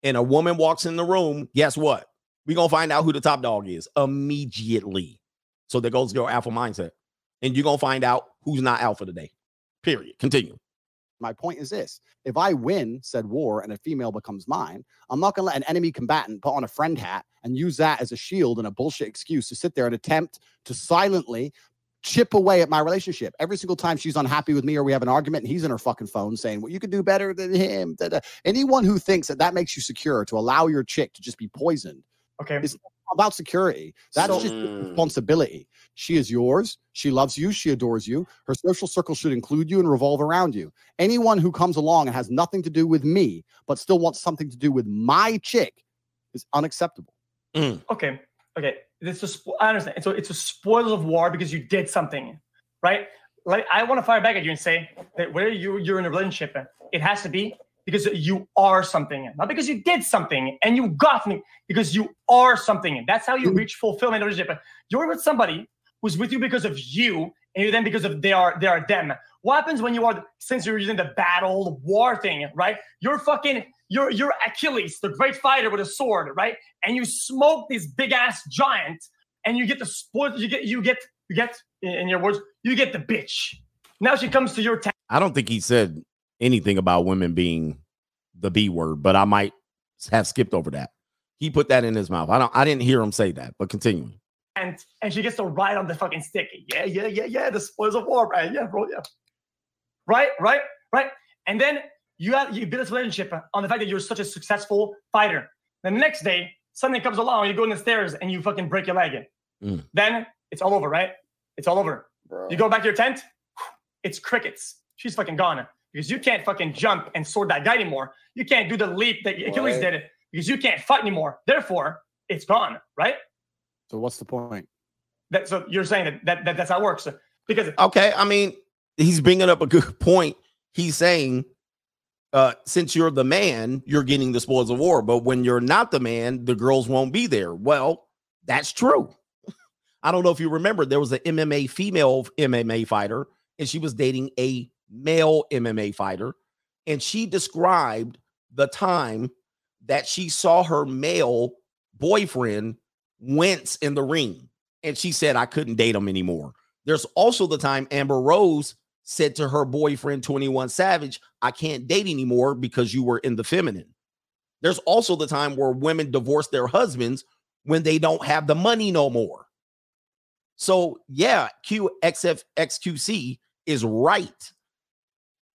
and a woman walks in the room. Guess what? we gonna find out who the top dog is immediately. So there goes your alpha mindset. And you're gonna find out who's not alpha today. Period. Continue. My point is this if I win said war and a female becomes mine, I'm not to let an enemy combatant put on a friend hat and use that as a shield and a bullshit excuse to sit there and attempt to silently chip away at my relationship. Every single time she's unhappy with me or we have an argument and he's in her fucking phone saying, Well, you could do better than him. da, da." Anyone who thinks that that makes you secure to allow your chick to just be poisoned Okay. it's about security. That's just Mm. responsibility. She is yours. She loves you. She adores you. Her social circle should include you and revolve around you. Anyone who comes along and has nothing to do with me, but still wants something to do with my chick is unacceptable. Okay. Okay. This is I understand. So it's a spoils of war because you did something, right? Like I want to fire back at you and say that where you you're in a relationship, it has to be because you are something, not because you did something and you got me, because you are something. That's how you mm. reach fulfillment in a relationship. You're with somebody who's with you because of you, and you're then because of they are they are them. What happens when you are since you're using the battle war thing, right? You're fucking you're you're Achilles, the great fighter with a sword, right? And you smoke this big ass giant, and you get the sport. You get you get you get in in your words, you get the bitch. Now she comes to your town. I don't think he said anything about women being the B word, but I might have skipped over that. He put that in his mouth. I don't I didn't hear him say that, but continuing. and and she gets to ride on the fucking stick. Yeah, yeah, yeah, yeah. The spoils of war, right? Yeah, bro. Yeah. Right, right, right. And then you have you build this relationship on the fact that you're such a successful fighter. The next day, something comes along, you go in the stairs and you fucking break your leg. Mm. Then it's all over, right? It's all over. You go back to your tent, it's crickets. She's fucking gone because you can't fucking jump and sword that guy anymore. You can't do the leap that Achilles Right. did because you can't fight anymore. Therefore, it's gone, right? So what's the point? That so you're saying that, that, that that's how it works because Okay, I mean, he's bringing up a good <laughs> point. He's saying, uh, since you're the man, you're getting the spoils of war, but when you're not the man, the girls won't be there. Well, that's true. <laughs> I don't know if you remember, there was an MMA female MMA fighter, and she was dating a male MMA fighter. and she described the time that she saw her male boyfriend wince in the ring. And she said, I couldn't date him anymore. There's also the time Amber Rose said to her boyfriend, 21 Savage, I can't date anymore because you were in the feminine. There's also the time where women divorce their husbands when they don't have the money no more. So, yeah, QXFXQC is right.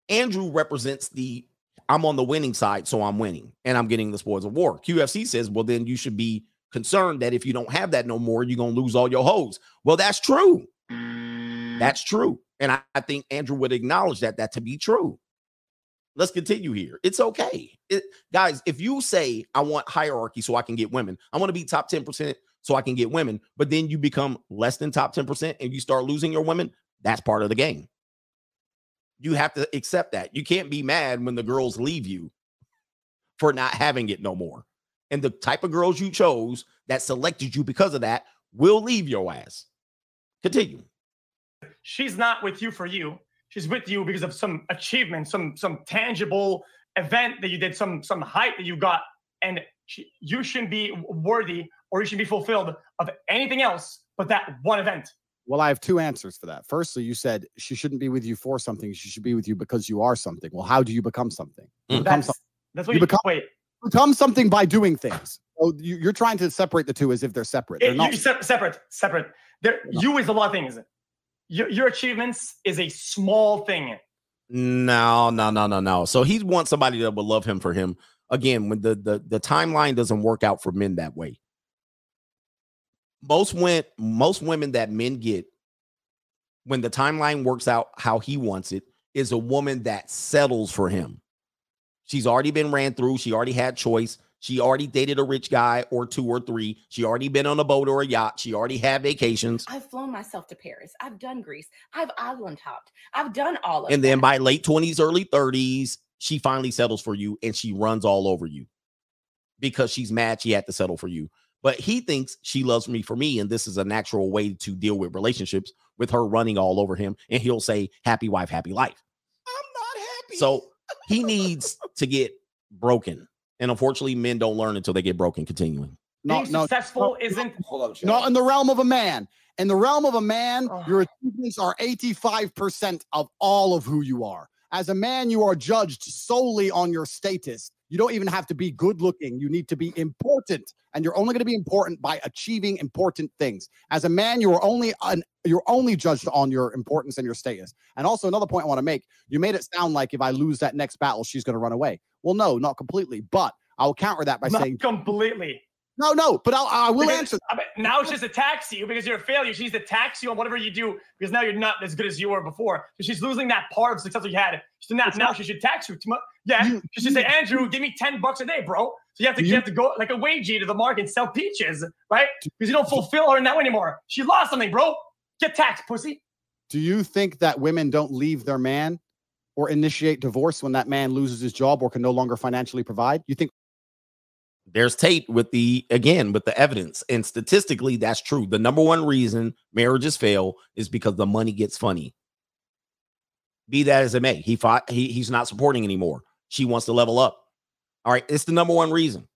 Andrew represents the I'm on the winning side, so I'm winning and I'm getting the spoils of war. XQC says, well, then you should be concerned that if you don't have that no more, you're going to lose all your hoes. Well, that's true. That's true. And I, I think Andrew would acknowledge that, that to be true. Let's continue here. It's okay. It, guys, if you say, I want hierarchy so I can get women, I want to be top 10% so I can get women, but then you become less than top 10% and you start losing your women, that's part of the game. You have to accept that. You can't be mad when the girls leave you for not having it no more. And the type of girls you chose that selected you because of that will leave your ass. Continue. She's not with you for you. She's with you because of some achievement, some some tangible event that you did, some some height that you got, and she, you shouldn't be worthy or you should be fulfilled of anything else but that one event. Well, I have two answers for that. Firstly, you said she shouldn't be with you for something. She should be with you because you are something. Well, how do you become something? You hmm. become That's, something. that's what You you, become- wait. become something by doing things. So you, you're trying to separate the two as if they're separate. They're It- not. you- se- separate, separate. There, you is a lot of things. Your, your achievements is a small thing. No, no, no, no, no. So he wants somebody that will love him for him. Again, when the the the timeline doesn't work out for men that way. Most went most women that men get when the timeline works out how he wants it is a woman that settles for him. She's already been ran through, she already had choice. She already dated a rich guy or two or three. She already been on a boat or a yacht. She already had vacations. I've flown myself to Paris. I've done Greece. I've island hopped. I've done all of it. And then by late 20s, early 30s, she finally settles for you and she runs all over you because she's mad she had to settle for you. But he thinks she loves me for me. And this is a natural way to deal with relationships with her running all over him. And he'll say, happy wife, happy life. I'm not happy. So he needs to get broken. And unfortunately, men don't learn until they get broken. Continuing. No, Being no, successful isn't. Hold up, Not in the realm of a man. In the realm of a man, your achievements are 85% of all of who you are. As a man, you are judged solely on your status. You don't even have to be good looking. You need to be important. And you're only going to be important by achieving important things. As a man, you are only an, you're only judged on your importance and your status. And also another point I want to make, you made it sound like if I lose that next battle, she's going to run away. Well, no, not completely. But I'll counter that by Not saying completely. No, no, but I'll, I will Because- answer. I mean, now she's attacks you because you're a failure. She's needs to tax you on whatever you do because now you're not as good as you were before. So she's losing that part of success that you had. So now, now she should tax you. Yeah, she should say, Andrew, give me 10 bucks a day, bro. So you have to, you, have to go like a wagey to the market and sell peaches, right? Because you don't fulfill her in that way anymore. She lost something, bro. Get taxed, pussy. Do you think that women don't leave their man or initiate divorce when that man loses his job or can no longer financially provide? You think there's Tate with the again with the evidence, and statistically, that's true. The number one reason marriages fail is because the money gets funny. Be that as it may, he fought. He, he's not supporting anymore. She wants to level up. All right, it's the number one reason.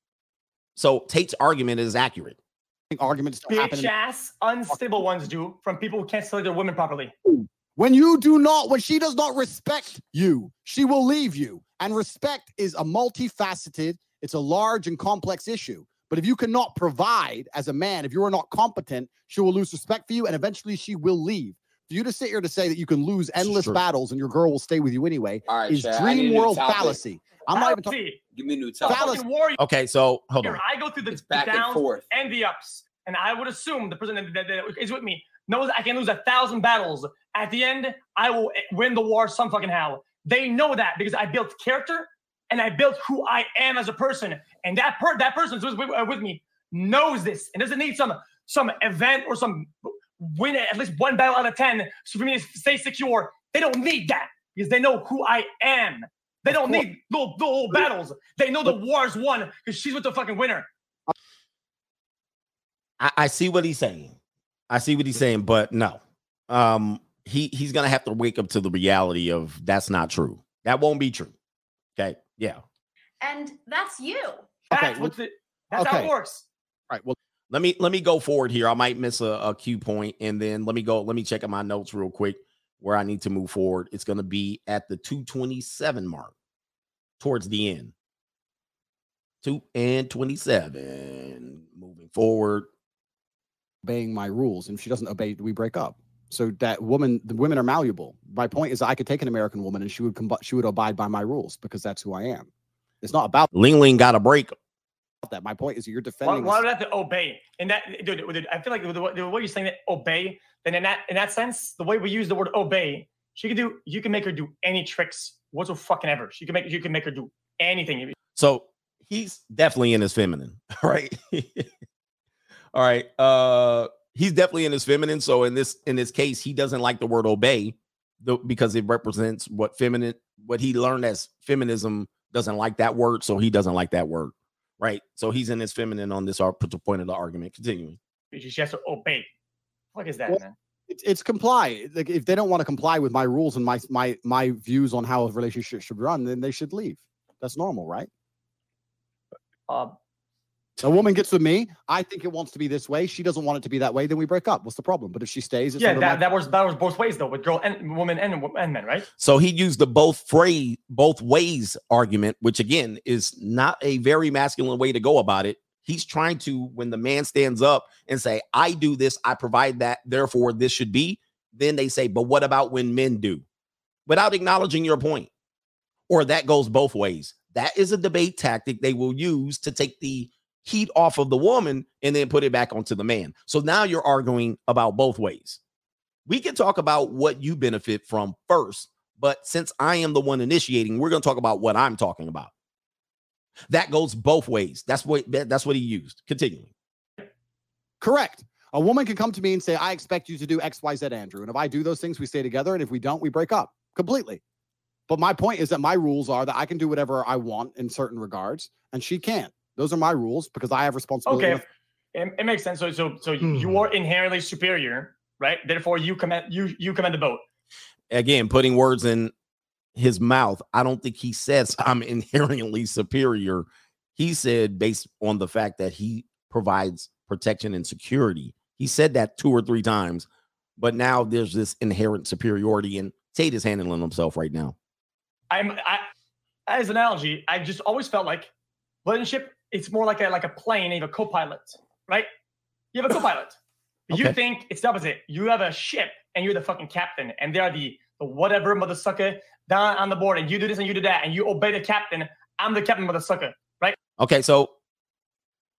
So Tate's argument is accurate. arguments don't happen? Bitch ass, unstable ones do from people who can't select their women properly. When you do not, when she does not respect you, she will leave you. And respect is a multifaceted, it's a large and complex issue. But if you cannot provide as a man, if you are not competent, she will lose respect for you and eventually she will leave. For you to sit here to say that you can lose endless true. battles and your girl will stay with you anyway All right, is Chad, I need a dream world fallacy. I'm not even talking. Fallacy. Give me a new A topic. fucking warrior. Okay, so hold on. I go through the, the back and downs forth. and the ups, and I would assume the person that, that- that is with me knows I can lose a thousand battles. At the end, I will win the war some fucking how. They know that because I built character and I built who I am as a person, and that per that person who's with, uh, with me knows this and doesn't need some some event or some win at least one battle out of ten so for me to stay secure. They don't need that because they know who I am. They don't need little, little battles. They know the war's won because she's with the fucking winner. I, I see what he's saying. I see what he's saying, but no. Um, he he's gonna have to wake up to the reality of that's not true. That won't be true. Okay. Yeah. And that's you. That's what the, that's how it okay. works. Right. Well, let me let me go forward here. I might miss a, a cue point, and then let me go. Let me check out my notes real quick where I need to move forward. It's going to be at the 227 mark towards the end. Two and 27. Moving forward. obeying my rules. And if she doesn't obey, we break up. So that woman, the women are malleable. My point is, I could take an American woman and she would combi- she would abide by my rules because that's who I am. It's not about Ling Ling got a break. that. My point is, you're defending. why would I have to obey? In that, dude, dude, I feel like the, the, the way you're saying that obey, then in that in that sense, the way we use the word obey, she can do. You can make her do any tricks whatsoever fucking ever. She can make you can make her do anything. So he's definitely in his feminine, <laughs> right? <laughs> All right. Uh he's definitely in his feminine. So in this in this case, he doesn't like the word obey the, because it represents what feminine what he learned as feminism doesn't like that word, so he doesn't like that word. Right. So he's in his feminine on this point of the argument. Continuing. She has to obey. What is that, Well, man? It's, it's comply. Like if they don't want to comply with my rules and my my my views on how a relationship should run, then they should leave. That's normal, right? Um, a woman gets with me. I think it wants to be this way. She doesn't want it to be that way. Then we break up. What's the problem? But if she stays, it's yeah, that, my- that was that was both ways though, with girl and woman and and men, right? So he used the both phrase, both ways argument, which again is not a very masculine way to go about it. He's trying to, when the man stands up and say, I do this, I provide that, therefore this should be, then they say, but what about when men do? Without acknowledging your point. Or that goes both ways. That is a debate tactic they will use to take the heat off of the woman and then put it back onto the man. So now you're arguing about both ways. We can talk about what you benefit from first, but since I am the one initiating, we're going to talk about what I'm talking about. That goes both ways. That's what that's what he used. Continuing. Correct. A woman can come to me and say, I expect you to do X, Y, Z, Andrew. And if I do those things, we stay together. And if we don't, we break up completely. But my point is that my rules are that I can do whatever I want in certain regards, and she can't. Those are my rules because I have responsibility. Okay, it, it makes sense. So so so hmm. you are inherently superior, right? Therefore, you command you you command the boat. Again, putting words in his mouth. I don't think he says <laughs> I'm inherently superior. He said based on the fact that he provides protection and security. He said that two or three times, but now there's this inherent superiority, and Tate is handling himself right now. I'm I as an analogy, I just always felt like relationship. It's more like a like a plane. You have a co-pilot, right? You have a <laughs> co-pilot. You think it's the opposite. You have a ship and you're the fucking captain, and they are the, the whatever mother sucker down on the board, and you do this and you do that, and you obey the captain. I'm the captain mother sucker, right? Okay, so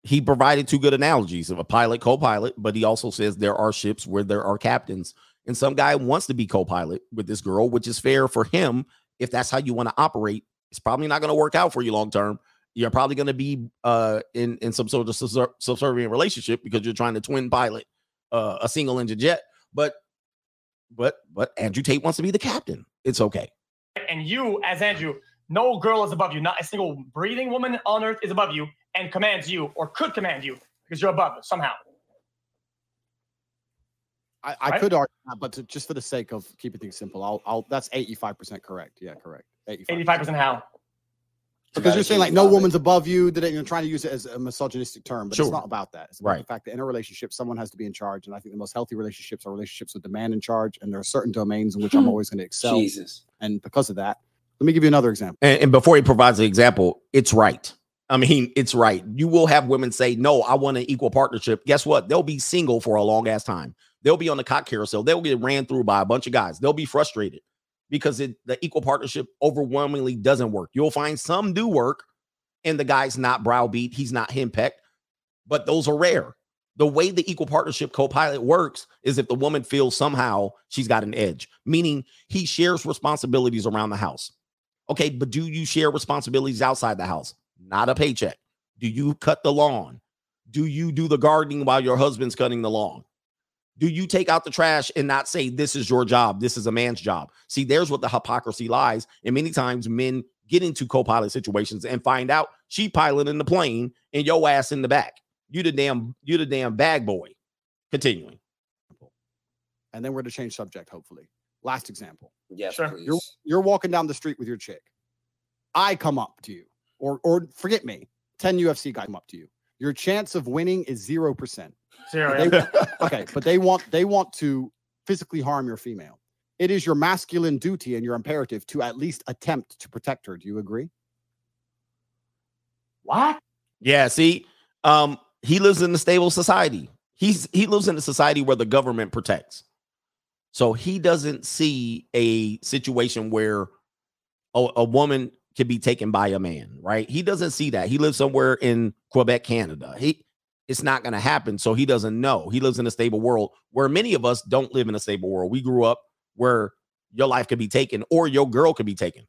he provided two good analogies of a pilot, co-pilot, but he also says there are ships where there are captains, and some guy wants to be co-pilot with this girl, which is fair for him if that's how you want to operate. It's probably not going to work out for you long term. You're probably going to be uh, in in some sort of subservient relationship because you're trying to twin pilot uh, a single engine jet. But but but Andrew Tate wants to be the captain. It's okay. And you, as Andrew, no girl is above you. Not a single breathing woman on earth is above you and commands you or could command you because you're above somehow. I, I could argue that, but to, just for the sake of keeping things simple, I'll, I'll that's 85% correct. Yeah, correct. 85 85% how? Because you're saying like no woman's above you, that you're trying to use it as a misogynistic term, but Sure. it's not about that. It's about Right. the fact that in a relationship, someone has to be in charge. And I think the most healthy relationships are relationships with the man in charge. And there are certain domains in which I'm hmm. always going to excel. Jesus. And because of that, let me give you another example. And, and before he provides the example, it's right. I mean, it's right. You will have women say, No, I want an equal partnership. Guess what? They'll be single for a long ass time. They'll be on the cock carousel. They'll get ran through by a bunch of guys. They'll be frustrated because it, the equal partnership overwhelmingly doesn't work. You'll find some do work, and the guy's not browbeat. He's not henpecked, but those are rare. The way the equal partnership co pilot works is if the woman feels somehow she's got an edge, meaning he shares responsibilities around the house. Okay, but do you share responsibilities outside the house? Not a paycheck. Do you cut the lawn? Do you do the gardening while your husband's cutting the lawn? Do you take out the trash and not say this is your job? This is a man's job. See, there's what the hypocrisy lies. And many times men get into co-pilot situations and find out she piloting the plane and your ass in the back. You the damn, you the damn bag boy. Continuing. And then we're to change subject, hopefully. Last example. Yes, Sure. You're you're walking down the street with your chick. I come up to you, or or forget me, 10 UFC guys come up to you. Your chance of winning is zero percent. Zero, They- okay, but they want they want to physically harm your female. It is your masculine duty and your imperative to at least attempt to protect her. Do you agree? What? Yeah, see, um, he lives in a stable society. He's he lives in a society where the government protects. So he doesn't see a situation where a, a woman could be taken by a man, right? He doesn't see that. He lives somewhere in Quebec, Canada. He it's not going to happen. So he doesn't know. He lives in a stable world where many of us don't live in a stable world. We grew up where your life could be taken or your girl could be taken.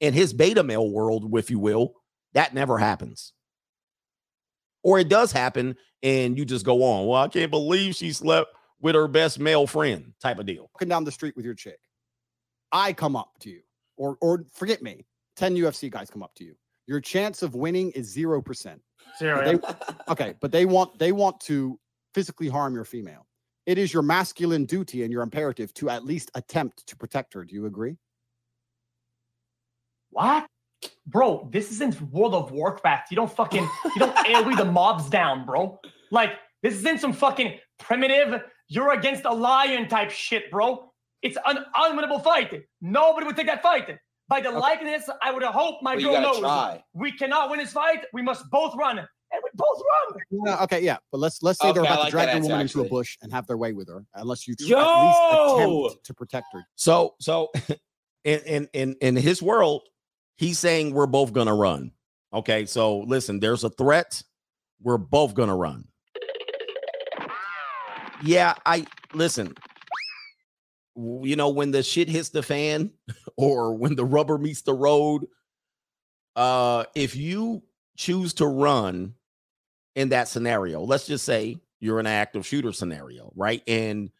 In his beta male world, if you will, that never happens. Or it does happen and you just go on. Well, I can't believe she slept with her best male friend type of deal. Walking down the street with your chick. I come up to you, or or forget me, 10 UFC guys come up to you. Your chance of winning is zero percent. Zero, They- okay, but they want they want to physically harm your female. It is your masculine duty and your imperative to at least attempt to protect her. Do you agree? What? Bro, this isn't World of Warcraft. You don't fucking you don't <laughs> AoE the mobs down, bro. Like this isn't some fucking primitive. You're against a lion type shit, bro. It's an unwinnable fight. Nobody would take that fight. By the likeness, I would hope my Well, girl knows try. we cannot win this fight. We must both run, and we both run. Yeah, okay, yeah, but let's let's say they're about like to drag the woman answer, into a bush and have their way with her, unless you tr- Yo! at least attempt to protect her. So, so <laughs> in in in in his world, he's saying we're both gonna run. Okay, so listen, there's a threat. We're both gonna run. Yeah, I listen. You know, when the shit hits the fan <laughs> or when the rubber meets the road, uh, if you choose to run in that scenario, let's just say you're in an active shooter scenario, right? And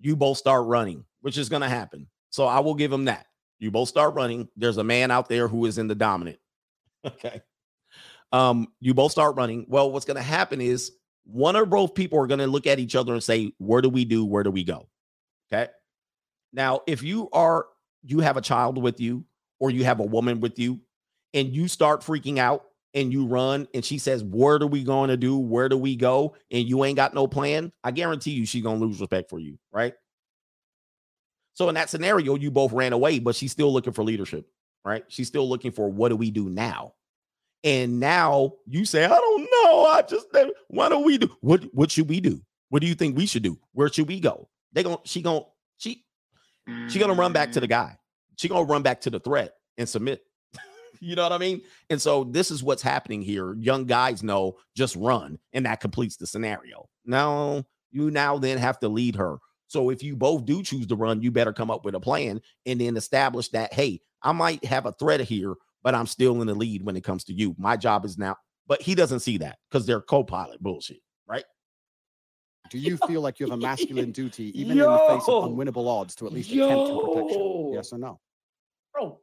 you both start running, which is going to happen. So I will give him that. You both start running. There's a man out there who is in the dominant. <laughs> Okay. Um, you both start running. Well, what's going to happen is one or both people are going to look at each other and say, "Where do we do? Where do we go?" Okay. Now, if you are you have a child with you or you have a woman with you and you start freaking out and you run and she says, What are we going to do? Where do we go? And you ain't got no plan, I guarantee you she's gonna lose respect for you, right? So in that scenario, you both ran away, but she's still looking for leadership, right? She's still looking for what do we do now? And now you say, I don't know. I just eh, why don't we do what what should we do? What do you think we should do? Where should we go? They going she going she she gonna run back to the mm. guy. She gonna run back to the threat and submit. <laughs> you know what I mean? And so this is what's happening here. Young guys know just run, and that completes the scenario. Now you now then have to lead her. So if you both do choose to run, you better come up with a plan and then establish that hey, I might have a threat here, but I'm still in the lead when it comes to you. My job is now, but he doesn't see that because they're co-pilot bullshit? Do you feel like you have a masculine <laughs> duty, even in the face of unwinnable odds, to at least attempt to protect Yo! Yes or no? bro.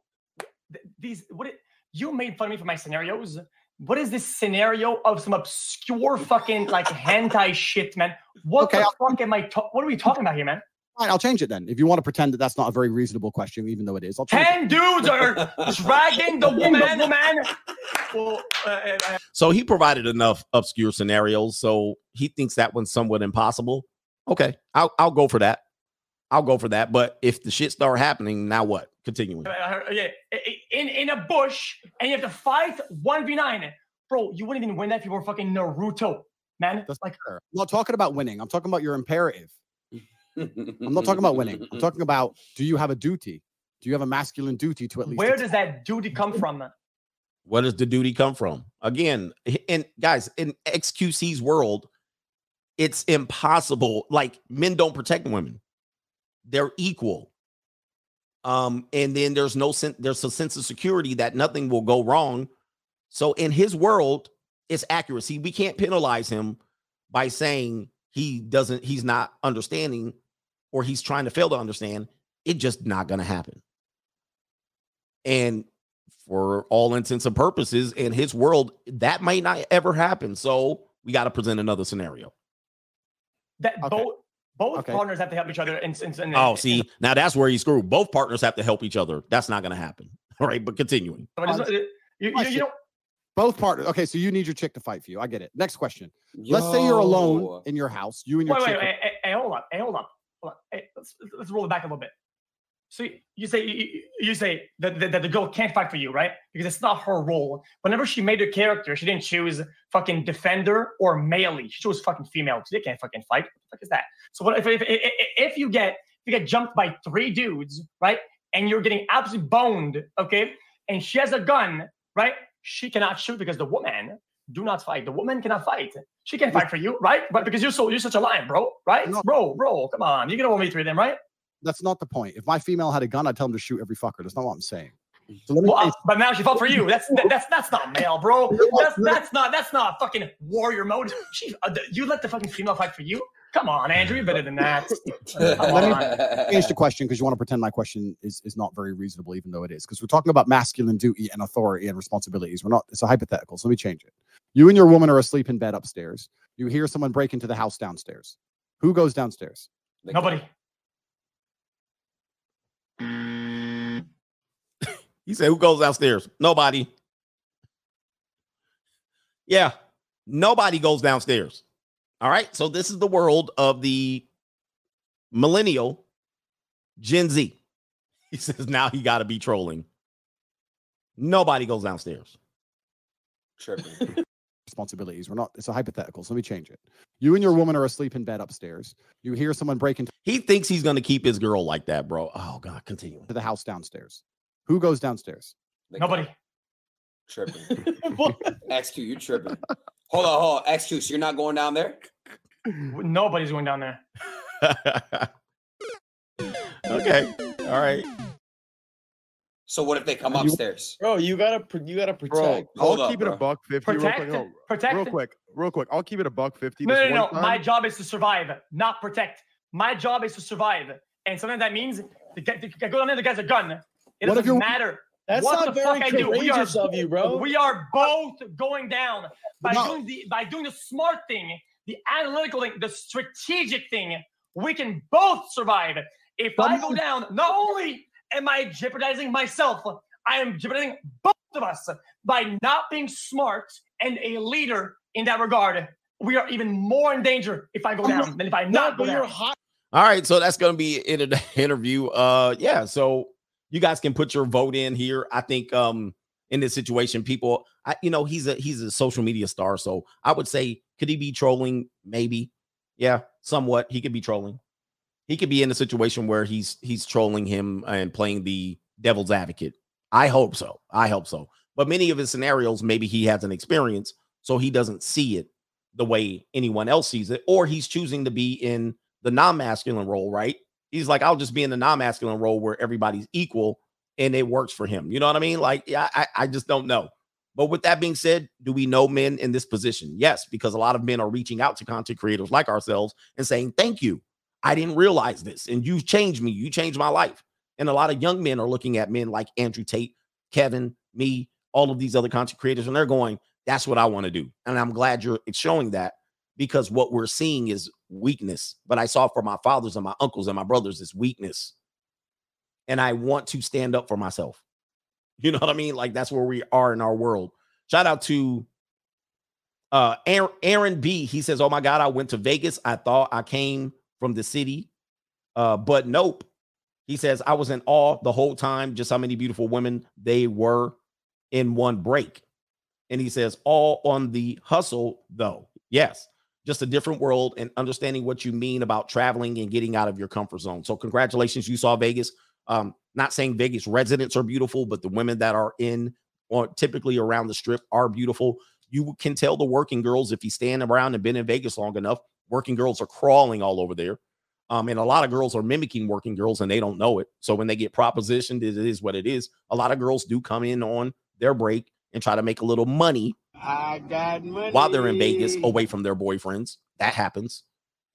th- These what it, you made fun of me for my scenarios. What is this scenario of some obscure fucking like hentai shit, man? What Okay, the fuck am I? Ta- what are we talking about here, man? Fine, I'll change it then. If you want to pretend that that's not a very reasonable question, even though it is, I'll change Ten it. dudes are dragging the woman, woman. Well, uh, So he provided enough obscure scenarios. So he thinks that one's somewhat impossible. Okay, I'll I'll go for that. I'll go for that. But if the shit start happening, now what? Continuing. yeah, in in a bush, and you have to fight one v nine, bro. You wouldn't even win that if you were fucking Naruto, man. That's like, fair. I'm not talking about winning. I'm talking about your imperative. I'm not talking about winning. I'm <laughs> talking about do you have a duty? Do you have a masculine duty to at least? where attempt- does that duty come from? Where does the duty come from? Again, and guys, in XQC's world, it's impossible. Like men don't protect women; they're equal. Um, and then there's no sense. There's a sense of security that nothing will go wrong. So in his world, it's accuracy. We can't penalize him by saying he doesn't. He's not understanding, or he's trying to fail to understand. It's just not going to happen. And for all intents and purposes, in his world, that might not ever happen. So we got to present another scenario. That both both Okay. partners have to help each other. In, in, in, Oh, see, now that's where he's screwed. Both partners have to help each other. That's not going to happen. All right, but continuing. But it's not- you, you, you know, Both partners. Okay, so you need your chick to fight for you. I get it. Next question. Let's say you're alone in your house. You and your wait, wait, chick. wait, hey, hey, hold on, hey, hold on, hold on. Hey, let's, let's roll it back a little bit. So you- say you, you- you say that, that, that the girl can't fight for you, right? Because it's not her role. Whenever she made her character, she didn't choose fucking defender or melee. She chose fucking female because they can't fucking fight. What the fuck is that? So what if if, if, if you get if you get jumped by three dudes, right, and you're getting absolutely boned, okay, and she has a gun, right? She cannot shoot because the woman do not fight. The woman cannot fight. She can't fight for you, right? But because you're so you're such a lion, bro, right? Bro, bro, come on, You're gonna over me three of them, right? That's not the point. If my female had a gun, I'd tell him to shoot every fucker. That's not what I'm saying. So let me Well, uh, but now she fought for you. That's that, that's that's not male, bro. <laughs> That's that's not that's not fucking warrior mode. <laughs> She, uh, you let the fucking female fight for you? Come on, Andrew, you're better than that. <laughs> Let me on. change the question because you want to pretend my question is, is not very reasonable, even though it is. Because we're talking about masculine duty and authority and responsibilities. We're not, it's a hypothetical. So let me change it. You and your woman are asleep in bed upstairs. You hear someone break into the house downstairs. Who goes downstairs? Nobody. <laughs> He said, Who goes downstairs? Nobody. Yeah, nobody goes downstairs. All right. So this is the world of the millennial Gen Z. <laughs> He says now he got to be trolling. Nobody goes downstairs. Tripping. <laughs> Responsibilities. We're not, it's a hypothetical. So let me change it. You and your woman are asleep in bed upstairs. You hear someone breaking. into He thinks he's going to keep his girl like that, bro. Oh, God, continue. To the house downstairs. Who goes downstairs? Nobody. Tripping. <laughs> XQ, you tripping. Hold on, hold on. XQ, so you're not going down there? <clears throat> Nobody's going down there. <laughs> okay. All right. So what if they come You- upstairs? Bro, you gotta pr- you gotta Bro, protect. I'll Hold up, keep it a buck fifty. real quick. Protect, No, protect. real quick, real quick. I'll keep it a buck fifty. No, this no, no. one My job is to survive, not protect. My job is to survive, and sometimes that means the guy, the guy go down there. The guy's a gun. It What doesn't matter. That's what not the fuck very I do. We are, of you, bro. We are both going down by No. doing the by doing the smart thing, the analytical thing, the strategic thing. We can both survive. If I go down, not only am I jeopardizing myself, I am jeopardizing both of us by not being smart and a leader in that regard. We are even more in danger if I go down than if I No, not go but you're down. hot. All right, so that's going to be in an <laughs> interview. Uh, yeah, so you guys can put your vote in here. I think um in this situation, people, I, you know, he's a he's a social media star, so I would say could he be trolling? Maybe, yeah, somewhat. He could be trolling. He could be in a situation where he's he's trolling him and playing the devil's advocate. I hope so. I hope so. But many of his scenarios, maybe he has an experience, so he doesn't see it the way anyone else sees it, or he's choosing to be in the non-masculine role, right? He's like, I'll just be in the non-masculine role where everybody's equal and it works for him. You know what I mean? Like, yeah, I, I just don't know. But with that being said, do we know men in this position? Yes, because a lot of men are reaching out to content creators like ourselves and saying, Thank you. I didn't realize this. And you've changed me. You changed my life. And a lot of young men are looking at men like Andrew Tate, Kevin, me, all of these other content creators, and they're going, That's what I want to do. And I'm glad you're showing that because what we're seeing is weakness. But I saw for my fathers and my uncles and my brothers is weakness. And I want to stand up for myself. You know <laughs> what I mean? Like that's where we are in our world. Shout out to uh Aaron, Aaron B. He says, Oh my God, I went to Vegas. I thought I came from the city. Uh, but nope. He says, I was in awe the whole time, just how many beautiful women they were in one break. And he says, all on the hustle, though. Yes, just a different world and understanding what you mean about traveling and getting out of your comfort zone. So, congratulations, you saw Vegas. Um, not saying Vegas residents are beautiful, but the women that are in or typically around the strip are beautiful. You can tell the working girls if you stand around and been in Vegas long enough, working girls are crawling all over there. Um, and a lot of girls are mimicking working girls and they don't know it. So when they get propositioned, it is what it is. A lot of girls do come in on their break and try to make a little money I got money. while they're in Vegas away from their boyfriends. That happens.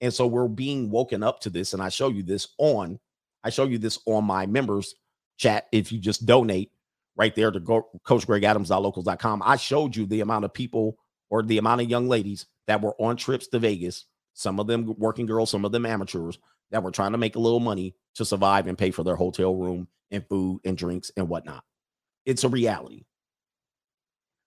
And so we're being woken up to this. And I show you this on, I show you this on my members chat. If you just donate right there to go coachgregadams.locals.com, I showed you the amount of people or the amount of young ladies that were on trips to Vegas, some of them working girls, some of them amateurs that were trying to make a little money to survive and pay for their hotel room and food and drinks and whatnot. It's a reality.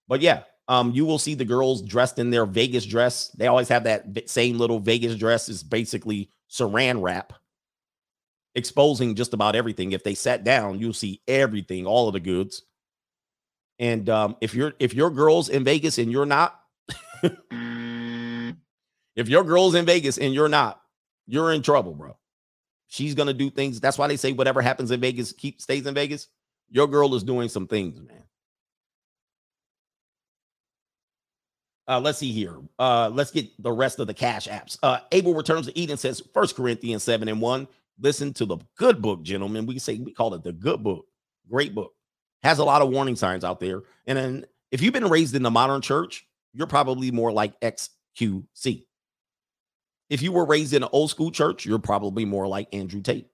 But yeah, um, you will see the girls dressed in their Vegas dress. They always have that same little Vegas dress. Is basically saran wrap, exposing just about everything. If they sat down, you'll see everything, all of the goods. And um, if you're if your girls in Vegas and you're not, if your girl's in Vegas and you're not, you're in trouble, bro. She's gonna do things. That's why they say whatever happens in Vegas keep stays in Vegas. Your girl is doing some things, man. Uh, let's see here. Uh, let's get the rest of the cash apps. Uh, Abel returns to Eden says First Corinthians 7 and 1. Listen to the good book, gentlemen. We say we call it the good book. Great book. Has a lot of warning signs out there. And then if you've been raised in the modern church, you're probably more like XQC. If you were raised in an old school church, you're probably more like Andrew Tate.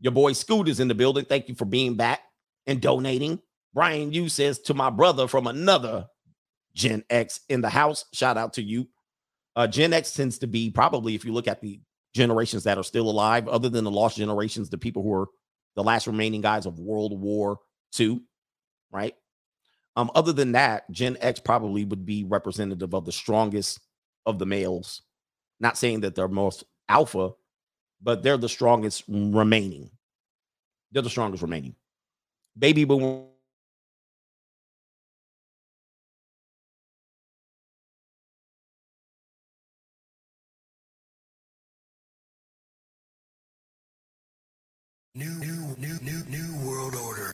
Your boy Scoot is in the building. Thank you for being back and donating. Brian Yu says to my brother from another Gen X in the house. Shout out to you. Uh, Gen X tends to be probably, if you look at the generations that are still alive, other than the lost generations, the people who are the last remaining guys of World War II, right? Um, other than that, Gen X probably would be representative of the strongest of the males. Not saying that they're most alpha, but they're the strongest remaining. They're the strongest remaining. Baby boom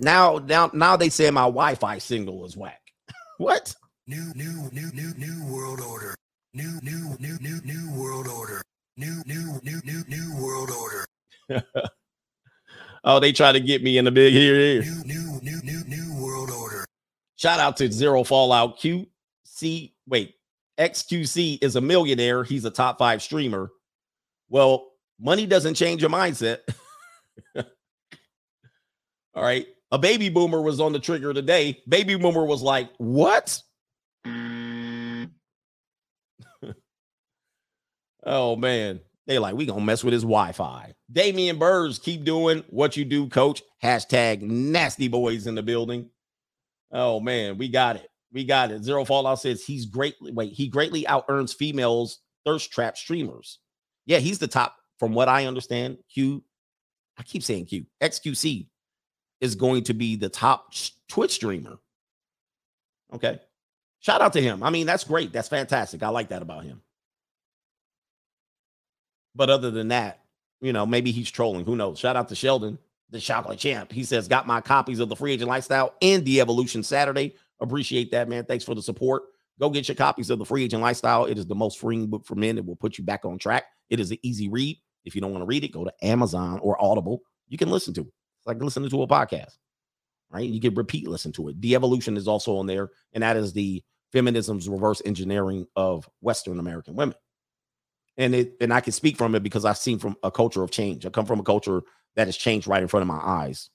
Now, now, now they say my Wi-Fi signal is whack. <laughs> what? New, new, new, new, new world order. New, new, new, new, new world order. New, new, new, new, new world order. <laughs> oh, they try to get me in the big here. here. New, new, new, new, new world order. Shout out to Zero Fallout QC. Wait, XQC is a millionaire. He's a top five streamer. Well, money doesn't change your mindset. <laughs> All right. A baby boomer was on the trigger today. Baby boomer was like, What? <laughs> oh, man. They like, we gonna mess with his Wi-Fi. Damian Burrs, keep doing what you do, coach. Hashtag nasty boys in the building. Oh man, we got it. We got it. Zero Fallout says he's greatly wait, he greatly out earns females thirst trap streamers. Yeah, he's the top, from what I understand. Q, I keep saying Q, XQC is going to be the top Twitch streamer. Okay. Shout out to him. I mean, that's great. That's fantastic. I like that about him. But other than that, you know, maybe he's trolling. Who knows? Shout out to Sheldon, the chocolate champ. He says, Got my copies of the free agent lifestyle and the evolution Saturday. Appreciate that, man. Thanks for the support. Go get your copies of the free agent lifestyle. It is the most freeing book for men. It will put you back on track. It is an easy read. If you don't want to read it, go to Amazon or Audible. You can listen to it. It's like listening to a podcast, right? You can repeat listen to it. The evolution is also on there, and that is the feminism's reverse engineering of Western American women. And it and I can speak from it because I've seen from a culture of change. I come from a culture that has changed right in front of my eyes.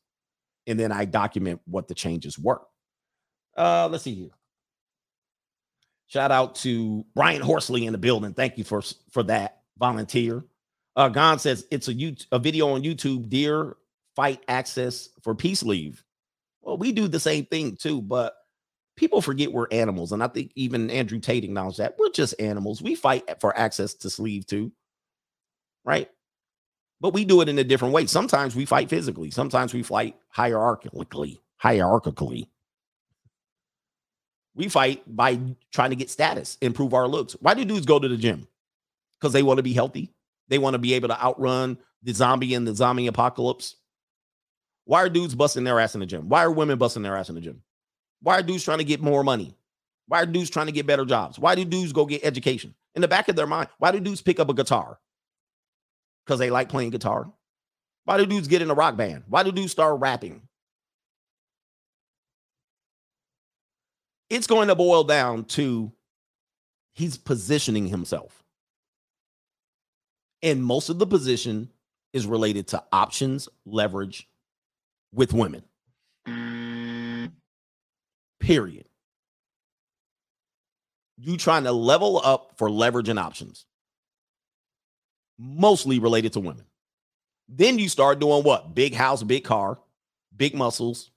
And then I document what the changes were. Uh, let's see here. Shout out to Brian Horsley in the building. Thank you for for that volunteer. Uh, Gon says it's a, you, a video on YouTube. Dear fight access for peace leave. Well, we do the same thing too, but people forget we're animals, and I think even Andrew Tate acknowledged that we're just animals. We fight for access to sleeve too, right? But we do it in a different way. Sometimes we fight physically. Sometimes we fight hierarchically. Hierarchically, we fight by trying to get status, improve our looks. Why do dudes go to the gym? Because they want to be healthy. They want to be able to outrun the zombie and the zombie apocalypse. Why are dudes busting their ass in the gym? Why are women busting their ass in the gym? Why are dudes trying to get more money? Why are dudes trying to get better jobs? Why do dudes go get education? In the back of their mind, why do dudes pick up a guitar? Because they like playing guitar. Why do dudes get in a rock band? Why do dudes start rapping? It's going to boil down to he's positioning himself. And most of the position is related to options, leverage with women. Period. You trying to level up for leverage and options, mostly related to women. Then you start doing what? Big house, big car, big muscles,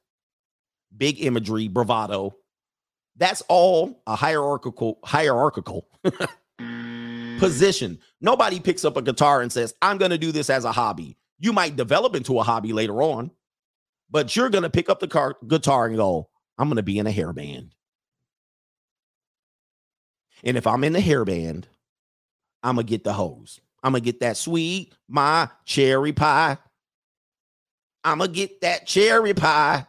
big imagery, bravado. That's all a hierarchical hierarchical <laughs> position. Nobody picks up a guitar and says, "I'm going to do this as a hobby." You might develop into a hobby later on, but you're going to pick up the car, guitar and go, "I'm going to be in a hair band." And if I'm in the hair band, I'm going to get the hose. I'm going to get that sweet my cherry pie. I'm going to get that cherry pie.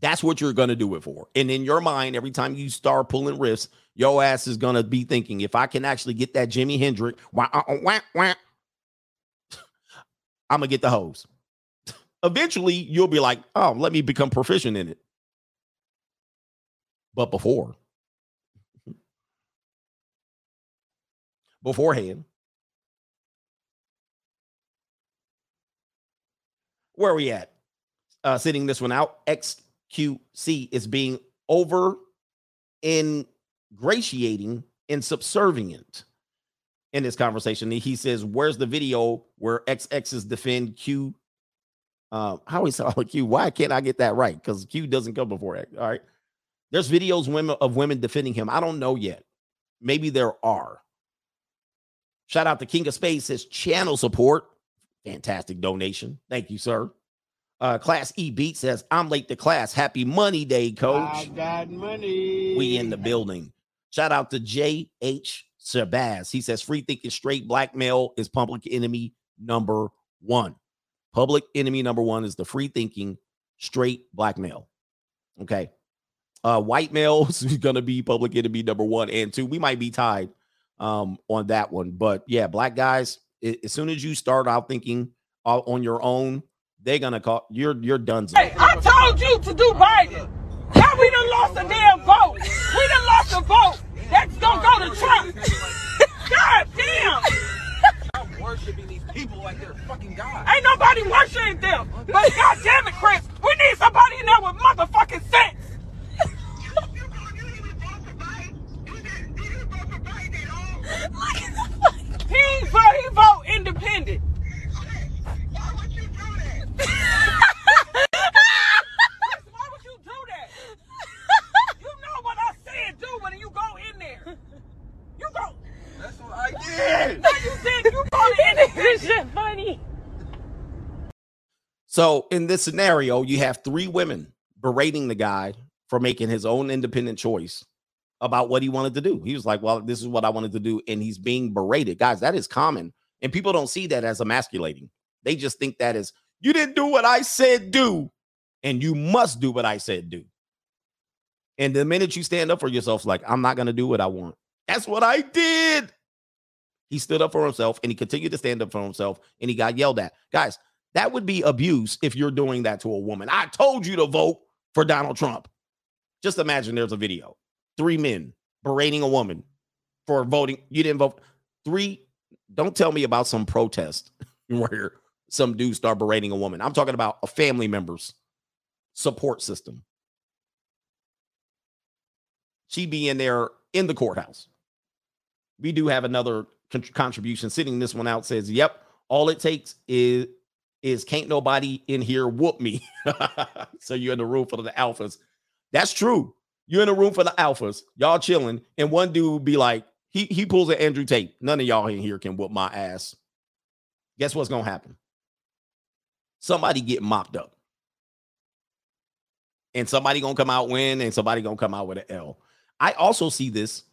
That's what you're going to do it for. And in your mind, every time you start pulling riffs, your ass is going to be thinking, if I can actually get that Jimi Hendrix, wah, uh, uh, wah, wah, I'm going to get the hose. Eventually, you'll be like, oh, let me become proficient in it. But before, <laughs> beforehand, where are we at? Uh, sitting this one out, XQC is being over ingratiating and subservient in this conversation. He says, Where's the video where XX's defend Q? Uh, how is it Q? Why can't I get that right? Because Q doesn't come before X. All right. There's videos women of women defending him. I don't know yet. Maybe there are. Shout out to King of Space says channel support. Fantastic donation. Thank you, sir. Uh, class E beat says, I'm late to class. Happy money day, coach. I got money. We in the building. Shout out to J.H. Shabazz. He says, free thinking straight black male is public enemy number one. Public enemy number one is the free thinking straight black male. Okay. Uh, white males is going to be public enemy number one and two. We might be tied um, on that one. But yeah, black guys, a- as soon as you start out thinking uh, on your own, they're going to call you're, you're done. Hey, I told you to do Biden. Now we done lost a damn vote. We done lost a vote. That's gonna go to Trump. God damn. I'm worshiping these people like they're fucking God. Ain't nobody worshiping them. But God damn it, Chris, we need somebody in there with motherfucking sense. He vote, he vote independent. Why would you do that? Why would you do that? You know what I said do when you go in there. You go. That's what I did. No, you did. <laughs> Independent. funny. So in this scenario, you have three women berating the guy for making his own independent choice about what he wanted to do. He was like, "Well, this is what I wanted to do," and he's being berated. Guys, that is common, and people don't see that as emasculating. They just think that is you didn't do what I said do, and you must do what I said do. And the minute you stand up for yourself, like I'm not to do what I want. That's what I did. He stood up for himself, and he continued to stand up for himself, and he got yelled at. Guys, that would be abuse if you're doing that to a woman. I told you to vote for Donald Trump. Just imagine there's a video. Three men berating a woman for voting. You didn't vote. Three, don't tell me about some protest <laughs> where some dudes start berating a woman. I'm talking about a family member's support system. She'd be in there in the courthouse. We do have another contribution sitting this one out says, "Yep, all it takes is is can't nobody in here whoop me." <laughs> so you're in the room for the alphas. That's true. You're in the room for the alphas. Y'all chilling, and one dude be like, he he pulls an Andrew Tate. None of y'all in here can whoop my ass. Guess what's gonna happen? Somebody get mopped up, and somebody gonna come out win, and somebody gonna come out with an L. I also see this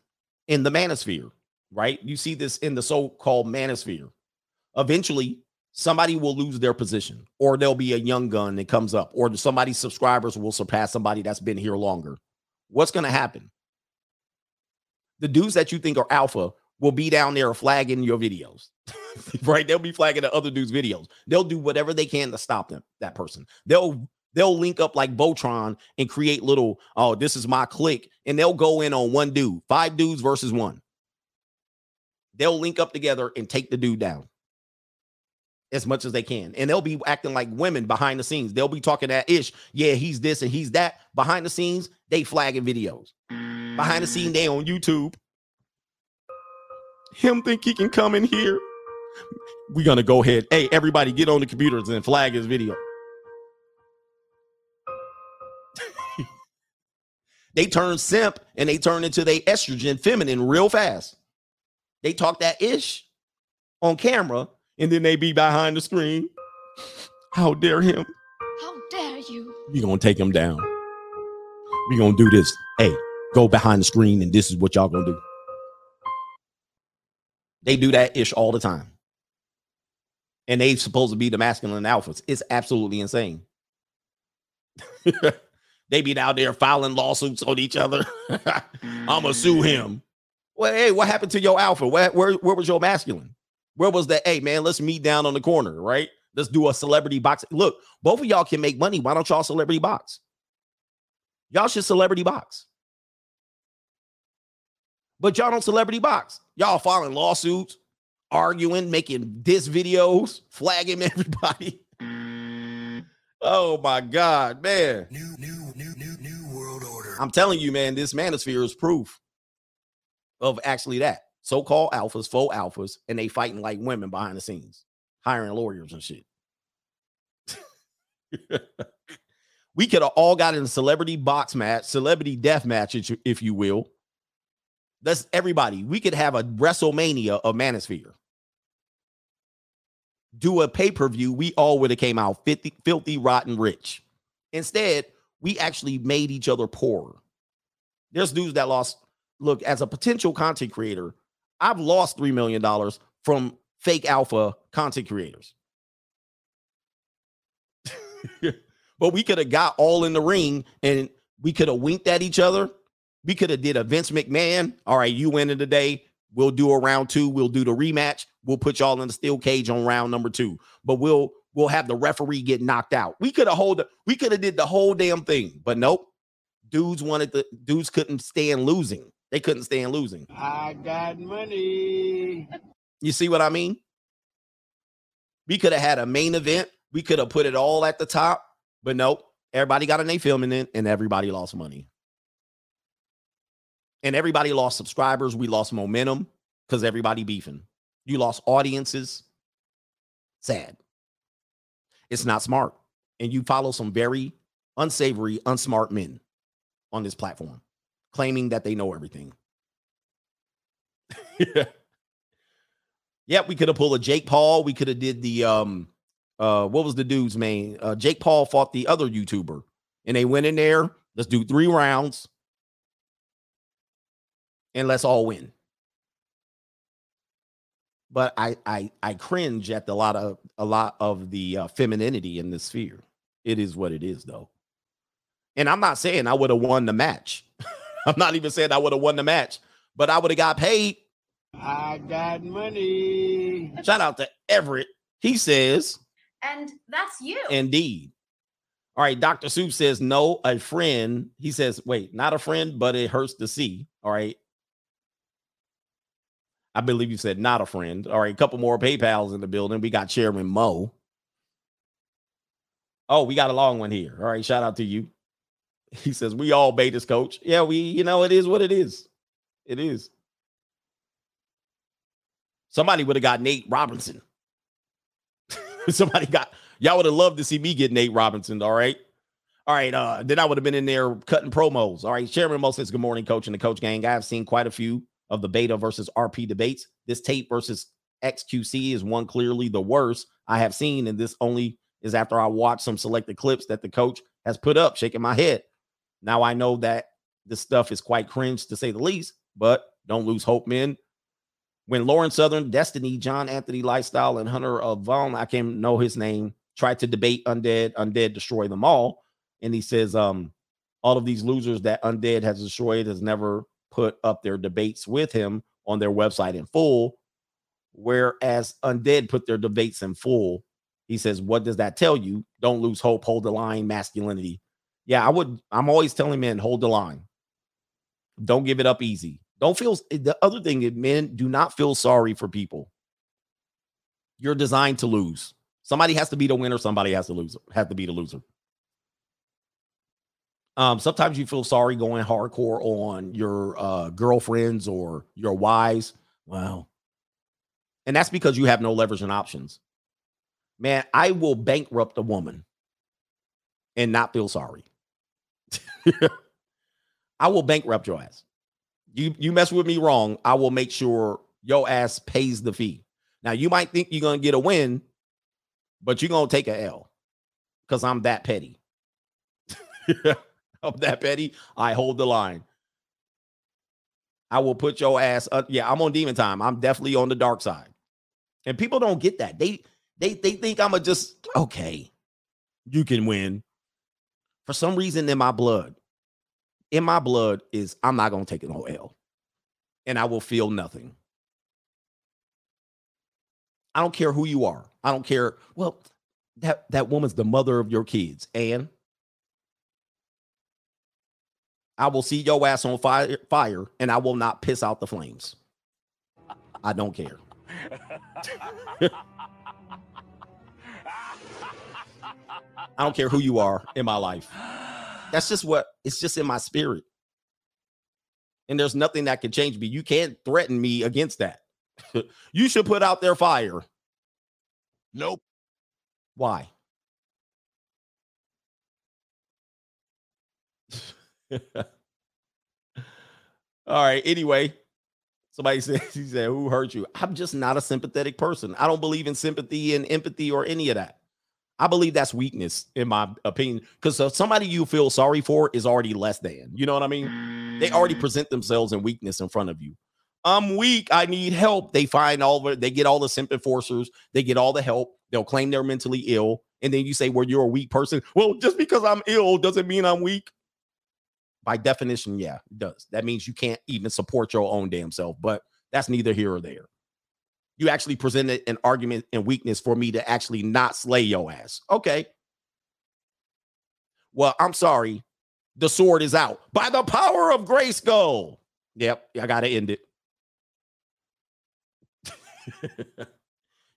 in the manosphere, right? You see this in the so-called manosphere. Eventually, somebody will lose their position, or there'll be a young gun that comes up, or somebody's subscribers will surpass somebody that's been here longer. What's going to happen? The dudes that you think are alpha will be down there flagging your videos, <laughs> right? They'll be flagging the other dudes' videos. They'll do whatever they can to stop them, that person. They'll they'll link up like Voltron and create little, oh, this is my clique, and they'll go in on one dude, five dudes versus one they'll link up together and take the dude down as much as they can. And they'll be acting like women behind the scenes. They'll be talking that ish. Yeah, he's this and he's that. Behind the scenes, they flagging videos. Mm. Behind the scene, mm. they on YouTube. Him think he can come in here. We're gonna go ahead. Hey, everybody, get on the computers and flag his video. <laughs> they turn simp and they turn into they estrogen feminine real fast. They talk that ish on camera and then they be behind the screen. How dare him? How dare you? We gonna take him down. We gonna do this. Hey, go behind the screen and this is what y'all gonna do. They do that ish all the time. And they supposed to be the masculine alphas. It's absolutely insane. <laughs> they be out there filing lawsuits on each other. <laughs> I'ma sue mm. him. Well, hey, what happened to your alpha? Where, where, where was your masculine? Where was that? Hey, man, let's meet down on the corner, right? Let's do a celebrity box. Look, both of y'all can make money. Why don't y'all celebrity box? Y'all should celebrity box. But y'all don't celebrity box. Y'all filing lawsuits, arguing, making diss videos, <laughs> flagging everybody. <laughs> Oh my God, man. New, new, new, new, new world order. I'm telling you, man, this manosphere is proof of actually that. So-called alphas, faux alphas, and they fighting like women behind the scenes, hiring lawyers and shit. <laughs> we could have all got in a celebrity box match, celebrity death match, if you- will. That's everybody. We could have a WrestleMania of Manosphere. Do a pay-per-view. We all would have came out 50, filthy, rotten, rich. Instead, we actually made each other poorer. There's dudes that lost. Look, as a potential content creator, I've lost $3 million from fake alpha content creators. <laughs> but we could have got all in the ring and we could have winked at each other. We could have did a Vince McMahon. All right, you win in today. We'll do a round two. We'll do the rematch. We'll put y'all in the steel cage on round number two. But we'll we'll have the referee get knocked out. We could have hold. We could have did the whole damn thing. But nope. Dudes wanted the dudes couldn't stand losing. They couldn't stand losing. I got money. You see what I mean? We could have had a main event. We could have put it all at the top, but nope. Everybody got an A filming it, and everybody lost money. And everybody lost subscribers. We lost momentum because everybody beefing. You lost audiences. Sad. It's not smart. And you follow some very unsavory, unsmart men on this platform claiming that they know everything. <laughs> Yeah, Yeah, we could have pulled a Jake Paul. We could have did the um uh what was the dude's name? Uh Jake Paul fought the other YouTuber and they went in there. Let's do three rounds and let's all win. But I I I cringe at a lot of a lot of the uh, femininity in this sphere. It is what it is though. And I'm not saying I would have won the match. <laughs> I'm not even saying I would have won the match, but I would have got paid. I got money. Shout out to Everett. He says, And that's you. indeed. All right, Dr. Soup says, no, a friend. He says, wait, not a friend, but it hurts to see. All right. I believe you said not a friend. All right, a couple more PayPals in the building. We got Chairman Mo. Oh, we got a long one here. All right, shout out to you. He says, we all betas, coach. Yeah, we, you know, it is what it is. It is. Somebody would have got Nate Robinson. <laughs> Somebody got y'all would have loved to see me get Nate Robinson. All right. All right. Uh, then I would have been in there cutting promos. All right. Chairman Mo says, Good morning, coach and the coach gang. I have seen quite a few of the beta versus RP debates. This Tate versus XQC is one clearly the worst I have seen. And this only is after I watched some selected clips that the coach has put up, shaking my head. Now I know that this stuff is quite cringe to say the least, but don't lose hope, men when Lauren Southern, Destiny, John Anthony Lifestyle, and Hunter of Vaughn, I can't know his name, tried to debate Undead, Undead destroy them all. And he says, um, all of these losers that Undead has destroyed has never put up their debates with him on their website in full. Whereas Undead put their debates in full. He says, What does that tell you? Don't lose hope, hold the line, masculinity. Yeah, I would, I'm always telling men, hold the line. Don't give it up easy. Don't feel the other thing is men do not feel sorry for people. You're designed to lose. Somebody has to be the winner, somebody has to lose, have to be the loser. Um, sometimes you feel sorry going hardcore on your uh, girlfriends or your wives. Wow. And that's because you have no leverage and options. Man, I will bankrupt a woman and not feel sorry. <laughs> I will bankrupt your ass. You you mess with me wrong, I will make sure your ass pays the fee. Now you might think you're gonna get a win, but you're gonna take a L because I'm that petty. <laughs> I'm that petty. I hold the line. I will put your ass. Up. Yeah, I'm on demon time. I'm definitely on the dark side, and people don't get that. They they they think I'm a just okay. You can win. For some reason, in my blood, in my blood is I'm not gonna take an L, and I will feel nothing. I don't care who you are. I don't care. Well, that that woman's the mother of your kids, and I will see your ass on fire, fire, and I will not piss out the flames. I don't care. <laughs> I don't care who you are in my life. That's just what it's just in my spirit. And there's nothing that can change me. You can't threaten me against that. <laughs> you should put out their fire. Nope. Why? <laughs> All right. Anyway, somebody <laughs> says he said, "Who hurt you?" I'm just not a sympathetic person. I don't believe in sympathy and empathy or any of that. I believe that's weakness, in my opinion, because uh, somebody you feel sorry for is already less than. You know what I mean? They already mm. present themselves in weakness in front of you. I'm weak. I need help. They find all the, they get all the simp enforcers. They get all the help. They'll claim they're mentally ill. And then you say, well, you're a weak person. Well, just because I'm ill doesn't mean I'm weak. By definition, yeah, it does. That means you can't even support your own damn self, but that's neither here or there. You actually presented an argument and weakness for me to actually not slay your ass. Okay. Well, I'm sorry. The sword is out by the power of grace. Go. Yep, I gotta end it. <laughs>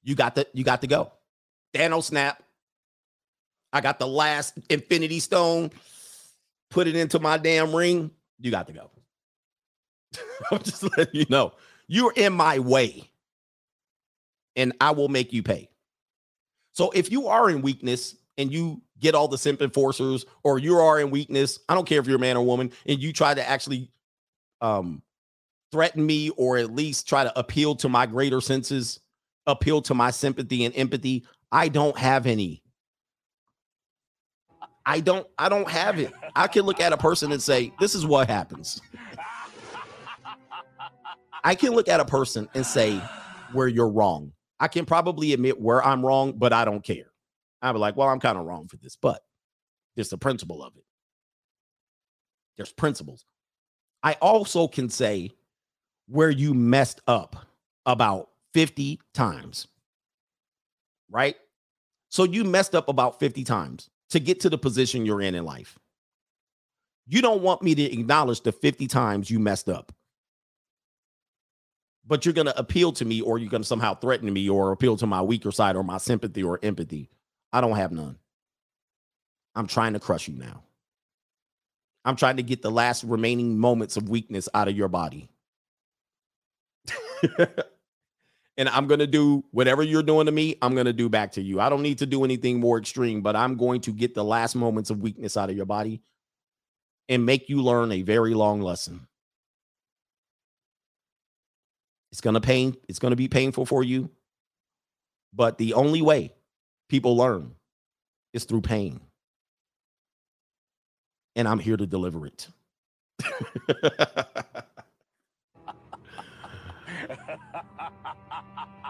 you got the you got to go. Thanos snap. I got the last Infinity Stone. Put it into my damn ring. You got to go. <laughs> I'm just letting you know. You're in my way. And I will make you pay. So if you are in weakness and you get all the simp enforcers, or you are in weakness, I don't care if you're a man or woman, and you try to actually um threaten me or at least try to appeal to my greater senses, appeal to my sympathy and empathy, I don't have any. I don't I don't have it. I can look at a person and say, this is what happens. I can look at a person and say where you're wrong. I can probably admit where I'm wrong, but I don't care. I'll be like, well, I'm kind of wrong for this, but there's the principle of it. There's principles. I also can say where you messed up about 50 times. Right? So you messed up about 50 times to get to the position you're in in life. You don't want me to acknowledge the 50 times you messed up. But you're going to appeal to me or you're going to somehow threaten me or appeal to my weaker side or my sympathy or empathy. I don't have none. I'm trying to crush you now. I'm trying to get the last remaining moments of weakness out of your body. <laughs> and I'm going to do whatever you're doing to me, I'm going to do back to you. I don't need to do anything more extreme, but I'm going to get the last moments of weakness out of your body and make you learn a very long lesson. It's to pain, it's to be painful for you. But the only way people learn is through pain. And I'm here to deliver it. <laughs>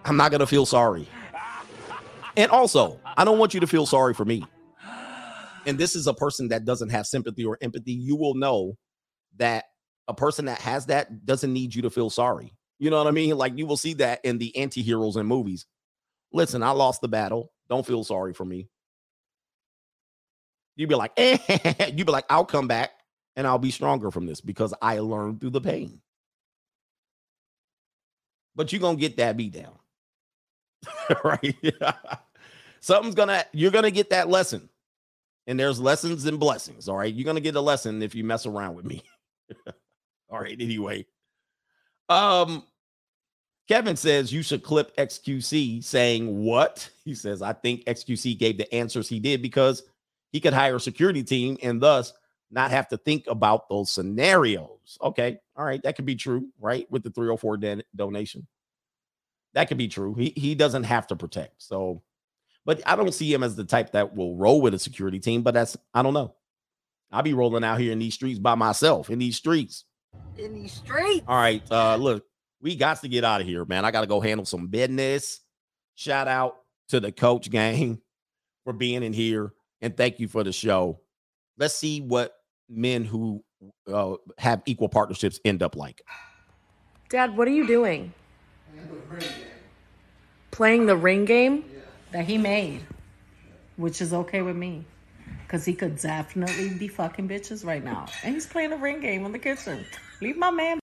I'm not going to feel sorry. And also, I don't want you to feel sorry for me. And this is a person that doesn't have sympathy or empathy. You will know that a person that has that doesn't need you to feel sorry. You know what I mean? Like you will see that in the anti-heroes in movies. Listen, I lost the battle. Don't feel sorry for me. You'd be like, eh. <laughs> you'd be like, I'll come back and I'll be stronger from this because I learned through the pain. But you're gonna get that beat down. <laughs> right? <laughs> Something's gonna you're gonna get that lesson. And there's lessons and blessings. All right. You're gonna get a lesson if you mess around with me. all right. Anyway. Um Kevin says you should clip XQC saying what? He says, I think XQC gave the answers he did because he could hire a security team and thus not have to think about those scenarios. Okay. All right. That could be true, right? With the 304 don- donation. That could be true. He he doesn't have to protect. So, but I don't see him as the type that will roll with a security team. But that's I don't know. I'll be rolling out here in these streets by myself in these streets. In these streets. All right. Uh look, we got to get out of here, man. I gotta go handle some business. Shout out to the coach gang <laughs> for being in here and thank you for the show. Let's see what men who uh, have equal partnerships end up like. Dad, what are you doing? Playing the ring game? that he made, which is okay with me. Cause he could definitely be fucking bitches right now. And he's playing a ring game in the kitchen. Leave my man